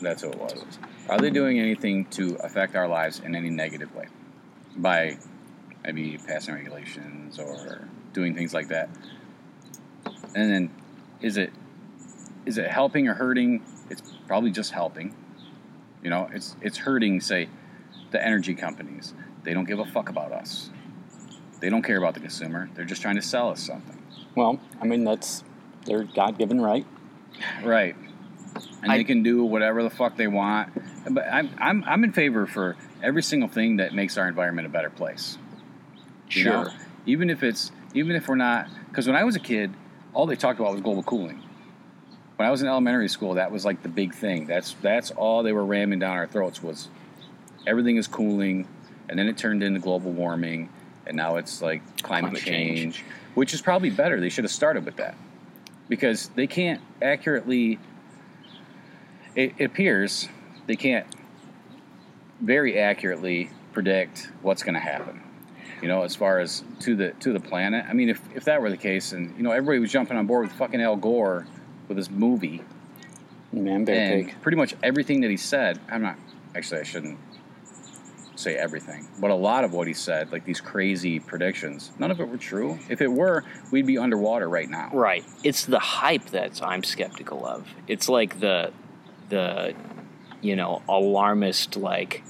S3: That's what it was. Are they doing anything to affect our lives in any negative way by maybe passing regulations or doing things like that? And then, is it is it helping or hurting? It's probably just helping. You know, it's it's hurting. Say, the energy companies. They don't give a fuck about us. They don't care about the consumer. They're just trying to sell us something.
S2: Well, I mean that's their God-given right.
S3: Right. And
S1: I-
S3: they can do whatever the fuck they want. But I'm, I'm, I'm in favor for every single thing that makes our environment a better place. You know? Even if it's, even if we're not, because when I was a kid, all they talked about was global cooling. When I was in elementary school, that was like the big thing. That's, that's all they were ramming down our throats was everything is cooling. And then it turned into global warming. And now it's like climate,
S1: Climate
S3: change,
S1: change.
S3: which is probably better. They should have started with that because they can't accurately it, it appears they can't very accurately predict what's going to happen. You know, as far as to the to the planet. I mean, if if that were the case, and you know, everybody was jumping on board with fucking Al Gore with his movie,
S2: Man,
S3: and
S2: pig.
S3: pretty much everything that he said. I'm not actually. I shouldn't say everything, but a lot of what he said, like these crazy predictions, none of it were true. If it were, we'd be underwater right now.
S1: Right. It's the hype that I'm skeptical of. It's like the the you know alarmist like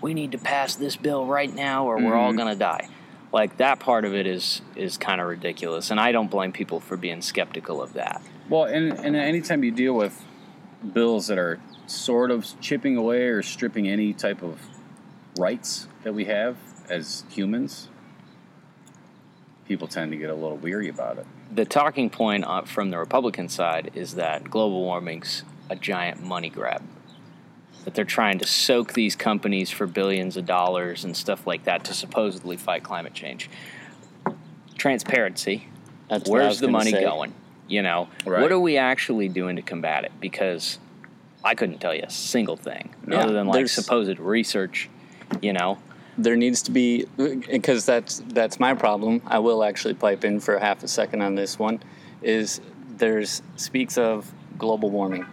S1: we need to pass this bill right now or we're all
S3: Mhm.
S1: gonna die. Like that part of it is is kind of ridiculous, and I don't blame people for being skeptical of that.
S3: Well, and and anytime you deal with bills that are sort of chipping away or stripping any type of rights that we have as humans, people tend to get a little weary about it.
S1: The talking point uh, from the Republican side is that global warming's a giant money grab. That they're trying to soak these companies for billions of dollars and stuff like that to supposedly fight climate change. Transparency.
S2: That's
S1: Where's the money
S2: say.
S1: going? You know,
S3: Right.
S1: what are we actually doing to combat it? Because I couldn't tell you a single thing
S2: Yeah,
S1: other than like
S2: there's-
S1: supposed research. You know,
S2: there needs to be because that's that's my problem. I will actually pipe in for half a second on this one. Is there's speaks of global warming,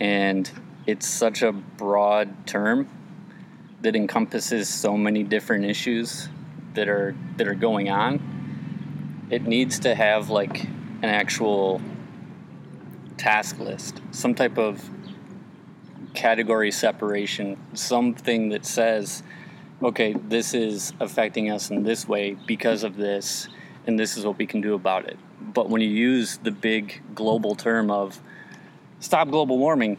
S2: and it's such a broad term that encompasses so many different issues that are that are going on. It needs to have like an actual task list, some type of category separation, something that says, okay, this is affecting us in this way because of this, and this is what we can do about it. But when you use the big global term of stop global warming,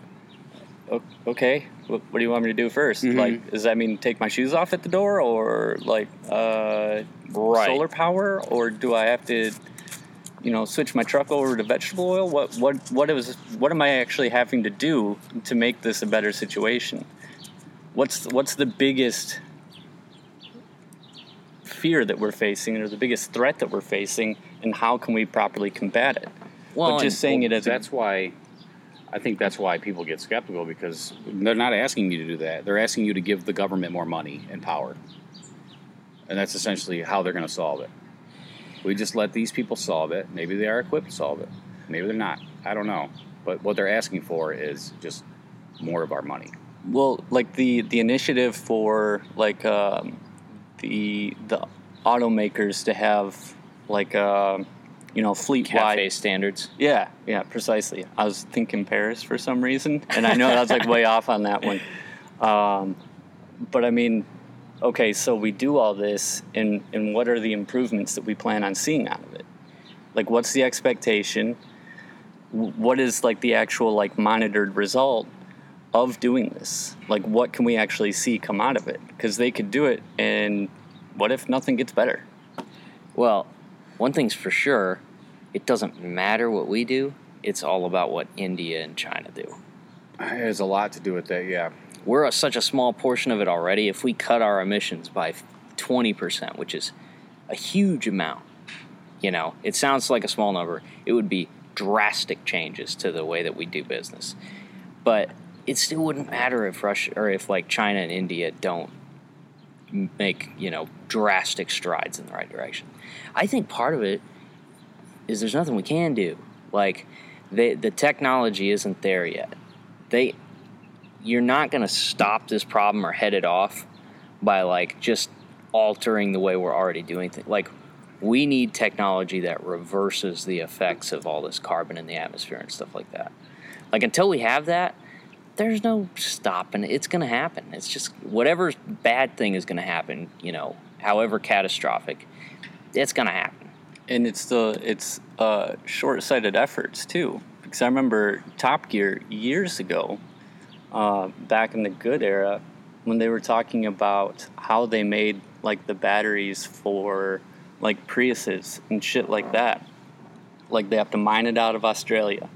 S2: okay, what, do you want me to do 1st
S1: Mhm.
S2: Like, does that mean take my shoes off at the door, or like uh,
S1: Right.
S2: solar power, or do I have to? You know, switch my truck over to vegetable oil. What what what is what am I actually having to do to make this a better situation? What's what's the biggest fear that we're facing, or the biggest threat that we're facing, and how can we properly combat it?
S1: well,
S2: but just saying it as a,
S3: that's why I think that's why people get skeptical because they're not asking you to do that. They're asking you to give the government more money and power. And that's essentially how they're going to solve it. We just let these people solve it. Maybe they are equipped to solve it. Maybe they're not. I don't know. But what they're asking for is just more of our money.
S2: well, like the the initiative for like um, the the automakers to have like um you know fleet wide
S1: standards.
S2: Yeah, yeah, precisely. I was thinking Paris for some reason, and I know I was like way off on that one. Um, but I mean, okay, so we do all this, and and what are the improvements that we plan on seeing out of it? Like, what's the expectation? What is like the actual like monitored result of doing this? Like, what can we actually see come out of it? Because they could do it, and what if nothing gets better?
S1: Well, one thing's for sure, it doesn't matter what we do. It's all about what India and China do.
S3: There's a lot to do with that, yeah.
S1: We're a, such a small portion of it already. If we cut our emissions by 20%, which is a huge amount, you know, it sounds like a small number. It would be drastic changes to the way that we do business. But it still wouldn't matter if Russia or if like China and India don't make, you know, drastic strides in the right direction. I think part of it is there's nothing we can do. Like they, the technology isn't there yet. They you're not going to stop this problem or head it off by like just altering the way we're already doing things. Like we need technology that reverses the effects of all this carbon in the atmosphere and stuff like that. Like until we have that, there's no stopping. it. It's going to happen. It's just whatever bad thing is going to happen, you know, however catastrophic, it's going to happen.
S2: and it's the it's uh, short-sighted efforts too because i remember top gear years ago uh, back in the good era when they were talking about how they made like the batteries for like priuses and shit like that like they have to mine it out of australia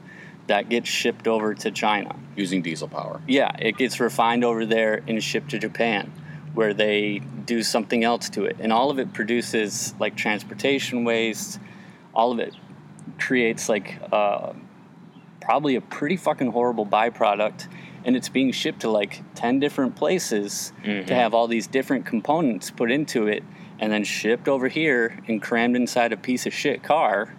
S2: that gets shipped over to china
S3: Using diesel power.
S2: yeah, it gets refined over there and shipped to Japan, where they do something else to it. And all of it produces like transportation waste. All of it creates like uh, probably a pretty fucking horrible byproduct and it's being shipped to like 10 different places
S1: Mhm.
S2: to have all these different components put into it and then shipped over here and crammed inside a piece of shit car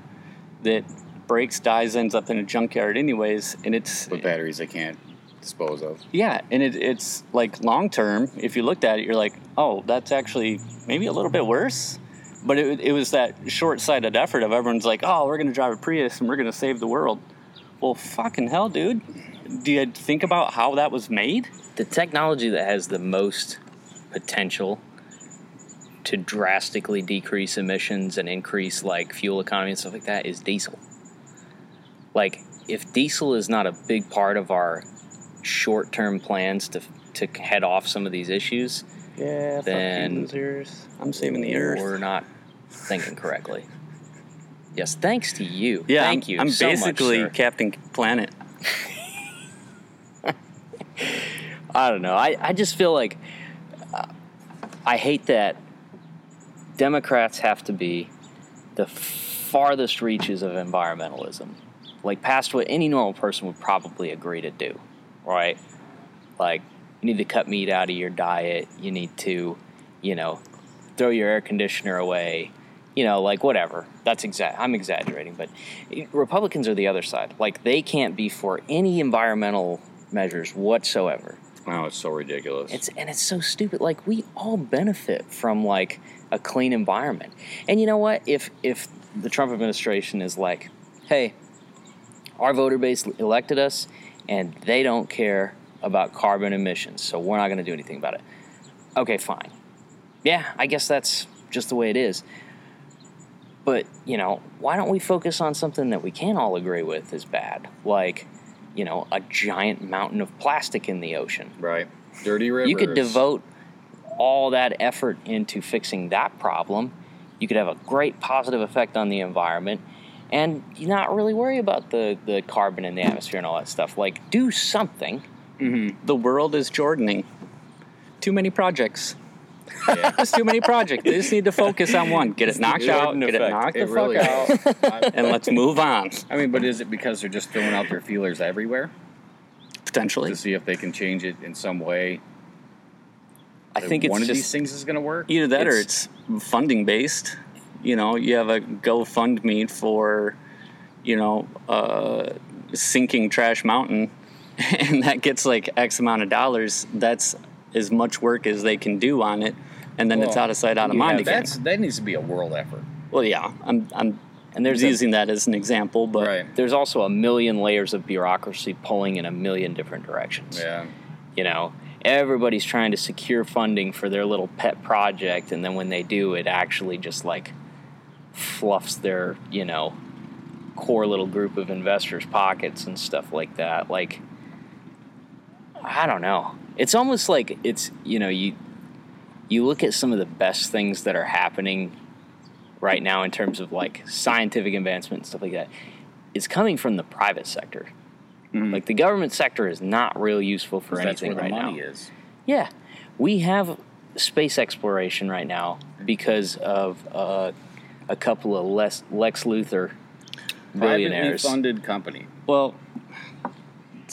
S2: that breaks dies ends up in a junkyard anyways and it's
S3: With batteries they can't dispose of.
S2: yeah and it, it's like long term if you looked at it you're like oh that's actually maybe a little bit worse but it, it was that short-sighted effort of everyone's like oh we're going to drive a prius and we're going to save the world well fucking hell dude do you think about how that was made
S1: The technology that has the most potential to drastically decrease emissions and increase like fuel economy and stuff like that is diesel. Like if diesel is not a big part of our short-term plans to to head off some of these issues,
S2: yeah
S1: Then-
S2: i'm saving the earth
S1: we're not thinking correctly. Yes, thanks to you.
S2: yeah
S1: thank
S2: I'm,
S1: you.
S2: i'm
S1: so much,
S2: basically
S1: sir.
S2: captain planet
S1: I don't know. I, I just feel like uh, I hate that Democrats have to be the farthest reaches of environmentalism, like past what any normal person would probably agree to do, right? Like, you need to cut meat out of your diet. You need to, you know, throw your air conditioner away. You know, like whatever. That's exact. I'm exaggerating, but Republicans are the other side. Like, they can't be for any environmental measures whatsoever.
S3: Oh, it's so ridiculous.
S1: It's and it's so stupid. Like we all benefit from like a clean environment. And you know what? If if the Trump administration is like, hey, our voter base elected us and they don't care about carbon emissions, so we're not going to do anything about it. Okay, fine. Yeah, I guess that's just the way it is. But, you know, why don't we focus on something that we can all agree with is bad? Like, you know, a giant mountain of plastic in the ocean.
S3: right. Dirty rivers.
S1: You could devote all that effort into fixing that problem. You could have a great positive effect on the environment and you not really worry about the, the carbon in the atmosphere and all that stuff. Like, do something. Mm-hmm.
S2: the world is jordaning too many projects
S3: Yeah.
S2: There's too many projects. They just need to focus on one. Get it knocked out.
S3: Jordan
S2: Get it
S3: effect.
S2: knocked the
S3: It
S2: fuck
S3: really
S2: out.
S3: is. I-
S2: and let's move on.
S3: I mean, but is it because they're just throwing out their feelers everywhere
S2: Potentially.
S3: to see if they can change it in some way?
S2: I
S3: that
S2: think it's
S3: one of
S2: just
S3: these things is going to work.
S2: either that or it's funding based. You know, you have a GoFundMe for, you know, uh, sinking Trash Mountain, and that gets like X amount of dollars. That's as much work as they can do on it, and then it's out of sight, out of
S3: yeah,
S2: mind again.
S3: That's that needs to be a world effort.
S2: Well, yeah, I'm I'm
S1: And there's
S2: there's using that as an example, but
S3: right.
S1: There's also a million layers of bureaucracy pulling in a million different directions.
S3: Yeah.
S1: You know, everybody's trying to secure funding for their little pet project, and then when they do, it actually just like fluffs their, you know, core little group of investors' pockets and stuff like that. Like, I don't know. It's almost like it's, you know, you you look at some of the best things that are happening right now in terms of like scientific advancement and stuff like that. It's coming from the private sector.
S3: Mhm.
S1: Like the government sector is not real useful for
S3: 'Cause that's
S1: anything
S3: where the
S1: right
S3: money
S1: now.
S3: is.
S1: Yeah, we have space exploration right now because of uh, a couple of Les- Lex Luthor
S3: Privately
S1: billionaires.
S3: funded company.
S2: well,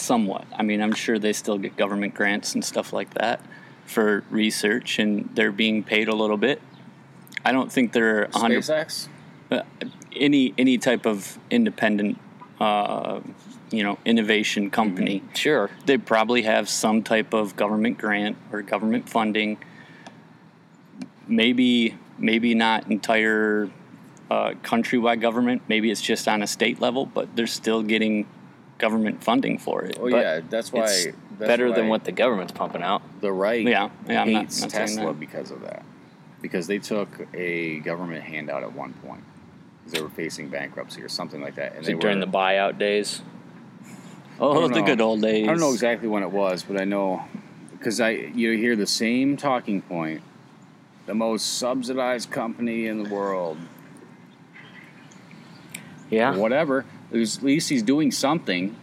S2: somewhat. I mean, I'm sure they still get government grants and stuff like that for research, and they're being paid a little bit. I don't think they're 100
S3: SpaceX.
S2: uh, any any type of independent, uh, you know, innovation company.
S1: Sure,
S2: They probably have some type of government grant or government funding. Maybe maybe not entire uh, countrywide government. Maybe it's just on a state level, but they're still getting government funding for it.
S3: Oh yeah, that's why.
S1: it's
S3: that's
S1: better than what the government's pumping out.
S3: the right
S2: Yeah, yeah, I'm not-
S3: hates
S2: not
S3: Tesla because of that. Because they took a government handout at one point because They were facing bankruptcy or something like that, and they
S1: during
S3: were,
S1: the buyout days?
S2: Oh, the
S3: know.
S2: good old days.
S3: I don't know exactly when it was, but I know because I you hear the same talking point. The most subsidized company in the world,
S1: Yeah.
S3: whatever. At least he's doing something.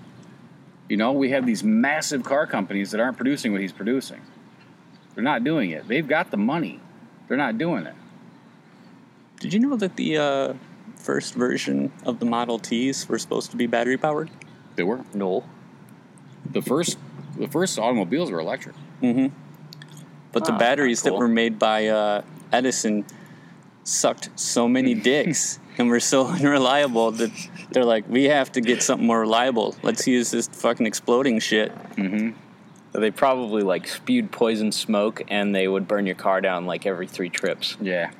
S3: You know, we have these massive car companies that aren't producing what he's producing. They're not doing it. They've got the money. They're not doing it.
S2: Did you know that the uh, first version of the Model Ts were supposed to be battery powered?
S3: They were
S1: No.
S3: the first. The first automobiles were electric.
S2: Mm-hmm. But the
S1: Oh,
S2: batteries that were made by uh, Edison sucked so many dicks and we're so unreliable that they're like, we have to get something more reliable. Let's use this fucking exploding shit.
S3: Mm-hmm.
S1: They probably like spewed poison smoke and they would burn your car down like every three trips.
S3: Yeah.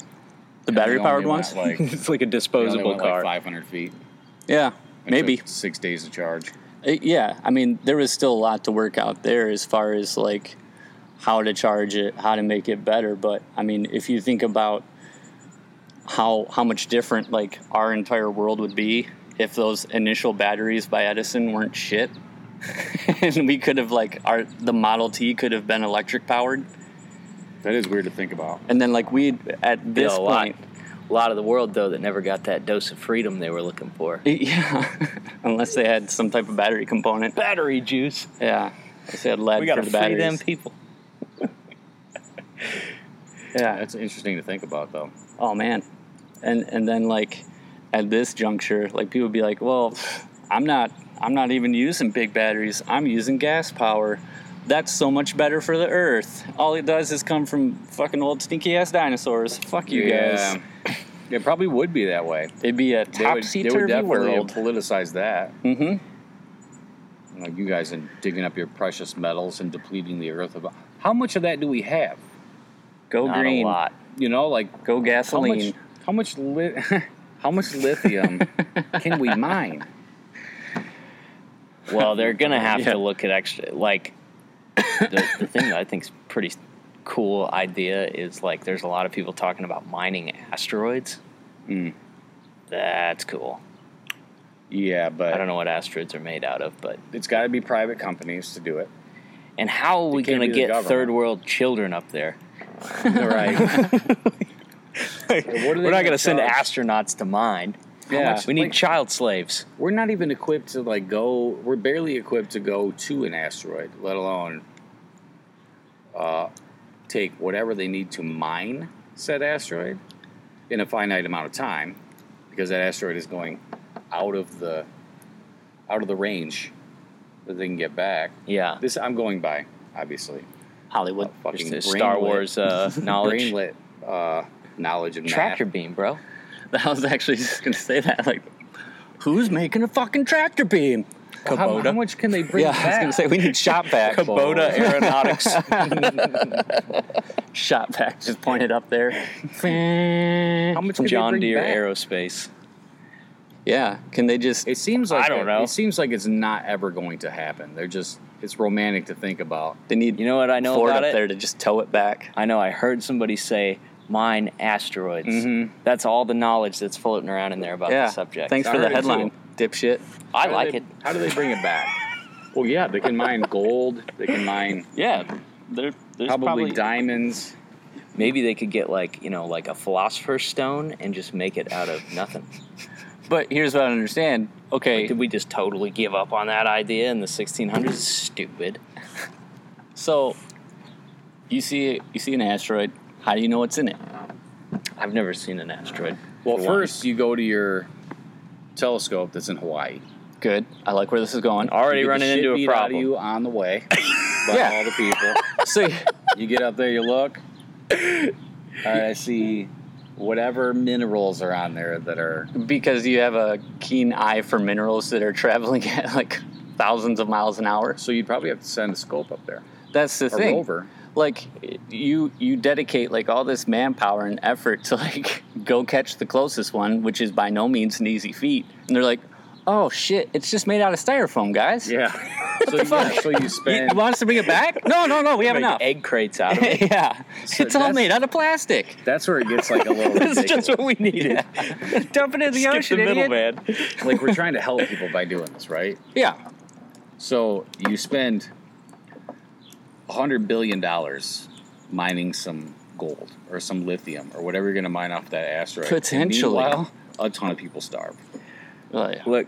S2: The battery powered ones?
S3: Like,
S1: it's like a
S3: they only
S1: disposable car.
S3: Like 500 feet.
S2: yeah,
S3: It
S2: maybe.
S3: took six days of charge.
S2: Uh, yeah, I mean, there was still a lot to work out there as far as like how to charge it, how to make it better. But I mean, if you think about how how much different like our entire world would be if those initial batteries by Edison weren't shit, and we could have like our the Model T could have been electric powered,
S3: That is weird to think about.
S2: and then like we at this
S1: a lot,
S2: point,
S1: a lot of the world though that never got that dose of freedom they were looking for.
S2: yeah, unless they had some type of battery component,
S1: Battery juice.
S2: yeah, unless they had lead
S1: We got
S2: for
S1: to
S2: the
S1: free
S2: batteries.
S1: them people.
S2: yeah,
S3: That's interesting to think about, though.
S2: oh man and and then like at this juncture like people be like well i'm not i'm not even using big batteries i'm using gas power that's so much better for the earth all it does is come from fucking old stinky ass dinosaurs fuck you guys Yeah.
S3: It probably would be that way.
S2: it'd be a
S3: They would, they would
S2: topsy-turvy
S3: definitely
S2: world
S3: politicize that.
S2: mm-hmm
S3: Like you guys are digging up your precious metals and depleting the earth. Of how much of that do we have?
S2: go
S1: Not
S2: green
S1: a lot.
S3: You know, like
S2: go gasoline?
S3: How much? Li- how much lithium can we mine?
S1: Well, they're gonna have
S2: Yeah.
S1: to look at extra. Like the, the thing that I think's pretty cool idea is like there's a lot of people talking about mining asteroids.
S3: Mm.
S1: That's cool.
S3: Yeah, but
S1: I don't know what asteroids are made out of, but
S3: It's got to be private companies to do it.
S1: and how are we gonna get
S3: government.
S1: third world children up there?
S3: right. are
S1: We're not
S3: gonna
S1: gonna send astronauts to mine.
S3: Yeah.
S1: we need
S3: Like-
S1: child slaves.
S3: We're not even equipped to like go. We're barely equipped to go to an asteroid, let alone uh, take whatever they need to mine said asteroid in a finite amount of time, because that asteroid is going out of the out of the range that they can get back.
S1: Yeah,
S3: This I'm going by, obviously.
S2: hollywood
S3: Fucking
S1: Star Wars uh, knowledge.
S3: brainlit uh, knowledge of
S1: Tractor
S3: math.
S1: beam, bro.
S2: i was actually just gonna say that like who's making a fucking tractor beam
S3: How,
S1: Kubota.
S3: how much can they bring
S2: yeah
S3: back?
S2: i was gonna say we need shop back.
S1: Kubota Aeronautics.
S2: shop back. just pointed up there
S3: How much can they
S1: John
S3: bring
S1: Deere
S3: back?
S1: Aerospace.
S2: Yeah, can they just?
S3: It seems like
S1: I don't
S3: it,
S1: know.
S3: It seems like it's not ever going to happen. They're just it's romantic to think about.
S2: They need
S1: You know what I know
S2: Ford
S1: about
S2: up
S1: it?
S2: there to just tow it back.
S1: I know I heard somebody say mine asteroids.
S3: Mhm.
S1: That's all the knowledge that's floating around in there about
S2: yeah.
S1: the subject.
S2: Thanks
S3: I
S2: for the
S3: heard it
S2: headline, dipshit.
S1: I
S3: How
S1: like
S3: they-
S1: it.
S3: How do they bring it back? well, yeah, they can mine gold. They can mine
S2: Yeah, there, there's
S3: probably,
S2: probably,
S3: diamonds.
S1: Maybe they could get like you know like a philosopher's stone and just make it out of nothing.
S2: But here's what I understand. Okay,
S1: Did we just totally give up on that idea in the 1600s? Stupid.
S2: so you see you see an asteroid. How do you know what's in it?
S1: I've never seen an asteroid.
S3: Well,
S1: For
S3: first you go to your telescope that's in Hawaii.
S2: Good. I like where this is going.
S1: Already
S3: You get the
S1: running
S3: shit
S1: into a
S3: beat out of
S1: problem.
S3: you on the way by
S2: Yeah.
S3: all the people.
S2: So
S3: You get up there, you look. All right, I see whatever minerals are on there that are
S2: because you have a keen eye for minerals that are traveling at like thousands of miles an hour.
S3: so you'd probably have to send a scope up there.
S2: That's the
S3: A
S2: thing.
S3: rover.
S2: Like you you dedicate like all this manpower and effort to like go catch the closest one which is by no means an easy feat and they're like oh shit it's just made out of styrofoam guys
S3: Yeah. so,
S2: the
S3: you,
S2: fuck?
S3: so you spend
S2: you want us to bring it back no no no we have enough
S1: egg crates out of it.
S2: yeah
S3: So
S2: it's all made out of plastic
S3: That's where it gets like a little
S1: That's
S3: ridiculous.
S1: just what we needed.
S2: yeah. dump it in the
S1: Skip
S2: ocean
S1: the
S2: idiot.
S1: middleman.
S3: like we're trying to help people by doing this, right?
S2: yeah
S3: So you spend hundred billion dollars mining some gold or some lithium or whatever you're going to mine off that asteroid.
S2: Potentially.
S3: Meanwhile, a ton of people starve.
S2: oh, yeah.
S1: Look,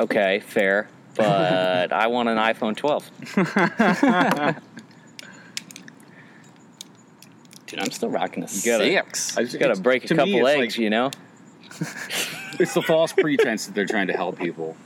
S1: okay, fair, but I want an iPhone 12.
S2: dude i'm still rocking a
S1: You gotta-
S2: six
S3: I
S1: just got to break a
S3: to
S1: couple
S3: it's
S1: eggs,
S3: like-
S1: you know.
S3: It's the false pretense that they're trying to help people.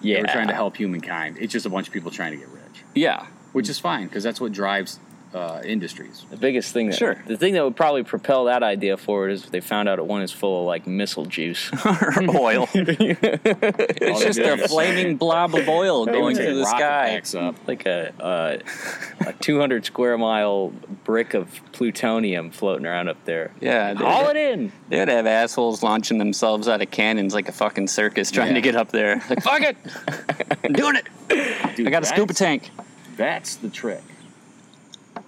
S1: Yeah, they're
S3: trying to help humankind. It's just a bunch of people trying to get rich,
S2: Yeah.
S3: Which is fine because that's what drives uh, industries.
S1: The biggest thing that
S2: Sure.
S1: the thing that would probably propel that idea forward is if they found out it one is full of like missile juice.
S2: or oil. it's just a flaming blob of oil going through the sky.
S1: like a uh, a 200 square mile brick of plutonium floating around up there.
S2: Yeah, they-
S1: haul it in.
S2: They'd have assholes launching themselves out of cannons like a fucking circus trying
S3: Yeah.
S2: to get up there. Like, fuck it! I'm doing it!
S3: Dude,
S2: I got a scuba
S3: that's-
S2: tank.
S3: That's the trick.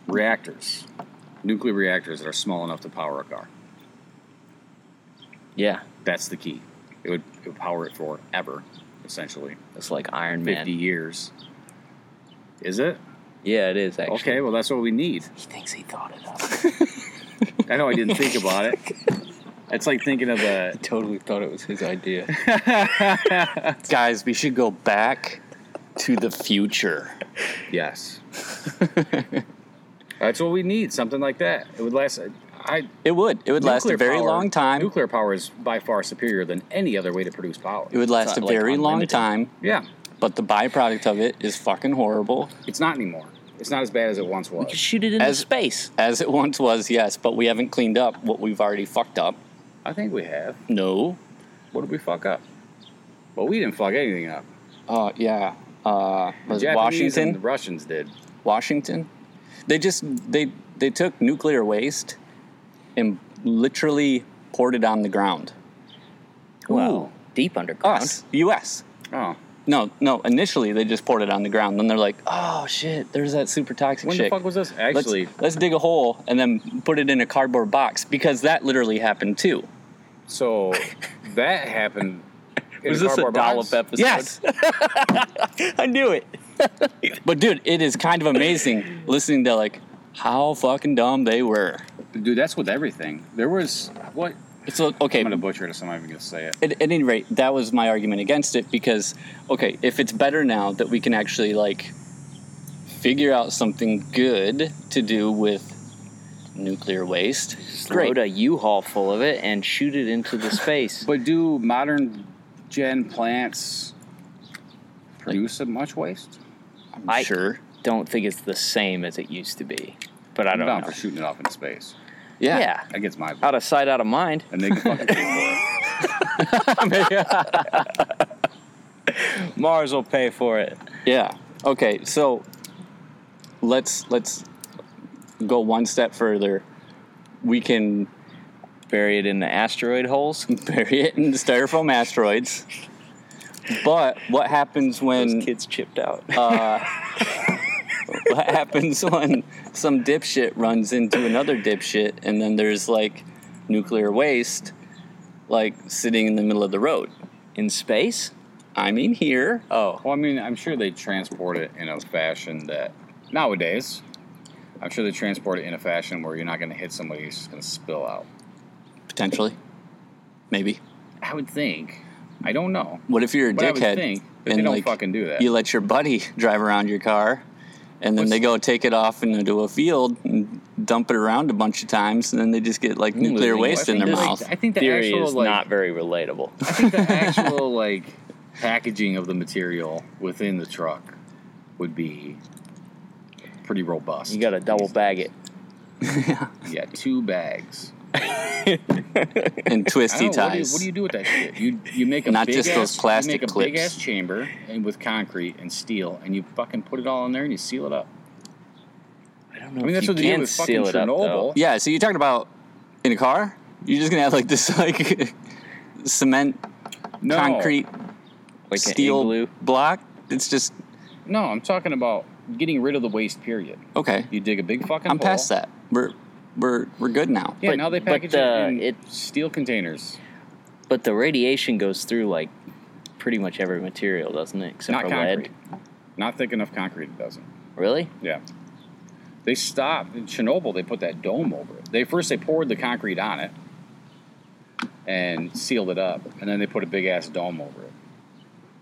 S3: Reactors, nuclear reactors that are small enough to power a car.
S1: Yeah,
S3: That's the key. It would, it would power it forever, essentially.
S1: it's like Iron
S3: 50
S1: Man.
S3: years. Is it?
S1: Yeah, it is actually.
S3: Okay, well, that's what we need.
S1: He thinks he thought it up.
S3: I know I didn't think about it. It's like thinking of the.
S1: totally thought it was his idea.
S2: Guys, we should go back to the future.
S3: Yes. that's what we need, something like that. It would last. I,
S2: It would. It would last a very
S3: power-
S2: long time.
S3: Nuclear power is by far superior than any other way to produce power.
S2: It would last a
S1: like,
S2: very long time,
S3: Yeah,
S2: but the byproduct of it is fucking horrible.
S3: it's not anymore. It's not as bad as it once was.
S1: We
S3: was.
S1: could shoot it into
S2: As-
S1: space.
S2: As it once was, yes, but we haven't cleaned up what we've already fucked up.
S3: I think we have.
S2: No.
S3: What did we fuck up? Well, we didn't fuck anything up.
S2: Uh, yeah. Uh, was Washington?
S3: and the Russians did.
S2: Washington. They just they they took nuclear waste and literally poured it on the ground.
S1: Well, deep underground.
S2: Us, U.S.
S3: Oh,
S2: No, no. Initially, they just poured it on the ground. Then they're like, "Oh shit, there's that super toxic
S3: when
S2: shit.
S3: the fuck was this?
S2: let's,
S3: Actually,
S2: let's dig a hole and then put it in a cardboard box because that literally happened too.
S3: so that happened. In
S1: Was
S3: a
S1: this a dollop
S3: box?
S1: episode?
S2: Yes,
S1: I knew it.
S2: but dude, it is kind of amazing listening to like how fucking dumb they were.
S3: Dude, that's with everything. There was what?
S2: So okay,
S3: I'm gonna butcher it, so I'm not even gonna say it.
S2: at, at any rate, that was my argument against it because, okay, if it's better now that we can actually like figure out something good to do with nuclear waste, great.
S1: Load a U-Haul full of it and shoot it into the space.
S3: But do modern gen plants produce much waste?
S2: I'm
S1: I-
S2: sure.
S1: don't think it's the same as it used to be. But I
S3: I'm
S1: don't
S3: down
S1: know.
S3: for shooting it off into space.
S2: Yeah.
S1: yeah.
S3: That gets my
S1: Out of sight, out of mind.
S3: and they can fucking pay for it.
S1: Mars will pay for it.
S2: Yeah. Okay. So let's let's go one step further. We can
S1: Bury it in the asteroid holes.
S2: bury it in the styrofoam asteroids. But what happens when
S1: Those kids chipped out.
S2: uh, what happens when some dipshit runs into another dipshit and then there's like nuclear waste like sitting in the middle of the road?
S1: in space?
S2: I mean here.
S1: Oh.
S3: Well, I mean, I'm sure they transport it in a fashion that nowadays, I'm sure they transport it in a fashion where you're not going to hit somebody who's just going to spill out.
S2: Potentially. Maybe.
S3: I would think. I don't know.
S2: What if you're a
S3: But I would
S2: dickhead
S3: think that
S2: and
S3: they don't
S2: like
S3: fucking do that.
S2: you let your buddy drive around your car and then
S3: What's-
S2: they go take it off into a field and dump it around a bunch of times and then they just get like nuclear
S3: Well,
S2: waste in their
S3: the-
S2: mouth.
S3: I think the
S1: Theory
S3: actual
S1: is
S3: like,
S1: not very relatable.
S3: I think the actual like packaging of the material within the truck would be pretty robust.
S1: You got to double bag it.
S3: Yeah, two bags.
S2: and twisty
S3: don't know, what, do you,
S2: ties.
S3: what do you do with that shit? You you make a
S2: Not
S3: big
S2: just
S3: ass,
S2: those plastic
S3: you make a big ass chamber and with concrete and steel, and you fucking put it all in there and you seal it up.
S1: I don't know
S3: I mean, that's
S1: you
S3: what they did
S1: can
S3: with fucking
S1: seal it up, though.
S3: Chernobyl.
S2: Yeah, so you're talking about in a car? You're just gonna have like this like cement
S3: No,
S2: concrete
S1: Like
S2: steel
S1: an
S2: block? It's just
S3: No, I'm talking about getting rid of the waste. Period.
S2: okay.
S3: You dig a big fucking.
S2: I'm
S3: hole.
S2: past that. We're we're we're good now.
S3: Yeah,
S1: But-
S3: now they
S1: but
S3: package it uh, in
S1: it-
S3: steel containers,
S1: But the radiation goes through like pretty much every material, doesn't it? Except
S3: not
S1: for
S3: concrete.
S1: lead.
S3: Not thick enough concrete. It doesn't.
S1: Really?
S3: Yeah. They stopped in Chernobyl. They put that dome over it. They first they poured the concrete on it and sealed it up, and then they put a big ass dome over it,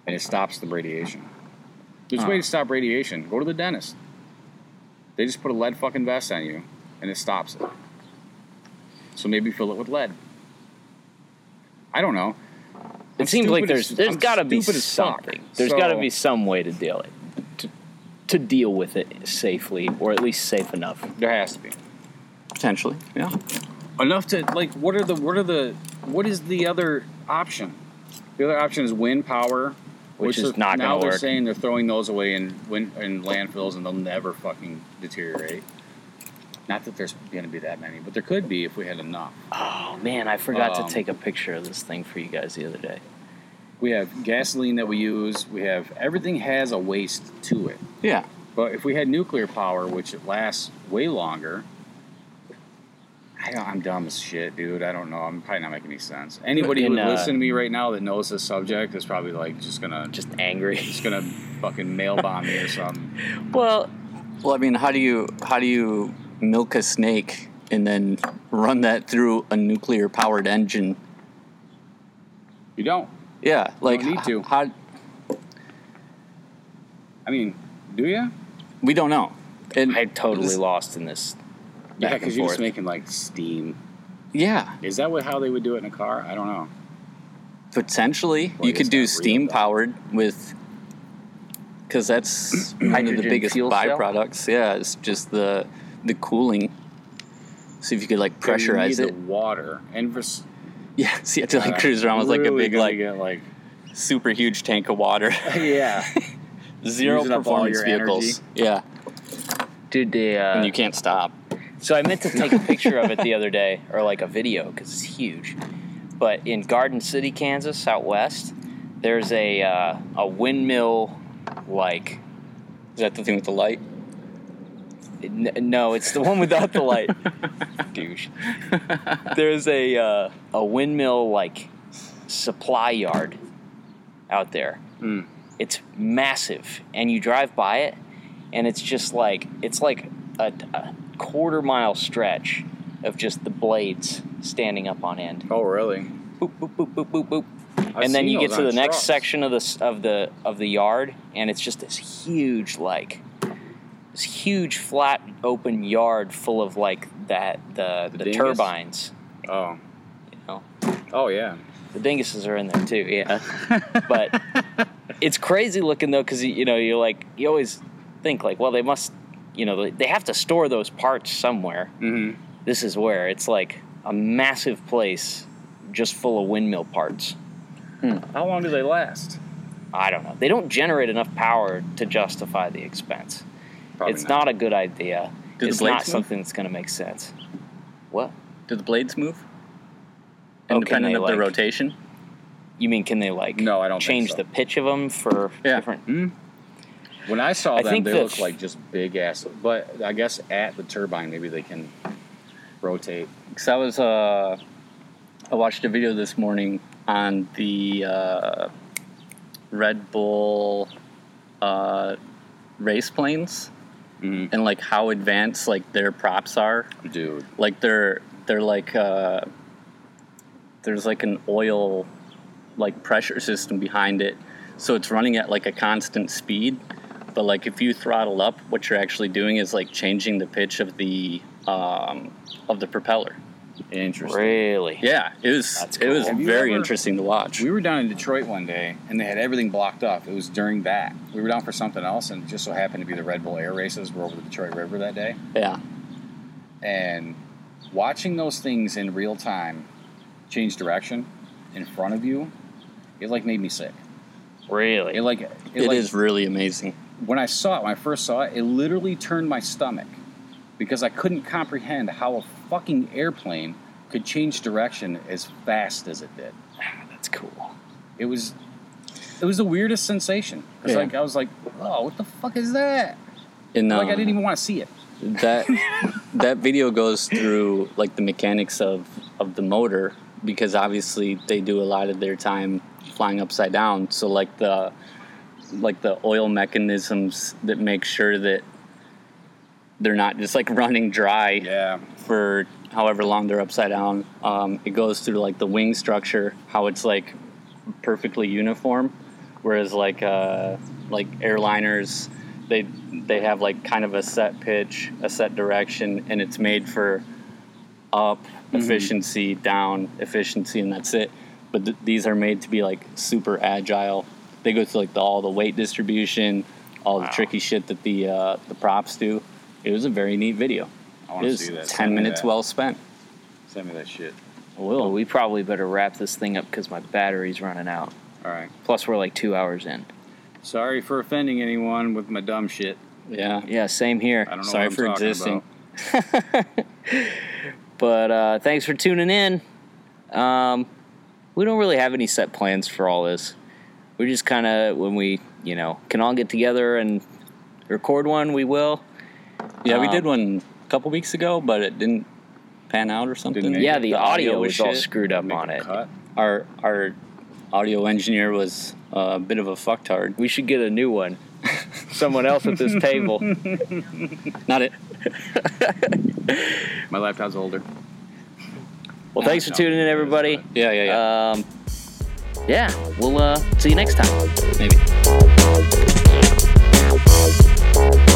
S3: and it stops the radiation. There's a way to stop radiation. Go to the dentist. They just put a lead fucking vest on you, and it stops it. So maybe fill it with lead. I don't know.
S1: It seems like
S3: stupid
S1: there's
S3: as-
S1: there's
S3: I'm
S1: got to be
S3: stupid fuck.
S1: something. There's got to be some way to deal it to, to deal with it safely, or at least safe enough.
S3: There has to be
S2: Potentially, yeah.
S3: enough to like. What are the what are the what is the other option? The other option is wind power,
S1: Which is
S3: are-
S1: not
S3: now
S1: gonna work.
S3: Now they're
S1: work.
S3: saying they're throwing those away in in landfills and they'll never fucking deteriorate. Not that there's going to be that many, but there could be if we had enough.
S1: Oh man, I forgot
S3: Um,
S1: to take a picture of this thing for you guys the other day.
S3: We have gasoline that we use. We have everything has a waste to it.
S2: Yeah.
S3: But if we had nuclear power, which it lasts way longer, I don't, I'm dumb as shit, dude. I don't know. I'm probably not making any sense. Anybody
S1: In,
S3: who would
S1: uh,
S3: listen to me right now that knows this subject is probably like just gonna
S1: Just angry.
S3: just gonna fucking mail bomb me or something.
S1: well,
S2: Well, I mean, how do you how do you milk a snake and then run that through a nuclear powered engine?
S3: You don't.
S2: Yeah, like
S3: need to.
S2: h- How
S3: I mean, do you?
S2: we don't know. And
S1: I totally
S2: this-
S1: lost in this.
S3: Yeah, because
S1: and
S3: you're just making like steam.
S2: Yeah,
S3: Is that what how they would do it in a car? I don't know.
S2: potentially
S3: Well,
S2: you could do
S3: not real,
S2: steam powered with because that's one of the biggest
S1: fuel cell?
S2: byproducts. Yeah, it's just the the cooling. See if you could like
S3: You
S2: pressurize
S3: need the
S2: it.
S3: water and for s-
S2: Yeah, so you have to like
S3: uh,
S2: cruise around with like a big like
S3: get, like
S2: super huge tank of water.
S3: yeah.
S2: Zero
S3: Using
S2: performance
S3: your
S2: vehicles. Yeah,
S1: Dude, the uh,
S2: and you can't stop.
S1: So I meant to take a picture of it the other day, or like a video, because it's huge. But in Garden City, Kansas, out west, there's a uh, a windmill, like
S2: Is that the thing with the light?
S1: N- no, it's the one without the light. Douche. There's a uh, a windmill like supply yard out there.
S3: Mm.
S1: It's massive, and you drive by it, and it's just like it's like a, a quarter mile stretch of just the blades standing up on end.
S3: Oh really?
S1: Boop boop boop boop boop boop.
S3: I've
S1: and then you get to the next section of the of the of the yard, and it's just this huge like this huge flat open yard full of like that the
S3: The
S1: the, turbines.
S3: Oh.
S1: You know,
S3: Oh yeah.
S1: the dinguses are in there too. Yeah, but it's crazy looking though because you know you're like you always think like well they must you know they- have to store those parts somewhere.
S3: Mm-hmm.
S1: This is where it's like a massive place just full of windmill parts.
S3: How long do they last?
S1: I don't know. They don't generate enough power to justify the expense.
S3: Probably
S1: it's not. a good idea.
S2: Do
S1: it's not
S2: move?
S1: something that's going to make sense. What?
S2: Do the blades move?
S1: Oh,
S2: Independent of the
S1: like-
S2: rotation?
S1: You mean can they like
S3: No, I don't
S1: change
S3: so.
S1: the pitch of them for
S2: Yeah.
S1: different?
S3: When I saw
S1: I
S3: them, they
S1: the
S3: look
S1: f-
S3: like just big ass. But I guess at the turbine, maybe they can rotate.
S2: Because I was, uh, I watched a video this morning on the uh, Red Bull uh, race planes
S3: Mm-hmm.
S2: and like how advanced like their props are.
S3: Dude,
S2: Like they're they're like uh, there's like an oil like pressure system behind it, so it's running at like a constant speed. But like if you throttle up, what you're actually doing is like changing the pitch of the um, of the propeller.
S3: Interesting.
S1: Really?
S2: Yeah, it was
S1: That's
S2: it was.
S3: Have
S2: very
S3: ever-
S2: interesting to watch.
S3: We were down in Detroit one day, and they had everything blocked off. It was during that. We were down for something else, and it just so happened to be the Red Bull Air Races. We're over the Detroit River that day,
S2: yeah,
S3: and watching those things in real time change direction in front of you, it like made me sick.
S1: Really?
S3: It like it,
S2: it
S3: like,
S2: is really amazing.
S3: when I saw it, when I first saw it, it literally turned my stomach because I couldn't comprehend how a fucking airplane could change direction as fast as it did.
S1: That's cool.
S3: It was, it was the weirdest sensation. Because
S2: Yeah.
S3: like I was like, oh, what the fuck is that?
S2: And
S3: Like I
S2: um,
S3: didn't even want to see it.
S2: that that video goes through like the mechanics of of the motor because obviously they do a lot of their time flying upside down so like the like the oil mechanisms that make sure that they're not just like running dry
S3: Yeah.
S2: for however long they're upside down um, it goes through like the wing structure how it's like perfectly uniform whereas like uh, like airliners they they have like kind of a set pitch a set direction and it's made for up efficiency down efficiency and that's it but th- these are made to be like super agile. They go through like the, all the weight distribution, all the tricky shit that the uh, the props do. It was a very neat video.
S3: I
S2: It
S3: want to
S2: was
S3: see that.
S2: ten
S3: Send
S2: minutes
S3: that.
S2: well spent.
S3: Send me that shit.
S1: Well, we probably better wrap this thing up because my battery's running out.
S3: All right.
S1: Plus, we're like two hours in.
S3: Sorry for offending anyone with my dumb shit.
S2: Yeah.
S1: Yeah, same here.
S3: I don't know
S2: Sorry
S3: what I'm
S2: for
S3: talking
S2: existing.
S3: about.
S1: But uh, thanks for tuning in. Um, we don't really have any set plans for all this. We just kind of, when we, you know, can all get together and record one, we will.
S2: Yeah, we
S1: Um,
S2: did one a couple weeks ago, but it didn't pan out or something.
S1: Yeah,
S3: it.
S1: the, audio was all screwed up on it.
S3: Cut.
S2: Our our audio engineer was a bit of a fucktard.
S1: We should get a new one. Someone else at this table.
S2: Not it.
S3: My laptop's older.
S1: Well, thanks for
S3: No,
S1: tuning in, everybody.
S2: Yeah, yeah, yeah.
S1: Um, yeah, we'll uh, see you next time.
S2: Maybe.
S5: Thank you.